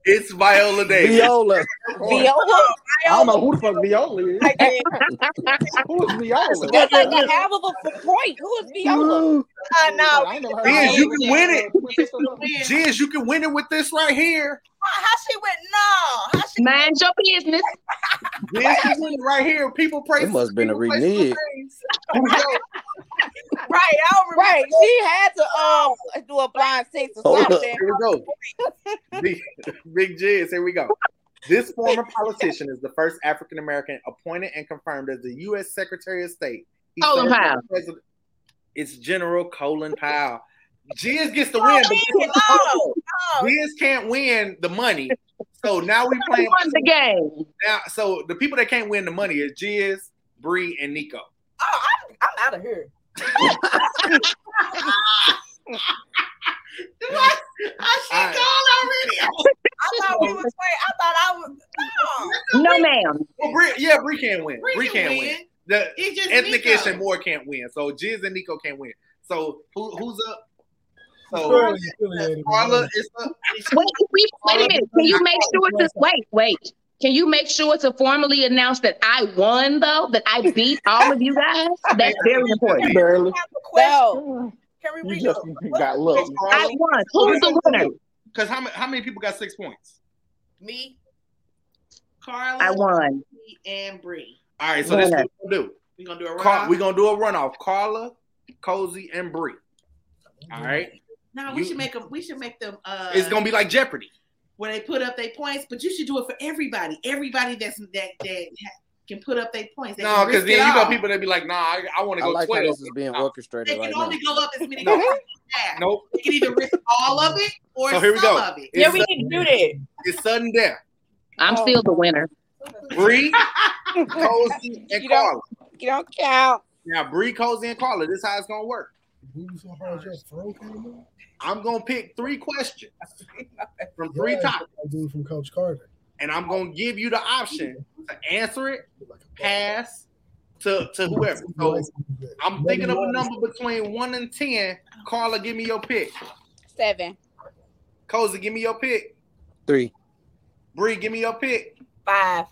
It's Viola Davis. Viola. Viola? I don't know who the fuck Viola is. [LAUGHS] who is Viola? That's like a hell of a point. Who is Viola? I know. I know her. Giz, you can win it. Giz, you can win it with this right here. How she went? No. How she Mind your business. Giz can win it right here. People pray. It must have been a renege. [LAUGHS] right? I don't remember. Right. She had to um do a blind six or Hold up. something. Here we go. Big, [LAUGHS] Big Giz, here we go. This former [LAUGHS] politician is the first African American appointed and confirmed as the U.S. Secretary of State. He oh, Colin Powell. It's General Colin Powell. Giz gets the oh, win, but Oh, oh, oh. Giz can't win the money. So now we playing Won the game. now. So the people that can't win the money is Giz, Bree, and Nico. Oh, I'm, I'm out of here. [LAUGHS] What? I should already. [LAUGHS] I thought we was wait. I thought I was. No. No, ma'am. Well, Bree, yeah, Bree can't win. Bree Bree can can't win. win. The It's just ethnic Nico. and more can't win. So Giz and Nico can't win. So who, who's up? So Fairly Carla them. is up. Wait, wait, wait a minute. Can you make sure to wait, wait? Can you make sure to formally announce that I won though? That I beat all of you guys? That's very important. Barely. No. Can we You read just [LAUGHS] got looked. I won. Who's the winner? Because how many how many people got six points? Me, Carla, I won. and Bree. All right, so this is Winner. what we're gonna do. We're gonna do a Car- we're gonna do a runoff. Carla, Cozy, and Bree. All right. No, we You- should make them. We should make them. Uh, It's gonna be like Jeopardy. where they put up their points, but you should do it for everybody. Everybody that's that that ha- can put up their points. They No, because then you got people that be like, nah, I, I want to I go like how 12. this is being They orchestrated can right now. only go up as many [LAUGHS] No. points as they have. Nope. They can either risk all of it or So here we some go. of it. It's, we need to do that. it's sudden death. I'm oh. still the winner. Bree, [LAUGHS] Cozy, and You don't- Carla. You don't count. Now, Bree, Cozy, and Carla. This is how it's gonna work. Who so hard your throat came in? I'm gonna pick three questions [LAUGHS] from three Yeah, topics, from Coach Carter. And I'm gonna give you the option to answer it, pass to to whoever. So I'm thinking of a number between one and ten. Carla, give me your pick. Seven. Cozy, give me your pick. Three. Bree, give me your pick. Five.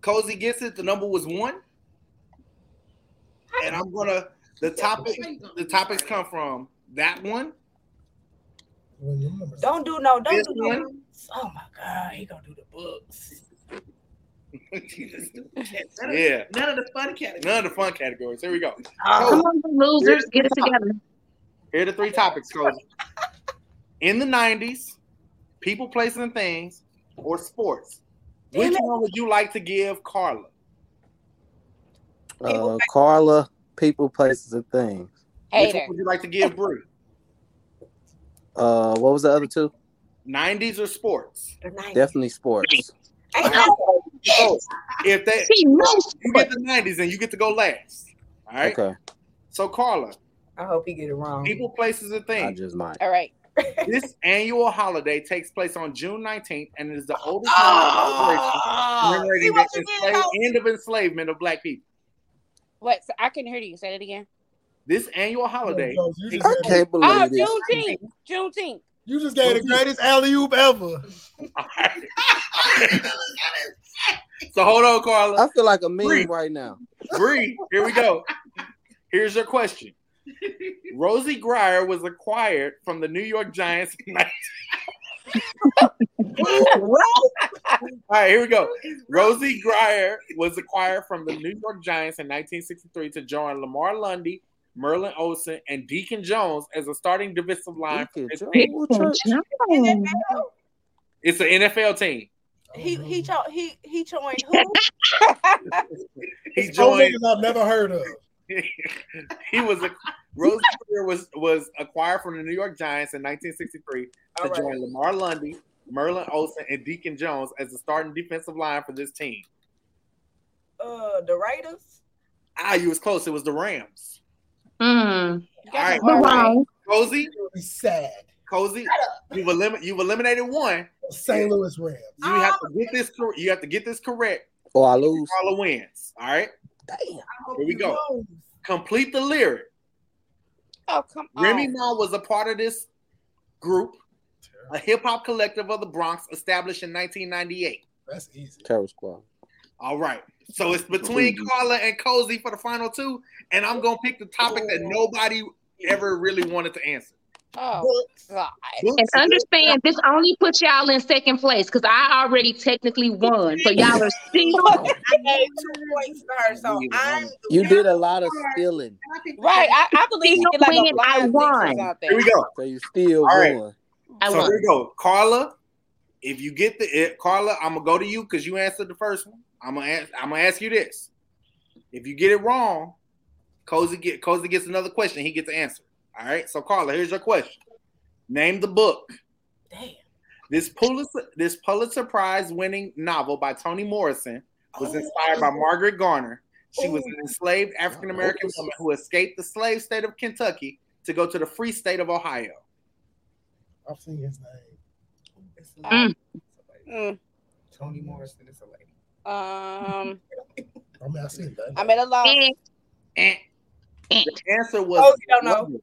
Cozy gets it. The number was one. And I'm gonna the topic the topics come from that one, Don't do no. Don't this do no. Oh my God, he gonna do the books. [LAUGHS] [LAUGHS] yeah. None of the fun categories. None of the fun categories. Here we go. Come on, losers, get it together. Here are the three topics, Cozy. In the 90s, people, places, and things, or sports. Which one would you like to give Carla? Uh, Carla, people, places, and things. Which one would you like to give Bree? Uh, what was the other two? 90s or sports? Definitely sports. Oh, if they you get the 90s and you get to go last. All right. Okay, So Carla, I hope you get it wrong. people, places, and I just might. All right. [LAUGHS] This annual holiday takes place on June 19th and is the oldest ah! holiday Oh, commemorating what the you ensla- end of enslavement of black people. What? So I couldn't hear you. Say that again. This annual holiday Coach, you, I can't believe Oh, this. Juneteenth. Juneteenth. You just gave the greatest alley oop ever. [LAUGHS] so hold on, Carla. I feel like a meme Bree. right now. Bree, here we go. Here's your question. [LAUGHS] Rosey Grier was acquired from the New York Giants. in 19 [LAUGHS] All right, here we go. Rosey Grier was acquired from the New York Giants in 1963 to join Lamar Lundy, Merlin Olsen, and Deacon Jones as a starting defensive line. for Deacon his Jones. team. It's an NFL team. He he cho- he he joined who? [LAUGHS] He Some joined. I've never heard of. [LAUGHS] he was a Rosey Grier was was acquired from the New York Giants in 1963 to All right. join Lamar Lundy, Merlin Olsen, and Deacon Jones as the starting defensive line for this team. Uh, the Raiders. Ah, you was close. It was the Rams. Mm. All right, We're wrong. Cozy, sad. Cozy, you've eliminated you've eliminated one. St. Louis Rams. You have to get this cor- you have to get this correct. Or I lose. Carla wins. All right, Damn. here we go. Complete the lyric. Oh, come Remy on. Ma was a part of this group, a hip hop collective of the Bronx established in 1998. That's easy. Terror Squad. All right. So it's between Carla and Cozy for the final two, and I'm gonna pick the topic that oh. nobody ever really wanted to answer. Oh, God. And understand, this only puts y'all in second place because I already technically won. So y'all are [LAUGHS] still. I gave [LAUGHS] two points to her, so I'm You did a lot of stealing. Right. I, I believe Still she like a win, I blind six or won. something. Here we go. So you still All right. won. I so won. here we go. Carla, if you get the it, Carla, I'm gonna go to you because you answered the first one. I'm gonna ask, I'm gonna ask you this. If you get it wrong, Cozy get Cozy gets another question. He gets the answer. All right. So Carla, here's your question. Name the book. Damn. This Pulitzer this Pulitzer Prize winning novel by Toni Morrison was inspired by Margaret Garner. She was an enslaved African American woman who escaped the slave state of Kentucky to go to the free state of Ohio. I've seen his name. Mm. Mm. Toni Morrison is a lady. Um, I mean, I seen that. I'm at a loss. Eh, And eh. the answer was Oh, you don't know.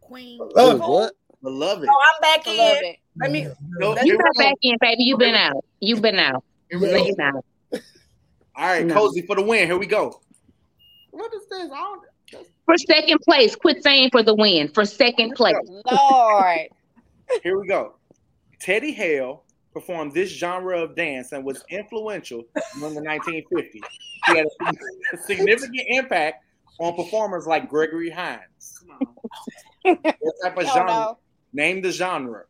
Queen. Love Wait, what? Beloved. Oh, I'm back I love in. it. Let me. No, let You here we got go. back in, baby. You've been out. You've been out. You've been out. All right, No. Cozy for the win. Here we go. What is this? I don't, For second place. Quit saying for the win. For second place. Lord. here we go. Teddy Hale performed this genre of dance and was influential during the 1950s. He had a significant impact on performers like Gregory Hines. What type of genre? no. Name the genre.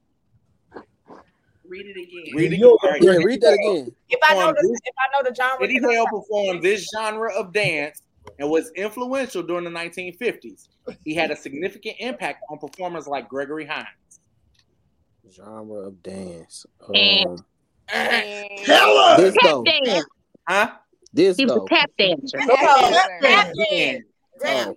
Read it again. Read it Yo, All right, Yeah, read that again. If I know the this- if I know the genre, Eddie can Hale performed this genre of dance and was influential during the 1950s. He had a significant impact on performers like Gregory Hines. Genre of dance. And- Um, And- Hella! disco. Tap dance. Huh? He was Disco. a tap dancer. Captain. Damn, Oh.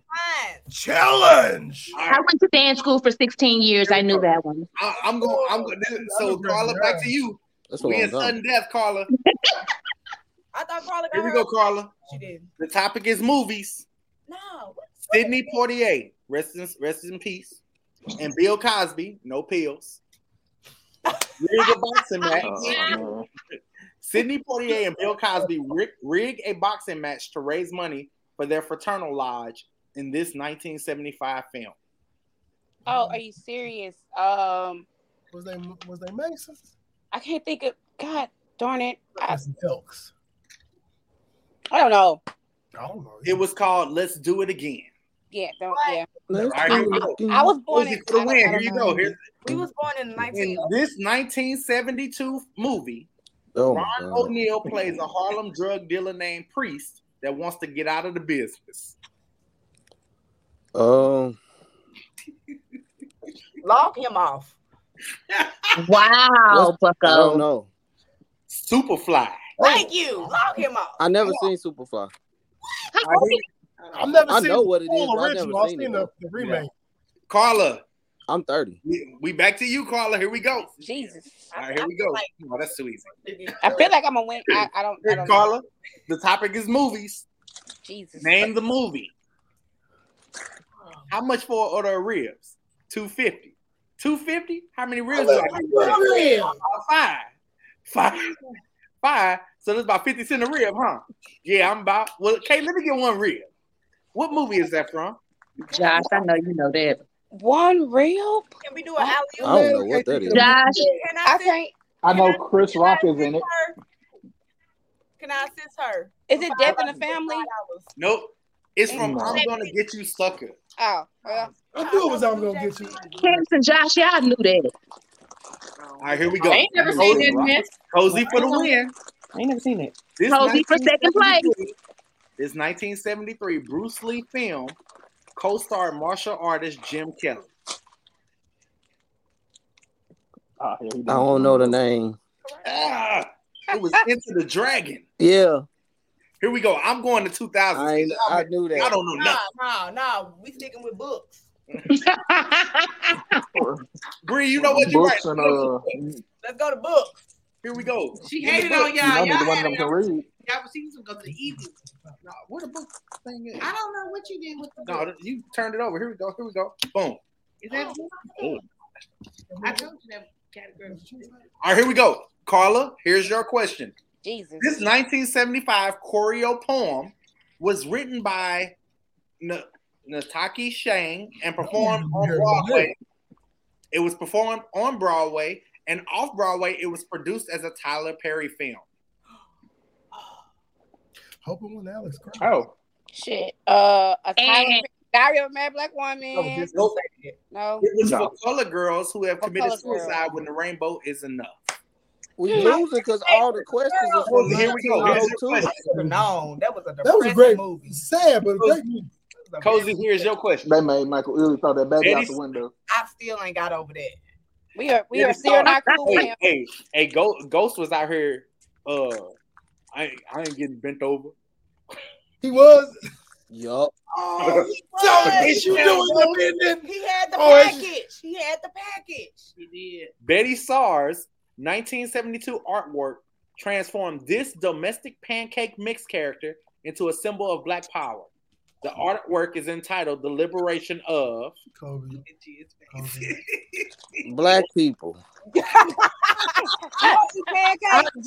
Challenge. I went to dance school for 16 years. I knew that one. I, I'm going. I'm going. So Carla, back to you. That's what We I'm in sudden death, Carla. [LAUGHS] I thought Carla got Here we go, Carla. She did. The topic is movies. No. Sidney Poitier, rest in, rest in peace, and Bill Cosby, no pills. Rig a boxing match. [LAUGHS] Uh, Sidney Poitier and Bill Cosby rig, rig a boxing match to raise money for their fraternal lodge in this 1975 film. Oh, are you serious? Um, Was they was they Masons? I can't think of. God darn it! I, Elks. I don't know. I don't know. It was called "Let's Do It Again." Yeah, don't. Yeah. Let's here we go. do it I was born Cozy in. for the win. Here you don't go. know. Here, We was born in 19. in this 1972 movie, Oh Ron god. O'Neal plays a Harlem drug dealer named Priest that wants to get out of the business. Um, [LAUGHS] Log him off. Wow, I don't know. Superfly. Thank you. Log him off. I never seen Superfly. I've never I seen know what it the full I've never original. I've seen seen it, the, the remake. Carla, I'm 30. we, we back to you, Carla. Here we go. Jesus. All right, here we go. Oh, that's too easy. I feel like I'm gonna win. I, I don't. I don't know. Carla, the topic is movies. Jesus. Name the movie. How much for an order of ribs? 250. 250? How many ribs do I get? Uh, Five. Five. Five. So that's about 50 cents a rib, huh? Yeah, I'm about. Well, okay, let me get one rib. What movie is that from? Josh, I know you know that. One real? Can we do an alley I don't know what that is. Josh, Can I, I assist, can't. I know Chris Rock is in it. her? Can I assist her? Is it Death in the Family? Nope. It's from Mm. I'm Gonna Get You Sucker. Oh, well. I knew it was I'm gonna get you. Candace and Josh, y'all knew that. All right, here we go. I ain't never seen that, man. Cozy for the win. I ain't never seen it. This Cozy for second place. 1973 This 1973 Bruce Lee film co-starred martial artist Jim Kelly. Ah, I don't know the name. Ah, it was Enter the Dragon. Yeah, Here we go. I'm going to 2000. I ain't, I knew that. I don't know No, nothing. no, no. We sticking with books. [LAUGHS] Bree, you know what? You're right. Books and uh, Let's go to books. Here we go. She In the hated book. on y'all. Y'all one of had them it can on- read. Y'all she needs to go to the easy. Nah, where the book thing is? I don't know what you did with the No, book. you turned it over. Here we go. Here we go. Boom. Is that Oh. oh. I told you that category. was All right, here we go. Carla, here's your question. Jesus. This 1975 choreo poem was written by N- Ntozake Shange and performed on Broadway. It was performed on Broadway and off Broadway. It was produced as a Tyler Perry film. [GASPS] Hoping when Alex cries. Oh, Shit. Uh, a Tyler And- Diary of a Mad Black Woman. No. It was No. for color girls who have For committed color girls. suicide when the rainbow is enough. We losing because all the questions are from Here we go. Here's your 1902. question. No, that was a That was a great movie. Sad, but a great movie. Cozy, here's your question. they made Michael Ealy throw that baby out the window. I still ain't got over that. We are we Yeah, are still not cool with Hey, him. hey, hey, Ghost, Ghost was out here. Uh, I ain't, I ain't getting bent over. He was. Yup. Oh, [LAUGHS] he So, was. is you doing the bending? He had the Oh, package. He had the package. He did. Betye Saar's 1972 artwork transformed this domestic pancake mix character into a symbol of Black Power. The artwork is entitled "The Liberation of." Kobe. [LAUGHS] Black people. Aunt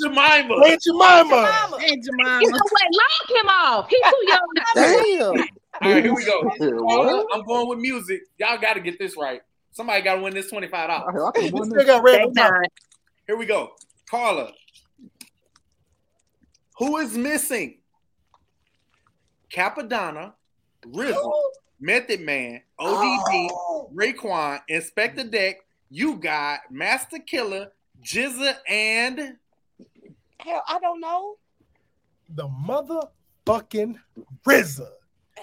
Jemima. Aunt Jemima. Aunt You know Jemima. what? Lock him off. He's too young. [LAUGHS] Damn. All right, here we go. [LAUGHS] What? I'm going with music. Y'all got to get this right. Somebody got to win this twenty five dollars. I could've won This this. nigga got They random not. topics. Here we go. Carla. Who is missing? Cappadonna, Rizzle, Method Man, ODB, Oh. Raekwon, Inspectah Deck, You Got, Masta Killa, GZA, and Hell, I don't know. The motherfucking RZA.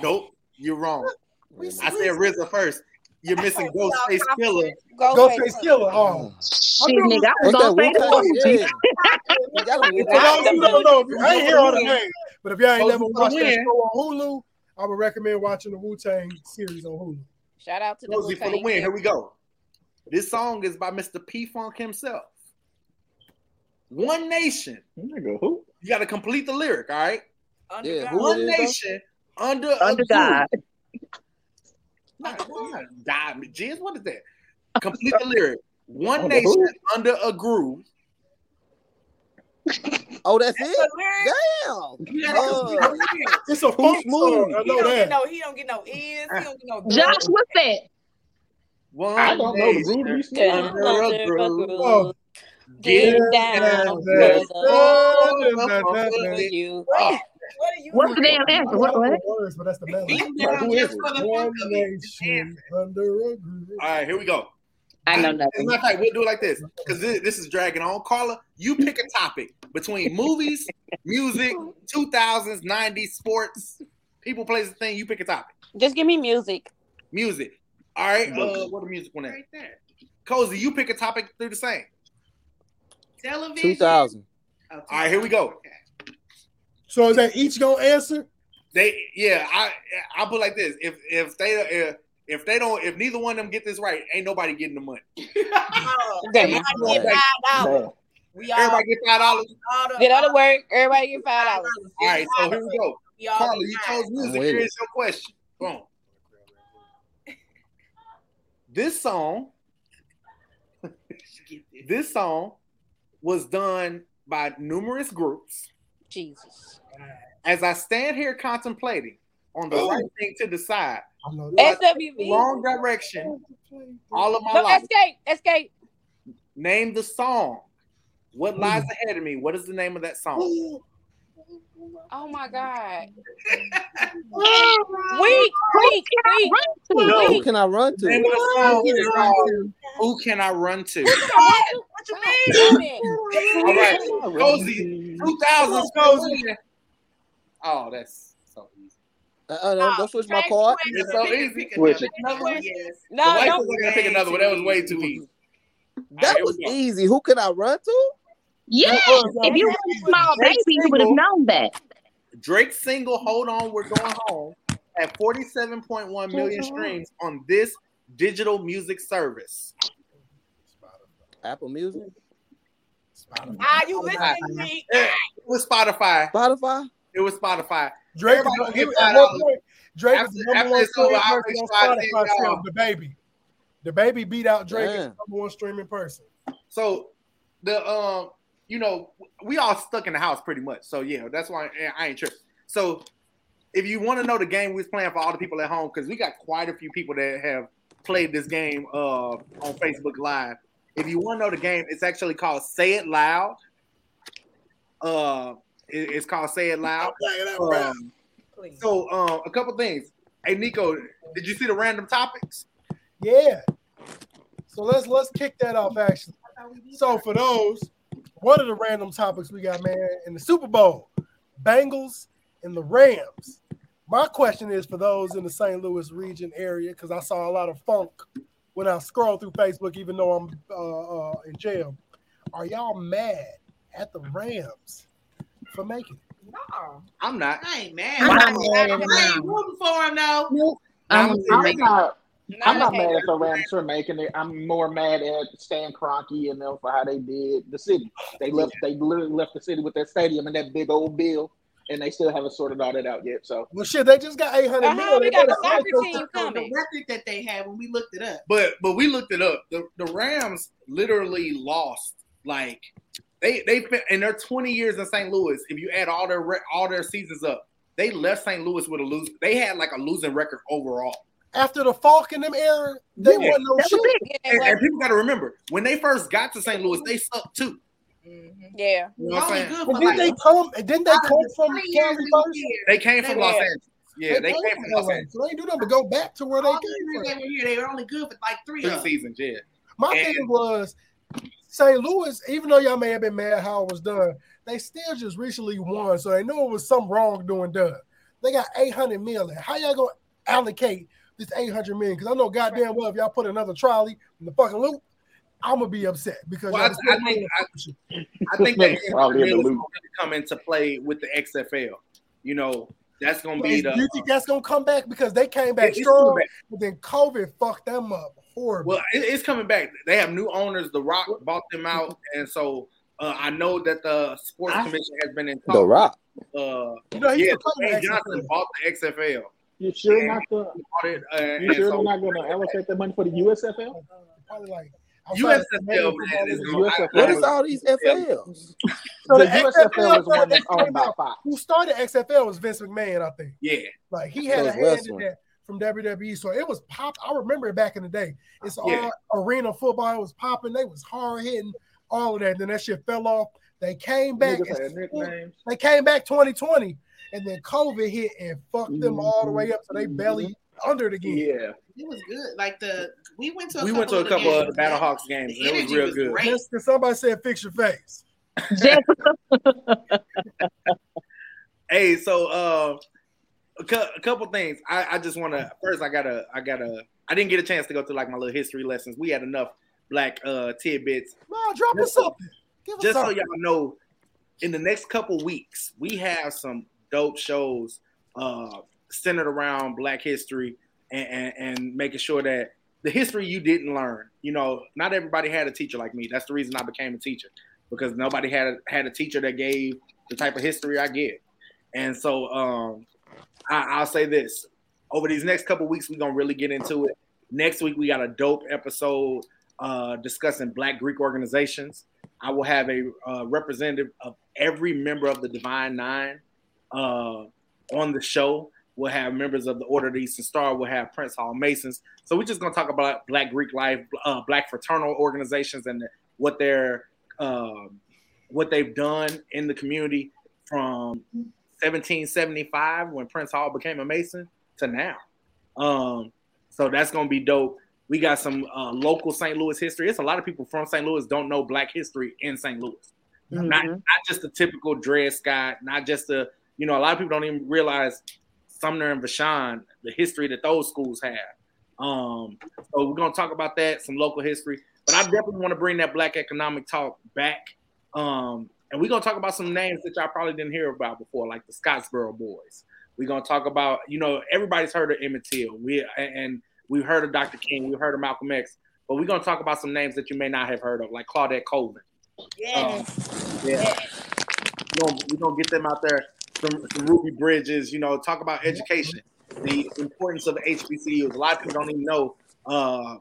nope, you're wrong. I said RZA first. You're missing Ghostface Killah. Ghostface Killah. Oh. Shit, nigga, I was What's that? gonna say that. Yeah. You gotta For those who don't know, if you- I ain't hear all the names, but if y'all ain't never who watched that win. show on Hulu, I would recommend watching the Wu Tang series on Hulu. Shout out to the Rosie for the Wu-Tang win. Here we go. This song is by Mr. P Funk himself. One nation. Nigga, who? You got to complete the lyric, all right? Under Yeah, God. One it is, though? nation under [LAUGHS] Under a God. groove. Not, not diamond. Jizz, what is that? Complete the lyric. One Under nation who? under a groove. Oh, that's That's it? the. Damn. You gotta Uh, complete the lyric. It's a Too funk song. I He know don't get that. no. He don't get no ears. He don't get no. Josh, what's that? One I don't know the nation groove. You still under a groove. Oh, Get Get down, down, brother. down. You. What are you? What's the damn I answer? don't What? know what? the words, but that's the melody. Beat down Who is it? One funk of it. nation under a groove. all right, here we go. I know As a nothing. matter of fact, we'll do it like this because this, this is dragging on. Carla, you pick a topic between movies, music, 2000s, 90s, sports, people, places, thing. You pick a topic. Just give me music. Music. All right. Uh, what the music one at? Right there. Cozy, you pick a topic through the same. Television. 2000. Oh, All right, here we go. Okay. So is that each gonna answer? They, yeah, I, I put like this: if if they if, if they don't, if neither one of them get this right, ain't nobody getting the money. [LAUGHS] [LAUGHS] Everybody get five dollars. We all. Everybody get five dollars. all the- Get out of work. Everybody get five dollars. All right, so here we go. We Carla, you chose music. Here's your question. Boom. [LAUGHS] This song, this song was done by numerous groups. Jesus. As I stand here contemplating on the right thing to decide, I know that. SWV. wrong direction, all of my No, life. escape. Escape. Name the song. What hmm. lies ahead of me? What is the name of that song? Oh my God. [LAUGHS] Weak, weak, weak. No. Who can I run The name to? of the song is called Who Can I Run To? What you mean? All right, Cozy, 2000 Cozy. Oh, that's so easy. Uh, uh, don't, don't switch my card. It's so easy. Switch it. Another one? Yes. The No, wife don't. was gonna pick another one. That was way too easy. That here was easy. Who can I run to? Yeah. If you were a small baby, you would have known that. Drake's single "Hold On, We're Going Home" at 47.1 million streams on this digital music service. Apple Music. Ah, you listening to me? It was Spotify. Spotify. It was Spotify. Drake, Everybody is- at one dollars. point, Drake After- is the number one streaming person on Spotify. still, The baby, the baby beat out Drake as Damn. the number one streaming person. So the um, you know, we all stuck in the house pretty much. So yeah, that's why I, I ain't tripping. So if you want to know the game we was playing for all the people at home, because we got quite a few people that have played this game uh on Facebook Live. If you want to know the game, it's actually called Say It Loud. Uh, it- it's called Say It Loud. [LAUGHS] Um, so uh, a couple things. Hey Nico, did you see the random topics? Yeah. So let's let's kick that off actually. So for those, one of the random topics we got, man, in the Super Bowl, Bengals and the Rams. My question is for those in the St. Louis region area, because I saw a lot of funk when I scroll through Facebook, even though I'm uh, uh, in jail. Are y'all mad at the Rams for making it? No. I'm not. I ain't mad. I'm I not ain't, mad at I ain't them. rooting for him though. I'm, I'm I'm not- not. I'm not mad at the Rams for making it. I'm more mad at Stan Kroenke and them for how they did the city. They left. They literally left the city with that stadium and that big old bill, and they still haven't sorted all that out yet. So Well, shit, they just got 800 Uh-huh, million. we They got got a a soccer soccer team team coming. The record that they had when we looked it up. But but we looked it up. The the Rams literally lost like they they fin- in their 20 years in St. Louis. If you add all their all their seasons up, they left St. Louis with a lose. They had like a losing record overall. After the Faulk in them era, they Yeah. wasn't no shit. And, and people got to remember when they first got to St. Louis, they sucked too. Yeah. You know what I'm saying? But didn't they come? Didn't they come from Cali first? They came from They Los. Angeles. Yeah, they, came from Los LA. Angeles. So they ain't do nothing but go back to where they All came from. they were here, they were only good for like three, Three seasons, yeah. My And- thing was St. Louis, even though y'all may have been mad how it was done, they still just recently won. So they knew it was some wrongdoing done. They got 800 million. How y'all gonna allocate this 800 million? Because I know goddamn well if y'all put another trolley in the fucking loop, I'm gonna be upset because Well, I, I think paying I, I think that [LAUGHS] probably in the is loop. going to come into play with the XFL. You know, that's going to But be the. you think that's gonna come back because they came back It's strong, back. but then COVID fucked them up horribly. Well, it, it's coming back. They have new owners. The Rock bought them out, and so uh, I know that the sports I- commission has been in. talk. The. Rock. Uh, You know, he's yeah, the player Dwayne of the Johnson XFL. bought the XFL. you sure And not the? he it, uh, You and sure so they're not going to allocate that money for the USFL? Probably like USFL outside is of going. USFL What is all these FLs? So The the, USFL XFL is one that's came owned by out- Fox. Who started XFL was Vince McMahon, I think. Yeah, Like he had So a hand in that from WWE. So it was pop. I remember it back in the day. It's all Yeah. arena football. It was popping. They was hard hitting, all of that. Then that shit fell off. They came back. Niggas and- nicknames. They came back 2020, and then COVID hit and fucked them all the Mm-hmm. way up. So they belly under it again. Yeah. It was good. Like the we went to a we couple went to a of the couple of games. the Battlehawks games. The and It was real was good. great. Just 'cause somebody said fix your face. [LAUGHS] Hey, so uh, a, cou- a couple things. I, I just want to first. I gotta. I gotta. I didn't get a chance to go through like my little history lessons. We had enough black uh tidbits. No, drop us something. Give us Just so y'all know, in the next couple weeks, we have some dope shows uh centered around Black history and, and, and making sure that the history you didn't learn. You know, not everybody had a teacher like me. That's the reason I became a teacher because nobody had a, had a teacher that gave the type of history I give. And so um, I, I'll say this: over these next couple weeks, we're gonna really get into it. Next week, we got a dope episode uh, discussing Black Greek organizations. I will have a uh, representative of every member of the Divine Nine uh, on the show. We'll have members of the Order of the Eastern Star. We'll have Prince Hall Masons. So we're just gonna talk about Black Greek life, uh, Black fraternal organizations, and what they're um, what they've done in the community from 1775 when Prince Hall became a Mason to now. Um, so that's gonna be dope. We got some uh, local St. Louis history. It's a lot of people from St. Louis don't know Black history in St. Louis. Not not just the typical Dred Scott, not just the you know a lot of people don't even realize Sumner and Vashon, the history that those schools have. Um, so we're gonna talk about that, some local history. But I definitely want to bring that Black economic talk back. Um, and we're gonna talk about some names that y'all probably didn't hear about before, like the Scottsboro Boys. We're gonna talk about, you know, everybody's heard of Emmett Till. We and we've heard of Dr. King, we've heard of Malcolm X, but we're gonna talk about some names that you may not have heard of, like Claudette Colvin. Yeah. Um, yeah. We're gonna, we're gonna get them out there. Some, some Ruby Bridges, you know, talk about education, the importance of HBCUs. A lot of people don't even know. Uh,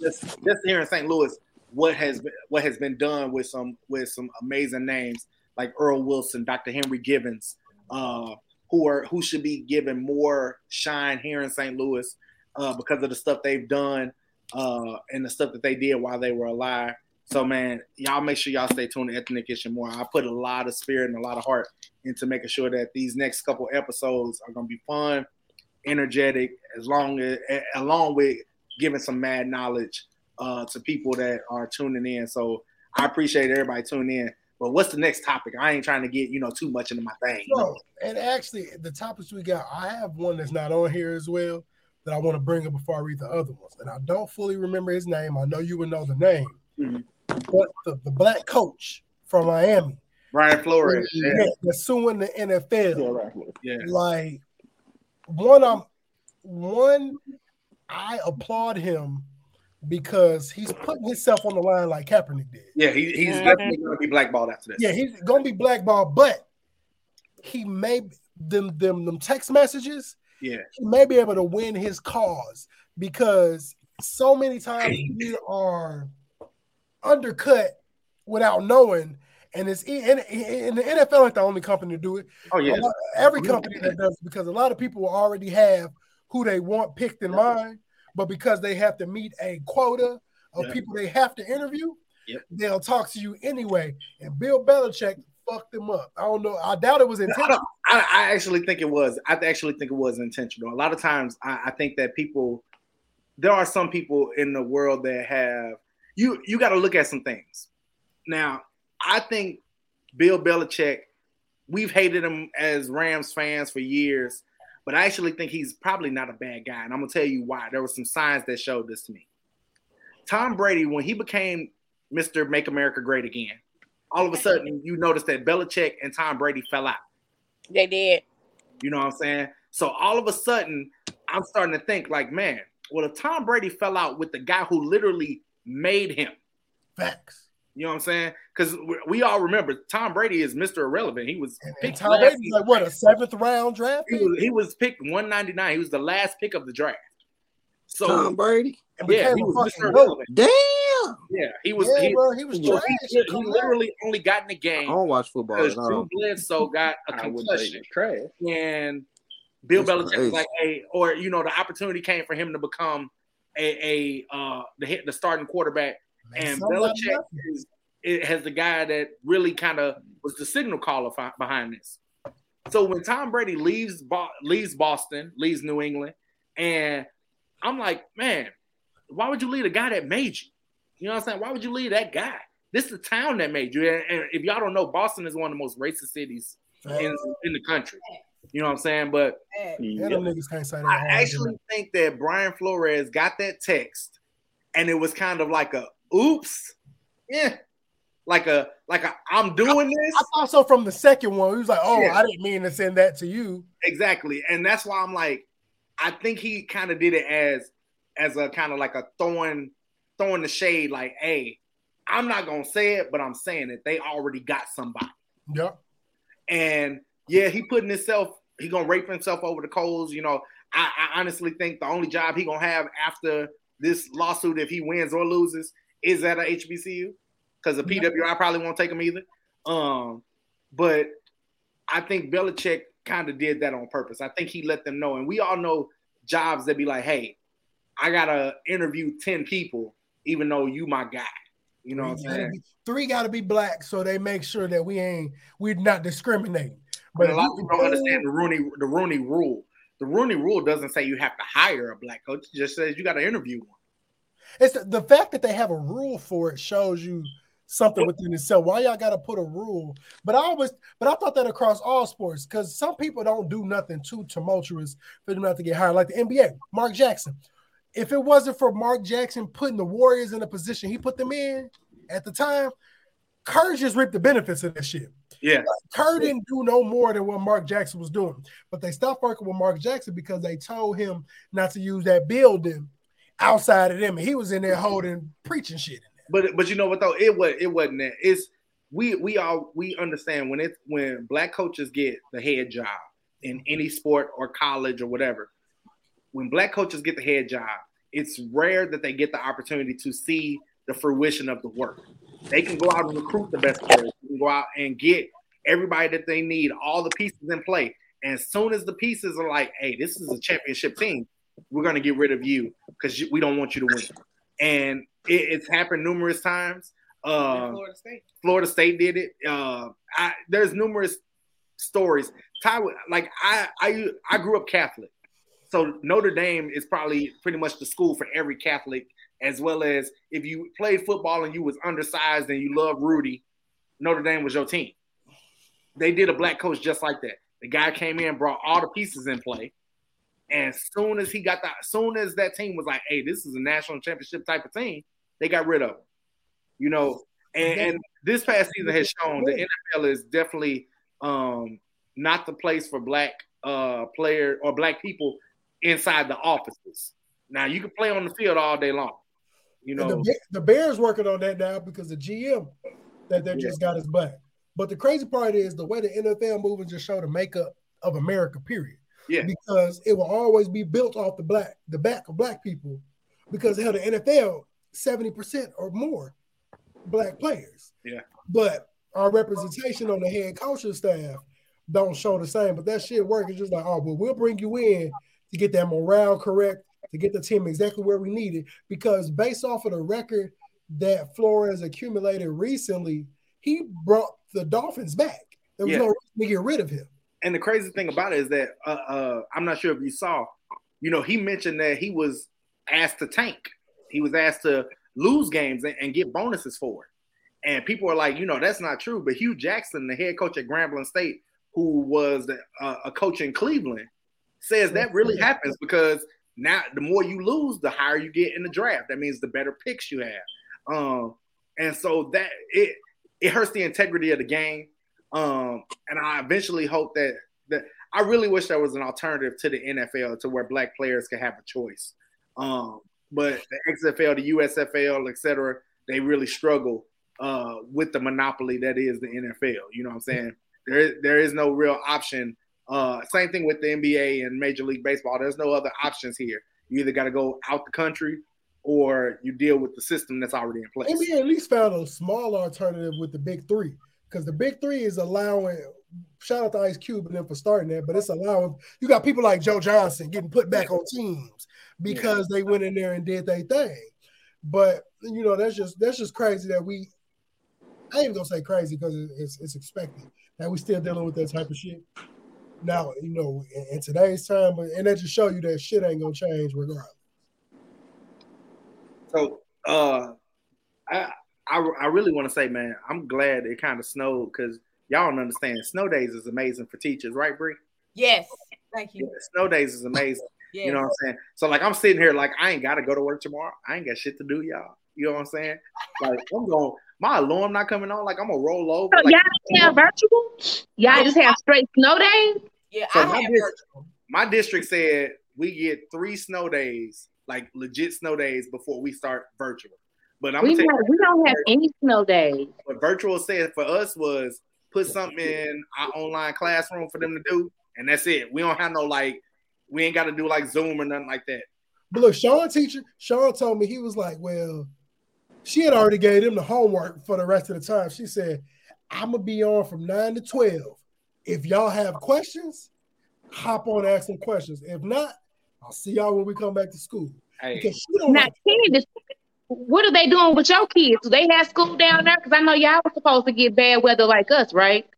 just, just here in St. Louis, what has been, what has been done with some with some amazing names like Earl Wilson, Dr. Henry Gibbons, uh, who are who should be given more shine here in St. Louis uh, because of the stuff they've done uh, and the stuff that they did while they were alive. So man, y'all make sure y'all stay tuned to Ethnic Issue more. I put a lot of spirit and a lot of heart into making sure that these next couple episodes are gonna be fun, energetic, as long as along with giving some mad knowledge uh, to people that are tuning in. So I appreciate everybody tuning in. But what's the next topic? I ain't trying to get you know too much into my thing. know? No, and actually, the topics we got, I have one that's not on here as well that I want to bring up before I read the other ones. And I don't fully remember his name. I know you would know the name, Mm-hmm. but the, the black coach from Miami, Brian Flores. yeah, Yeah. that's suing the NFL. Yeah. Like one, um, one, I applaud him because he's putting himself on the line like Kaepernick did. Yeah, he, he's definitely going to be blackballed after this. Yeah, he's gonna be blackballed, but he may them them them text messages. Yeah. He may be able to win his cause because so many times [CLEARS THROAT] we are undercut without knowing. And it's and, and the NFL ain't the only company to do it. Oh, yeah. Lot- every company that does it because a lot of people already have who they want picked in mind, but because they have to meet a quota of Yeah. people they have to interview, Yep. they'll talk to you anyway. And Bill Belichick fucked them up. I don't know. I doubt it was intentional. don't- I, I actually think it was. I actually think it was intentional. A lot of times, I, I think that people, there are some people in the world that have you. You got to look at some things. Now, I think Bill Belichick. We've hated him as Rams fans for years, but I actually think he's probably not a bad guy, and I'm gonna tell you why. There were some signs that showed this to me. Tom Brady, when he became Mr. Make America Great Again, all of a sudden you notice that Belichick and Tom Brady fell out. They did. You know what I'm saying? So all of a sudden, I'm starting to think like, man, well, if Tom Brady fell out with the guy who literally made him, facts. You know what I'm saying? Because we, we all remember Tom Brady is Mr. Irrelevant. He was And picked Tom last Brady's like what a seventh round draft. he was, he was picked 199. He was the last pick of the draft. So Tom Brady? And yeah, he was Mr. Irrelevant. Damn. Yeah, he was. Yeah, he, bro, he was he, trash. he- he literally only got in the game I don't watch football because at. Drew Bledsoe got a wouldn't concussion. was trash. and Bill That's Belichick crazy. was like, "Hey," or you know, the opportunity came for him to become a, a uh the the starting quarterback, and Belichick is it has the guy that really kind of was the signal caller fi- behind this. So when Tom Brady leaves Bo- leaves Boston, leaves New England, and I'm like, man, why would you leave a guy that made you? You know what I'm saying? Why would you leave that guy? This is the town that made you. And, and if y'all don't know, Boston is one of the most racist cities in, in the country. You know what I'm saying? But And them niggas can't say that. I actually think that Brian Flores got that text, and it was kind of like a oops, yeah, like a like a I'm doing this I thought so from the second one. He was like, "Oh, Yeah. I didn't mean to send that to you." exactly, and that's why I'm like, I think he kind of did it as as a kind of like a throwing throwing the shade, like, hey, I'm not gonna say it, but I'm saying it. They already got somebody. Yeah. And yeah, he putting himself, he gonna rape himself over the coals. You know, I, I honestly think the only job he gonna have after this lawsuit, if he wins or loses, is at a HBCU. Because the PWI probably won't take him either. Um, but I think Belichick kind of did that on purpose. I think he let them know, and we all know jobs that be like, hey, I gotta interview 10 people, even though you my guy. You know what I'm Three gotta saying? be- Three got to be black, so they make sure that we ain't we're not discriminating. But a lot of people don't understand the Rooney the Rooney rule. The Rooney rule doesn't say you have to hire a black coach. It just says you got to interview one. It's the, the fact that they have a rule for it shows you something within itself. Why y'all got to put a rule? But I always, but I thought that across all sports because some people don't do nothing too tumultuous for them not to get hired, like the NBA. Mark Jackson. If it wasn't for Mark Jackson putting the Warriors in the position he put them in at the time, Kerr just reaped the benefits of that shit. Yeah. Kerr didn't do no more than what Mark Jackson was doing, but they stopped working with Mark Jackson because they told him not to use that building outside of them. And he was in there holding preaching shit But but you know what though? It was it wasn't that. It's we we all we understand when it's when black coaches get the head job in any sport or college or whatever. When black coaches get the head job, it's rare that they get the opportunity to see the fruition of the work. They can go out and recruit the best players. They can go out and get everybody that they need, all the pieces in play. And as soon as the pieces are like, "Hey, this is a championship team," we're going to get rid of you because we don't want you to win. And it, it's happened numerous times. Uh, Florida State. Florida State did it. Uh, I, there's numerous stories. Ty, like I, I, I grew up Catholic, so Notre Dame is probably pretty much the school for every Catholic. As well as if you played football and you was undersized and you love Rudy, Notre Dame was your team. They did a black coach just like that. The guy came in, brought all the pieces in play, and as soon as he got that, as soon as that team was like, "Hey, this is a national championship type of team," they got rid of him. You know, and, and this past season has shown the NFL is definitely um, not the place for black uh, player or black people inside the offices. Now you can play on the field all day long. You know, the, the Bears working on that now because the GM that they just got his back. But the crazy part is the way the NFL moving just show the makeup of America, period. Yeah. Because it will always be built off the black, the back of black people. Because hell, the NFL, 70% or more black players. yeah. But our representation on the head coaching staff don't show the same. But that shit work. It's just like, oh, well, we'll bring you in to get that morale correct, to get the team exactly where we need it. Because based off of the record that Flores accumulated recently, he brought the Dolphins back. There was Yeah. no reason to get rid of him. And the crazy thing about it is that uh, uh, I'm not sure if you saw, you know, he mentioned that he was asked to tank. He was asked to lose games and, and get bonuses for it. And people are like, you know, that's not true. But Hue Jackson, the head coach at Grambling State, who was uh, a coach in Cleveland, says that really happens because now the more you lose, the higher you get in the draft. That means the better picks you have. Um, and so that it it hurts the integrity of the game. Um, and I eventually hope that that I really wish there was an alternative to the NFL to where black players could have a choice. Um, but the XFL, the USFL, et cetera, they really struggle uh, with the monopoly that is the NFL. You know what I'm saying? There is, there is no real option. Uh, same thing with the NBA and Major League Baseball. There's no other options here. You either got to go out the country or you deal with the system that's already in place. NBA at least found a small alternative with the big three because the big three is allowing. Shout out to Ice Cube and them for starting that, but it's allowing you got people like Joe Johnson getting put back on teams because they went in there and did their thing. But you know that's just that's just crazy that we. I ain't even gonna say crazy because it's it's expected that we still dealing with that type of shit. Now you know in, in today's time, but and that just show you that shit ain't gonna change regardless. So uh I I, I really want to say, man, I'm glad it kind of snowed because y'all don't understand. Snow days is amazing for teachers, right, Bree? Yes. Thank you. Snow days is amazing. You know what I'm saying? So like I'm sitting here like I ain't gotta go to work tomorrow. I ain't got shit to do, y'all. You know what I'm saying? Like I'm going my alarm not coming on, like I'm gonna roll over. So like, y'all don't have virtual? Y'all just have straight snow days? Yeah, So my, dis- my district said we get three snow days, like legit snow days, before we start virtual. But I'm We, gonna have, we don't have any snow days. what virtual said for us was put something in our online classroom for them to do, and that's it. We don't have no like, we ain't got to do like Zoom or nothing like that. But look, Sean teacher, Sean told me he was like, well, she had already gave him the homework for the rest of the time. She said, I'm gonna be on from nine to twelve. If y'all have questions, hop on and ask some questions. If not, I'll see y'all when we come back to school. Because she don't Now, like Candace, what are they doing with your kids? Do they have school down there? Because I know y'all were supposed to get bad weather like us, right?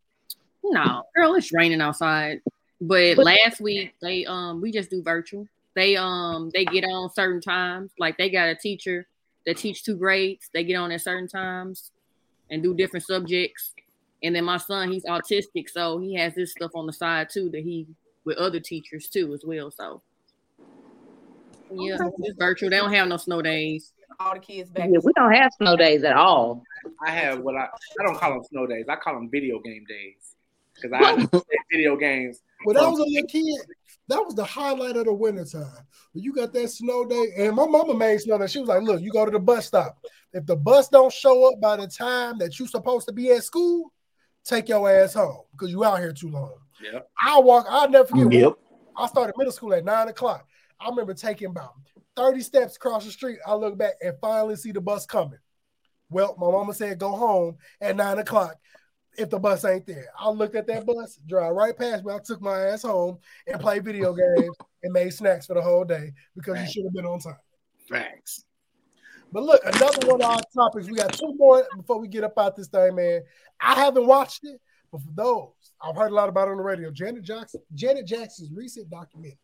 No, girl, it's raining outside. But last week they um we just do virtual. They um they get on certain times. Like they got a teacher that teach two grades. They get on at certain times and do different subjects. And then my son, he's autistic, so he has this stuff on the side too that he with other teachers too as well. So yeah, it's virtual. They don't have no snow days. All the kids back. Yeah, we don't have snow days at all. I have what I I don't call them snow days. I call them video game days. because I play video games. When I was a little kid, that was the highlight of the wintertime. When you got that snow day, and my mama made snow day. She was like, look, you go to the bus stop. If the bus don't show up by the time that you're supposed to be at school, take your ass home because you out here too long. Yeah. I walk, I'll never forget. Yep. I started middle school at nine o'clock. I remember taking about 30 steps across the street. I look back and finally see the bus coming. Well, my mama said go home at nine o'clock if the bus ain't there. I looked at that bus, drive right past me. I took my ass home and played video [LAUGHS] games and made snacks for the whole day because you should have been on time. Thanks. But look, another one of our topics. We got two more before we get up out this thing, man. I haven't watched it, but for those, I've heard a lot about it on the radio. Janet Jackson, Janet Jackson's recent documentary.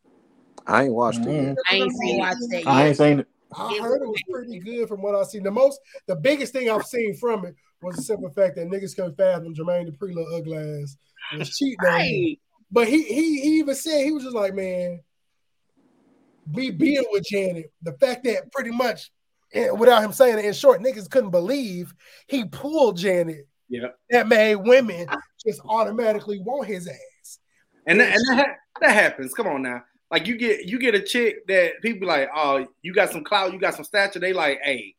I ain't watched it. Mm-hmm. yet. I ain't seen watch that I ain't seen it. I heard it was pretty good from what I've seen. The most, the biggest thing I've seen from it was the simple fact that niggas couldn't fathom Jermaine Dupri little ugly ass was cheating on him. Right. But he he he even said he was just like, man, be being with Janet, the fact that pretty much, without him saying it in short, niggas couldn't believe he pulled Janet. Yeah. That made women just automatically want his ass. And that, and that, that happens. Come on now. Like you get you get a chick that people like, oh, you got some clout, you got some stature. They like, hey,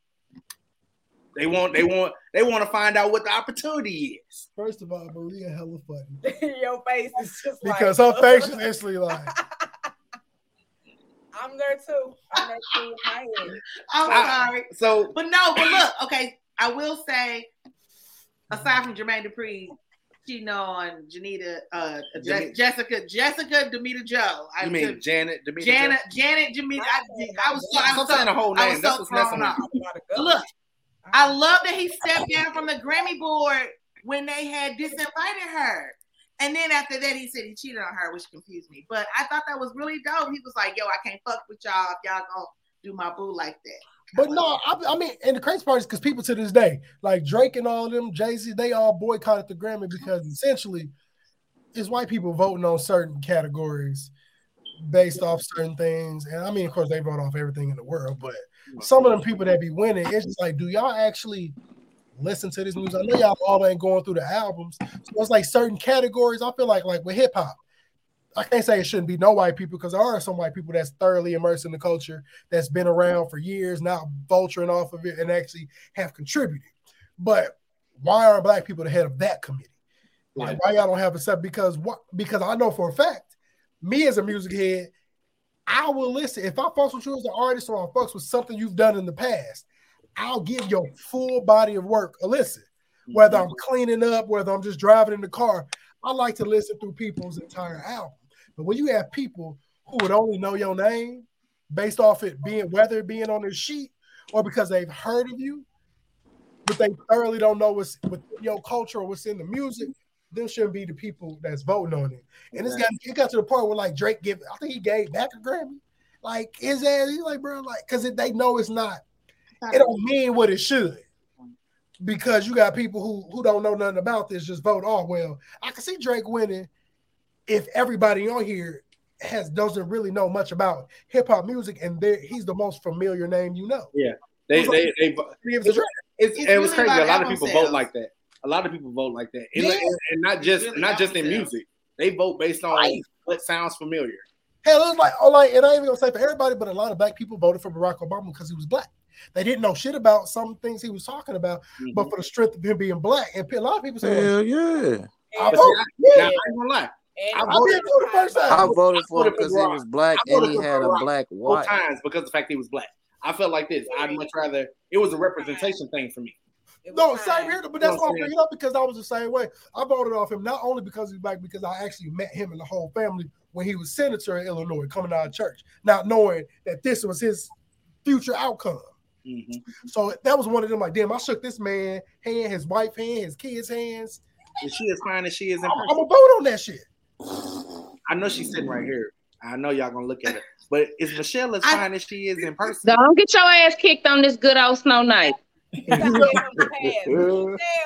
they want they want they want to find out what the opportunity is. First of all, Maria hella funny [LAUGHS] Your face is just because like, her [LAUGHS] face is instantly like, I'm there too. I'm there too with oh, my head. I'm I- sorry. So But no, but look, okay, I will say, aside from Jermaine Dupri, cheating on Janita, uh, Je- Jessica, Jessica Damita Jo. I you mean took- Janet, Demeter Janet, Janet, Jamita. I, I was, I was Stop saying the whole I name. was That's so what's messing thrown off. Look, I love that he stepped down from the Grammy board when they had disinvited her. And then after that, he said he cheated on her, which confused me. But I thought that was really dope. He was like, "Yo, I can't fuck with y'all if y'all gonna do my boo like that." But no, I, I mean, and the crazy part is because people to this day, like Drake and all them, Jay Z, they all boycotted the Grammy because essentially it's white people voting on certain categories based off certain things. And I mean, of course, they vote off everything in the world, but some of them people that be winning, it's just like, do y'all actually listen to this music? I know y'all all ain't going through the albums. So it's like certain categories. I feel like, like with hip hop, I can't say it shouldn't be no white people because there are some white people that's thoroughly immersed in the culture that's been around for years now, vulturing off of it and actually have contributed. But why aren't black people the head of that committee? Like why y'all don't have a set? Because what? Because I know for a fact, me as a music head, I will listen. If I fucks with you as an artist or I fucks with something you've done in the past, I'll give your full body of work a listen. Whether mm-hmm. I'm cleaning up, whether I'm just driving in the car, I like to listen through people's entire album. But when you have people who would only know your name based off it being whether it being on their sheet or because they've heard of you, but they thoroughly don't know what's your culture or what's in the music, them shouldn't be the people that's voting on it. And it's got it got to the point where like Drake give, I think he gave back a Grammy. Like his ass, he's like, bro, like, cause they know it's not, it don't mean what it should. Because you got people who who don't know nothing about this, just vote. Oh well, I can see Drake winning if everybody on here has doesn't really know much about hip hop music, and he's the most familiar name you know. Yeah, they It's they like- they. It's It's, Drake. it's, It's it was really crazy. A lot of people sales. vote like that. A lot of people vote like that, and, Yeah. and- and not just really not just in album music. They vote based on what sounds familiar. Hell, it was like, oh, like, and I ain't even gonna say for everybody, but a lot of black people voted for Barack Obama because he was black. They didn't know shit about some things he was talking about, but mm-hmm. for the strength of him being black, and a lot of people say, Hell yeah. I vote, see, I, yeah. now, I ain't gonna lie. I I voted, did too the first time. I voted for him because he was black and he had a black both wife. times because of the fact he was black. I felt like this. I'd much rather it was a representation thing for me. No, same here, but that's You why I'm I'm it up because I was the same way. I voted off him not only because he's black, because I actually met him and the whole family when he was senator in Illinois, coming out of church, not knowing that this was his future outcome. Mm-hmm. So that was one of them. Like, damn, I shook this man hand, his wife hand, his kids' hands. And she is fine as she is in I'm. I'm gonna vote on that shit. I know she's sitting right here. I know y'all gonna look at it, but is Michelle as fine as she is in person? Don't get your ass kicked on this good old snow night.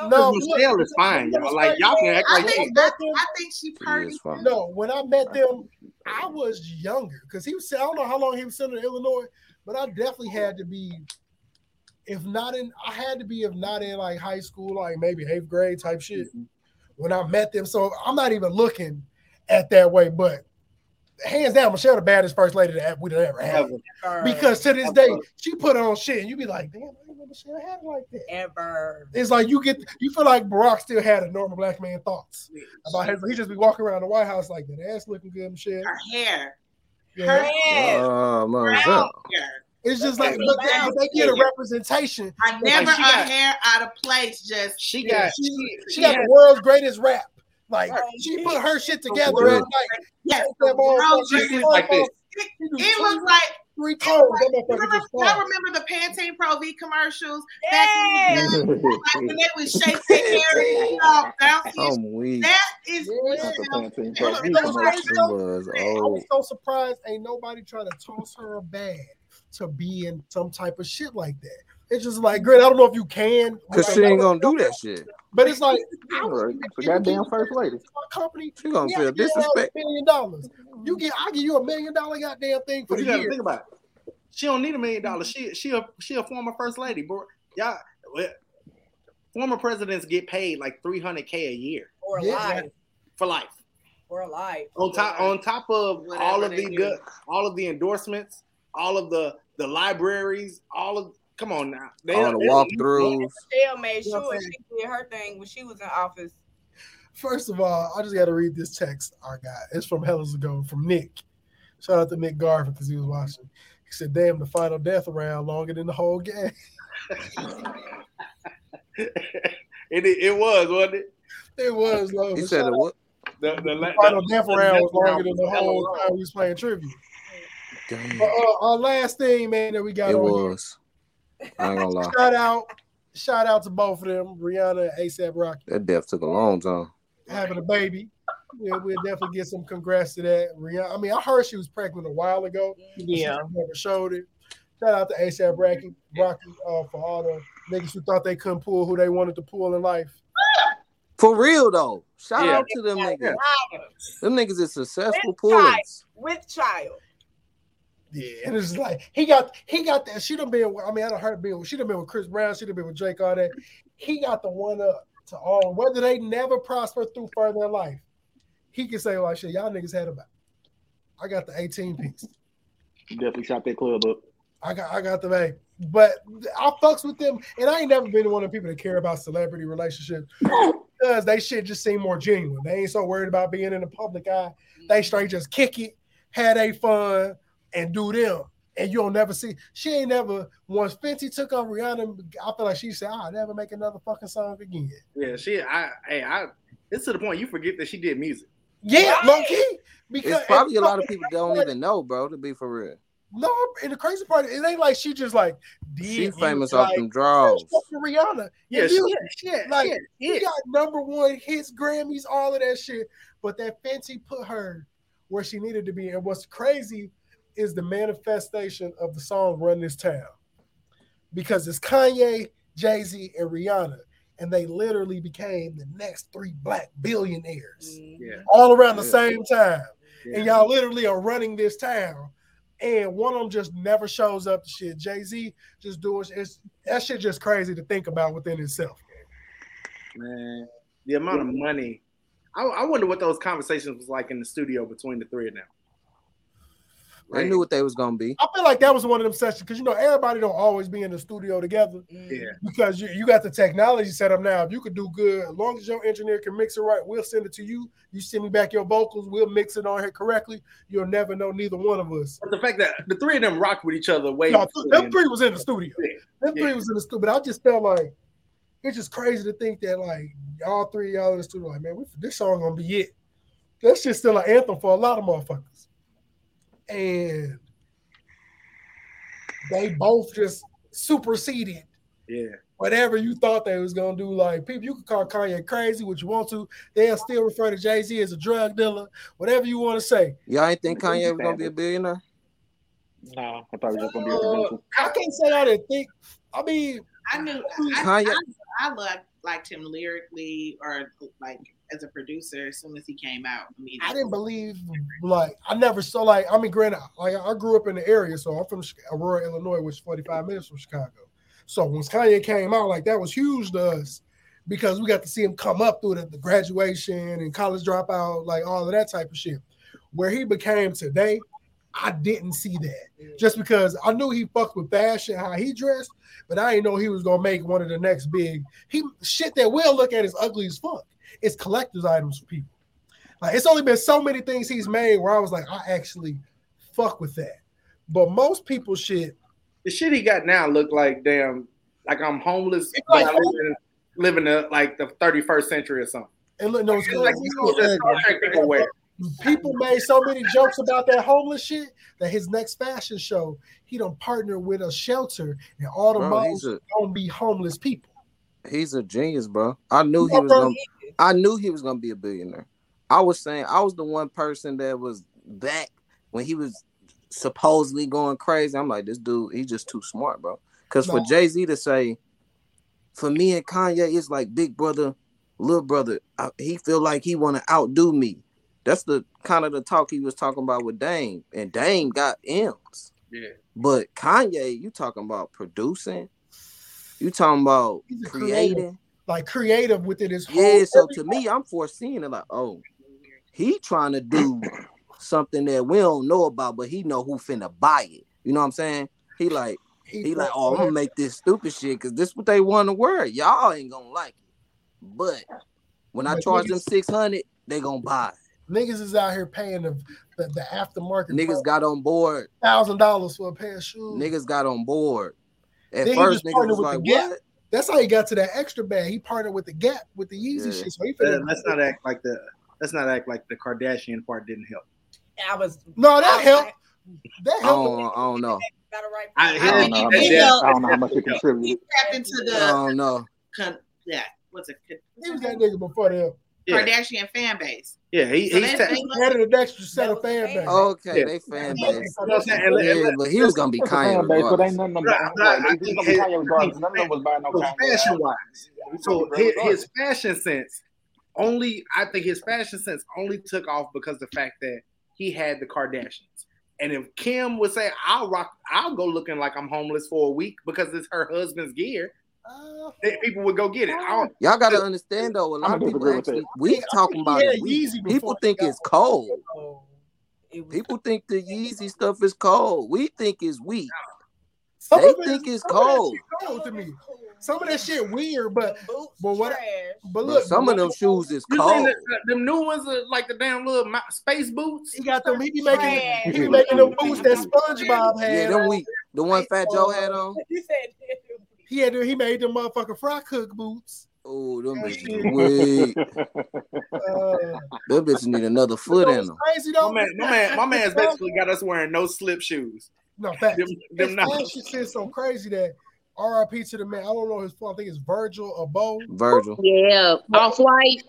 No, Michelle is fine, y'all. Like y'all can act I like think, she- I, I think she pretty. No, when I met them, I was younger because he was. I don't know how long he was sitting in Illinois, but I definitely had to be, if not in, I had to be, if not in like high school, like maybe eighth grade type shit. when I met them. So I'm not even looking at that way, but hands down, Michelle the baddest first lady that we've ever had. Ever. Because to this day, she put on shit, and you be like, damn, I didn't know Michelle had it like that. Ever. It's like you get you feel like Barack still had a normal black man thoughts about his. He just be walking around the White House like that ass looking good, Michelle. Her hair. Yeah. Her hair. Oh, Brown man. hair. It's just like, Okay, but they, they get a representation. I never Like, a got- hair out of place. Just She Yeah, got she, she got the world's greatest rap. Like she put her shit together real. at night. Yes, That motherfucker, world's she like this. She It three- was like three it toes. was like- motherfucker remember, just I remember the Pantene Pro V commercials back in the day, like when they [LAUGHS] would shake their hair and all bouncy. I'm weak. That is Yeah. Not the Pantene Pro V that was commercial. crazy, It though. was I was so surprised. Ain't nobody trying to toss her a bag to be in some type of shit like that. It's just like, great. I don't know if you can, Cause she ain't gonna do that shit. but it's like, I Right. goddamn first lady. my company. She gonna feel I give you disrespect. A million dollars. You get, I give you a million dollar goddamn thing for But you the year. think about it. She don't need a million dollars. She she a she a former first lady, bro. Y'all, well, former presidents get paid like three hundred k a year Or Yeah. alive. for life. Or alive. On top on top of Whatever all of the good, all of the endorsements, all of the the libraries, all of come on now. They, All the they don't walkthroughs. Michelle made You know sure she did her thing when she was in office. First of all, I just got to read this text I got. It's from Hellas ago from Nick. Shout out to Nick Garvin because he was watching. He said, "Damn, the final death round longer than the whole game." [LAUGHS] it, it was, wasn't it? It was low. He but said it out- what? The, the, The final the- death the round was longer than the whole long. time we was playing trivia. Damn. But uh, our last thing, man, that we got It on here, was. I ain't gonna lie. shout out, shout out to both of them, Rihanna and ASAP Rocky, That death took a long time. having a baby. Yeah, we'll definitely get some congrats to that. Rihanna, I mean, I heard she was pregnant a while ago. Yeah. She never showed it. Shout out to ASAP Rocky, Rocky uh, for all the niggas who thought they couldn't pull who they wanted to pull in life. For real though. Shout Yeah. out to them niggas. Them niggas is successful With child. pullers. With child. Yeah, and it's like he got he got that. She done been. with- I mean, I don't heard been. She done been with Chris Brown. She done been with Drake. All that. He got the one up to all. Whether they never prosper through further in life, he can say like, "Shit, y'all niggas had about." I got the 18 piece. Definitely shot that club up. I got I got the baby. But I fucks with them, and I ain't never been one of the people that care about celebrity relationships [COUGHS] because they shit just seem more genuine. They ain't so worried about being in the public eye. They straight just kick it, had a fun, and do them. And you'll never see. She ain't never once Fenty took on Rihanna. I feel like she said, "I'll never make another fucking song again." Yeah, she. I. Hey, I. It's to the point you forget that she did music. Yeah, low key. Because It's probably a lot of people don't even know, bro, to be for real. No, and the crazy part, it ain't like she just like did She music, famous off like, them draws. fucking Rihanna. Yeah, And she- music, yeah, like yeah, she got number one hits, Grammys, all of that shit. But that Fenty put her where she needed to be. And what's crazy is the manifestation of the song "Run This Town," because it's Kanye, Jay Z, and Rihanna, and they literally became the next three black billionaires mm-hmm. Yeah. all around the Yeah. same time. Yeah. And y'all literally are running this town. And one of them just never shows up to shit. Jay Z just doing it's that shit just crazy to think about within itself. Man, the amount of money. I, I wonder what those conversations was like in the studio between the three of them. They knew what they was gonna be. I feel like that was one of them sessions because you know everybody don't always be in the studio together mm. Yeah. because you, you got the technology set up now. If you could do good, as long as your engineer can mix it right, we'll send it to you. You send me back your vocals, we'll mix it on here correctly. You'll never know neither one of us. But the fact that the three of them rocked with each other way. No, before them three was in the studio. Them three Yeah. was in the studio. But I just felt like it's just crazy to think that like all three of y'all in the studio, like, man, we, this song gonna be it. That's just still an anthem for a lot of motherfuckers. And they both just superseded Yeah. whatever you thought they was gonna do. Like people, you can call Kanye crazy, what you want to. They'll still refer to Jay Z as a drug dealer, whatever you want to say. Y'all ain't think Kanye was gonna be a billionaire? No, I thought he was just gonna be a Uh. I can't say I didn't think. I mean, I knew I, Kanye- I, I loved liked him lyrically or like as a producer as soon as he came out. Immediately. I didn't believe like I never saw like I mean, granted, like I grew up in the area, so I'm from Aurora, Illinois, which is 45 minutes from Chicago. So when Kanye came out, like that was huge to us. because we got to see him come up through the, the graduation and college dropout, like all of that type of shit. Where he became today, I didn't see that just because I knew he fucked with fashion, how he dressed, but I didn't know he was gonna make one of the next big he shit that we'll look at is ugly as fuck. It's collector's items for people. Like it's only been so many things he's made where I was like, I actually fuck with that. But most people shit. The shit he got now look like damn, like I'm homeless, It's but like- I live in, live the, like the 31st century or something. And look, no, it's It's like crazy. you know, the Star Trek people wear. People made so many jokes about that homeless shit that his next fashion show, he don't partner with a shelter and all the Bro, models a- gonna be homeless people. He's a genius, bro. I knew he was bro, gonna I knew he was gonna be a billionaire. I was saying I was the one person that was back when he was supposedly going crazy. I'm like, this dude, he's just too smart, bro. Because for Jay Z to say, for me and Kanye, it's like big brother, little brother. I, he feel like he want to outdo me. That's the kind of the talk he was talking about with Dame, and Dame got M's. Yeah. But Kanye, you talking about producing? You talking about He's a creating? Like creative within his whole Yeah, so to me, I'm foreseeing it like, oh, he trying to do [COUGHS] something that we don't know about, but he know who finna buy it. You know what I'm saying? He like, he like, oh, I'm gonna make this stupid shit because this is what they want to wear. Y'all ain't gonna like it, but when I charge them six hundred, they gonna buy. it. niggas is out here paying the the, the aftermarket Niggas got on board. thousand dollars for a pair of shoes. Niggas got on board. At Then first, niggas was like, what? That's how he got to that extra bag. He partnered with the Gap with the Yeezy Yeah. shit. So he Uh, let's not act like the let's not act like the Kardashian part didn't help. I was no, that helped. That I helped. don't, I don't know. got right. I, I don't know. how much- He helped. I don't know how much it He contributed. tapped into I don't know. con- yeah, what's it? He was that nigga before them. Yeah. Kardashian fan base. Yeah, he, So he's they- ta- they He added an extra set of fan base. Okay, Yeah. they fan base. You know what I'm saying? And let- Yeah, but he was gonna be It's Kanye fan base, but ain't nothing about right. I like, think it's Kanye regardless. None of them was buying no so Kanye. fashion wise. So his, his fashion sense only I think his fashion sense only took off because the fact that he had the Kardashians. And if Kim would say, I'll rock, I'll go looking like I'm homeless for a week because it's her husband's gear, Uh, people would go get it. I don't, Y'all gotta understand though, a lot I'ma of people actually we talking about it. we- Yeezy people think it's cold. People think the Yeezy stuff is cold. We think it's weak. Some They of it- think it's some of that cold. shit cold to me. Some of that shit weird, but but what- trash. but But look, some of them shoes is cold. think that, them new ones are like the damn little mo- space boots? he got them. He be making Trash. he be [LAUGHS] making them boots that SpongeBob had. Yeah, them weak. The one Fat Joe had on. You [LAUGHS] said He had he made them motherfucking fry cook boots. Oh, them That bitches shit. weak. [LAUGHS] Uh, Them bitches need another foot in them. crazy My though. man, my man, my man's basically got us wearing no slip shoes. No fact. Them, them His not. fashion shit so crazy that RIP to the man. I don't know his full. I think it's Virgil Abloh. Virgil. Yeah, off white.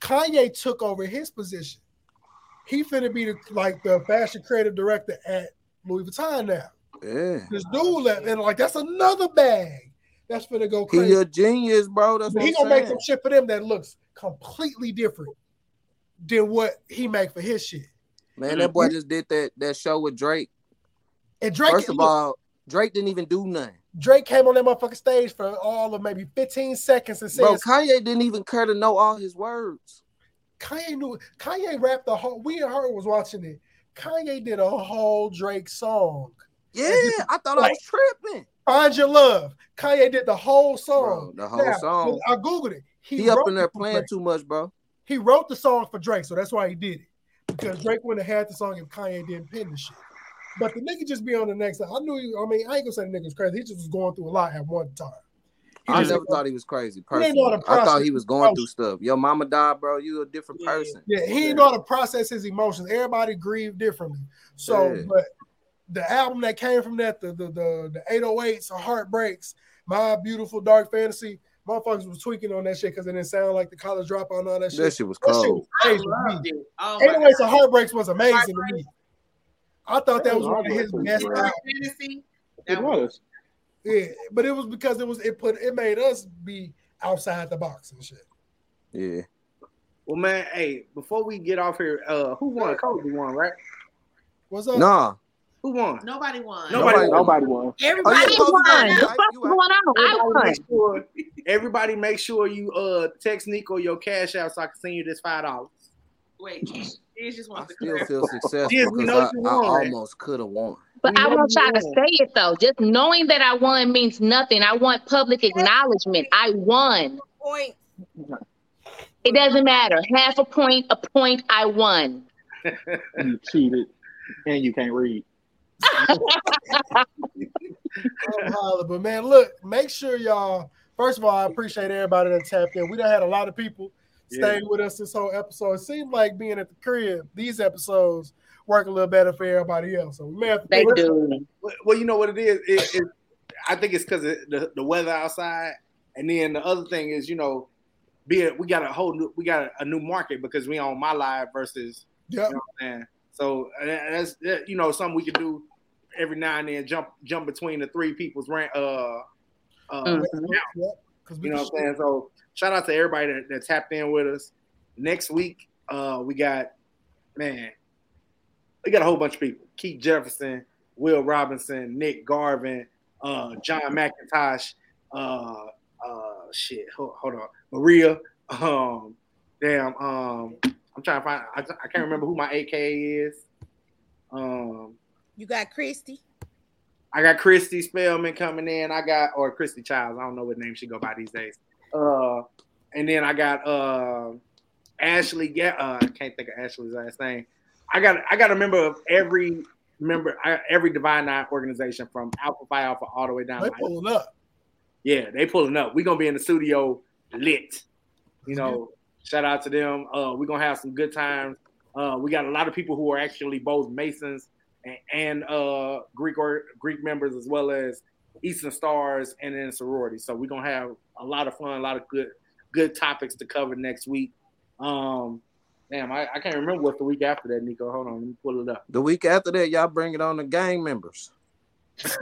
Kanye took over his position. He finna be the, like the fashion creative director at Louis Vuitton now. Yeah. This dude left, and like that's another bag that's finna go He crazy. a genius, bro. That's But he gonna make some shit for them that looks completely different than what he make for his shit. Man, that mm-hmm. boy just did that that show with Drake. And Drake, First of look, all, Drake didn't even do nothing. Drake came on that motherfucking stage for all of maybe 15 seconds and said, Bro, Kanye didn't even care to know all his words. Kanye knew Kanye rapped the whole. We and her was watching it. Kanye did a whole Drake song. Yeah, I thought I was tripping. Find your love. Kanye did the whole song. Bro, the whole song. I googled it. He, up in there playing Drake. too much, bro. He wrote the song for Drake, so that's why he did it. Because Drake wouldn't have had the song if Kanye didn't pen the shit. But the nigga just be on the next. I knew. He, I mean, I ain't gonna say the nigga was crazy. He just was going through a lot at one time. He I just- never thought he was crazy. He ain't know how Personally, I thought he was his going through stuff. Your mama died, bro. You a different person. Yeah, he didn't know how to process his emotions. Everybody grieved differently. So, Yeah. but the album that came from that, the the the, the 808s or Heartbreaks, My Beautiful Dark Fantasy, motherfuckers was tweaking on that shit because it didn't sound like the college dropout and all that shit. That shit was That shit cold. was crazy I loved it. Oh my 808s God. or Heartbreaks was amazing to me. I thought that was one of his best albums. Fantasy. It was. Yeah, but it was because it was it put it made us be outside the box and shit. Yeah. Well, man, hey, before we get off here, uh, who won? Kobe won, right? What's up? Nah. Who won? Nobody won. Nobody, Nobody won. Everybody Oh, yeah, won. Posey the fuck's going on? I Everybody won. make sure, [LAUGHS] everybody make sure you uh text Nico your cash out so I can send you this five dollars. Wait, he just wants to Still clarify. feel successful because I, I almost could have won. But I know want you y'all to say it though. Just knowing that I won means nothing. I want public acknowledgement. I won. Point. It doesn't matter. Half a point, a point, I won. [LAUGHS] You cheated, and you can't read. Holla. But man, look, make sure y'all. First of all, I appreciate everybody that tapped in. We done had a lot of people stay Yeah. with us this whole episode. It seemed like being at the crib, these episodes work a little better for everybody else. So we may have to They think- do. Well, well, you know what it is. It, it, I think it's because of the, the weather outside, and then the other thing is, you know, being we got a whole new we got a, a new market because we on my live versus Yep. you know what I'm saying. So that's you know something we can do every now and then jump jump between the three people's rant uh uh Mhm. account. You know what I'm saying? So shout out to everybody that, that tapped in with us. Next week, uh, we got man, we got a whole bunch of people: Keith Jefferson, Will Robinson, Nick Garvin, uh, John McIntosh, uh, uh, shit, hold, hold on, Maria. Um, damn, um, I'm trying to find. I, I can't remember who my AK is. Um, You got Christy. I got Christy Spellman coming in. I got or Christy Childs. I don't know what name she go by these days. Uh, and then I got uh, Ashley. Yeah, uh, I can't think of Ashley's last name. I got I got a member of every member I, every Divine Nine organization from Alpha Phi Alpha all the way down. they pulling up. yeah, they pulling up. We're gonna be in the studio lit. You know, shout out to them. Uh, we're gonna have some good times. Uh, we got a lot of people who are actually both Masons and, and uh, Greek or Greek members as well as Eastern Stars and then sorority. So we're gonna have a lot of fun, a lot of good good topics to cover next week. Um, damn, I, I can't remember what the week after that, Nico. Hold on, let me pull it up. The week after that, y'all bring it on the gang members.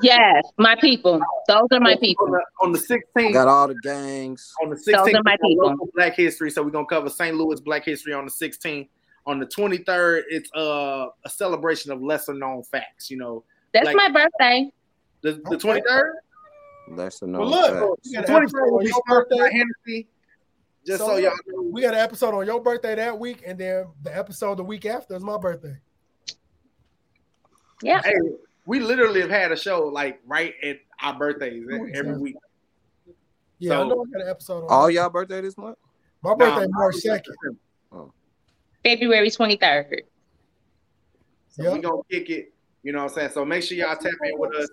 Yes, my people. Those are my people. On the, on the 16th, Got all the gangs. on the 16th, Those 16th, are my people. Black History. So we're gonna cover St. Louis Black History on the 16th. On the 23rd, it's uh, a celebration of lesser known facts. You know, That's like- my birthday. the, the 23rd. Lesser Well, known look, facts. we The an 23rd episode will on be your birthday. Hennessy. Just so, So, y'all know. We got an episode on your birthday that week, and then the episode the week after is my birthday. Yeah. Hey, we literally have had a show like right at our birthdays e- every week. Yeah, I know I got an episode on All y'all birthday this month? my birthday Nah, March second. February 23rd. So Yep. we gonna kick it. You know what I'm saying? So make sure y'all tap in with us.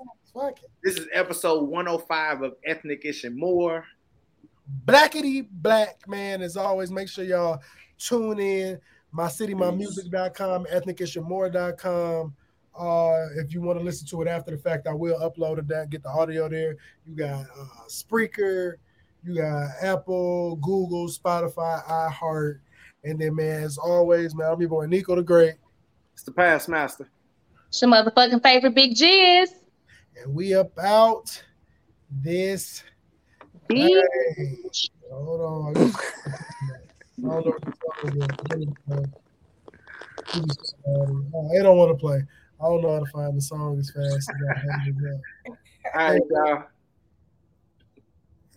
This is episode 105 of Ethnic Ish and More. Blackity black man. As always, make sure y'all tune in. My city, my music.com, ethnicishmore.com. Uh, if you want to listen to it after the fact, I will upload it that get the audio there. You got uh Spreaker, you got Apple, Google, Spotify, iHeart, and then man, as always, man, I'm your boy Nico the Great, It's the past master. It's your motherfucking favorite big jizz. and we about this. Bitch. Hey, hold on. I don't know what the song is. Let me play. Oh, they don't want to play. I don't know how to find the song as fast as I have it now. All right, y'all.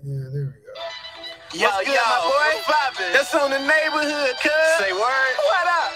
Yeah, there we go. Yo, yo, what's poppin'? That's on the neighborhood, cuz. Say word. What up?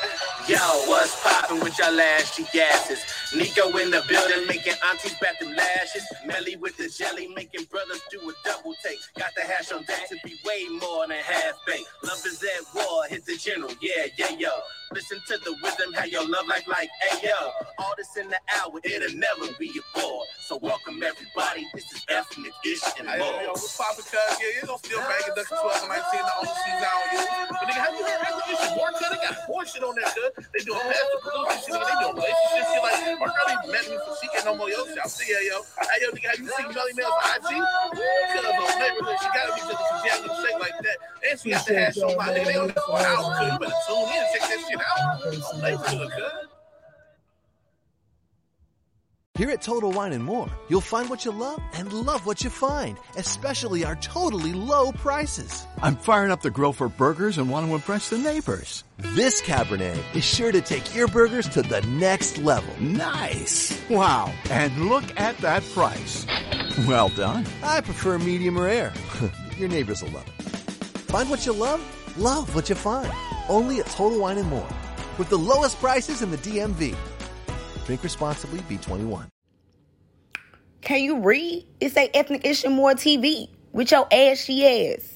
Yo, what's poppin' with y'all last G gases? Nico in the building, making aunties bat them lashes. Melly with the jelly, making brothers do a double take. Got the hash on deck to be way more than half baked. Love is at war, hit the general, yeah, yeah, yo. Listen to the wisdom, how your love like, like, hey, yo. All this in the hour, it'll never be a bore. So welcome everybody, this is ethnic ish and Hey, more. yo, yo, what's poppin', cuz? Yeah, you gonna still bang it, Ducky 12 and 19, the only season I don't use. But nigga, have you heard that issue? More cuz, they got more shit on there, cuz. They doing pastor producer shit, nigga. They doing relationship shit. Like, Mark Early met me for she ain't no more yo shit. I'm still, yo. Hey, yo, nigga, have you seen Melly Mel's IG? Cuz, on neighborhood, she gotta be just some jazz and shit like that. And she got the hash on my nigga. They on this for an hour, cuz. You better tune in and check that shit out. On neighborhood, cuz. Here at Total Wine and More, you'll find what you love and love what you find, especially our totally low prices. I'm firing up the grill for burgers and want to impress the neighbors. This Cabernet is sure to take your burgers to the next level. Nice. Wow. And look at that price. Well done. I prefer medium rare. [LAUGHS] your neighbors will love it. Find what you love, love what you find. Only at Total Wine and More. With the lowest prices in the DMV. Drink responsibly, B21. Can you read? It's a Ethnic Issue More TV with your ashy ass.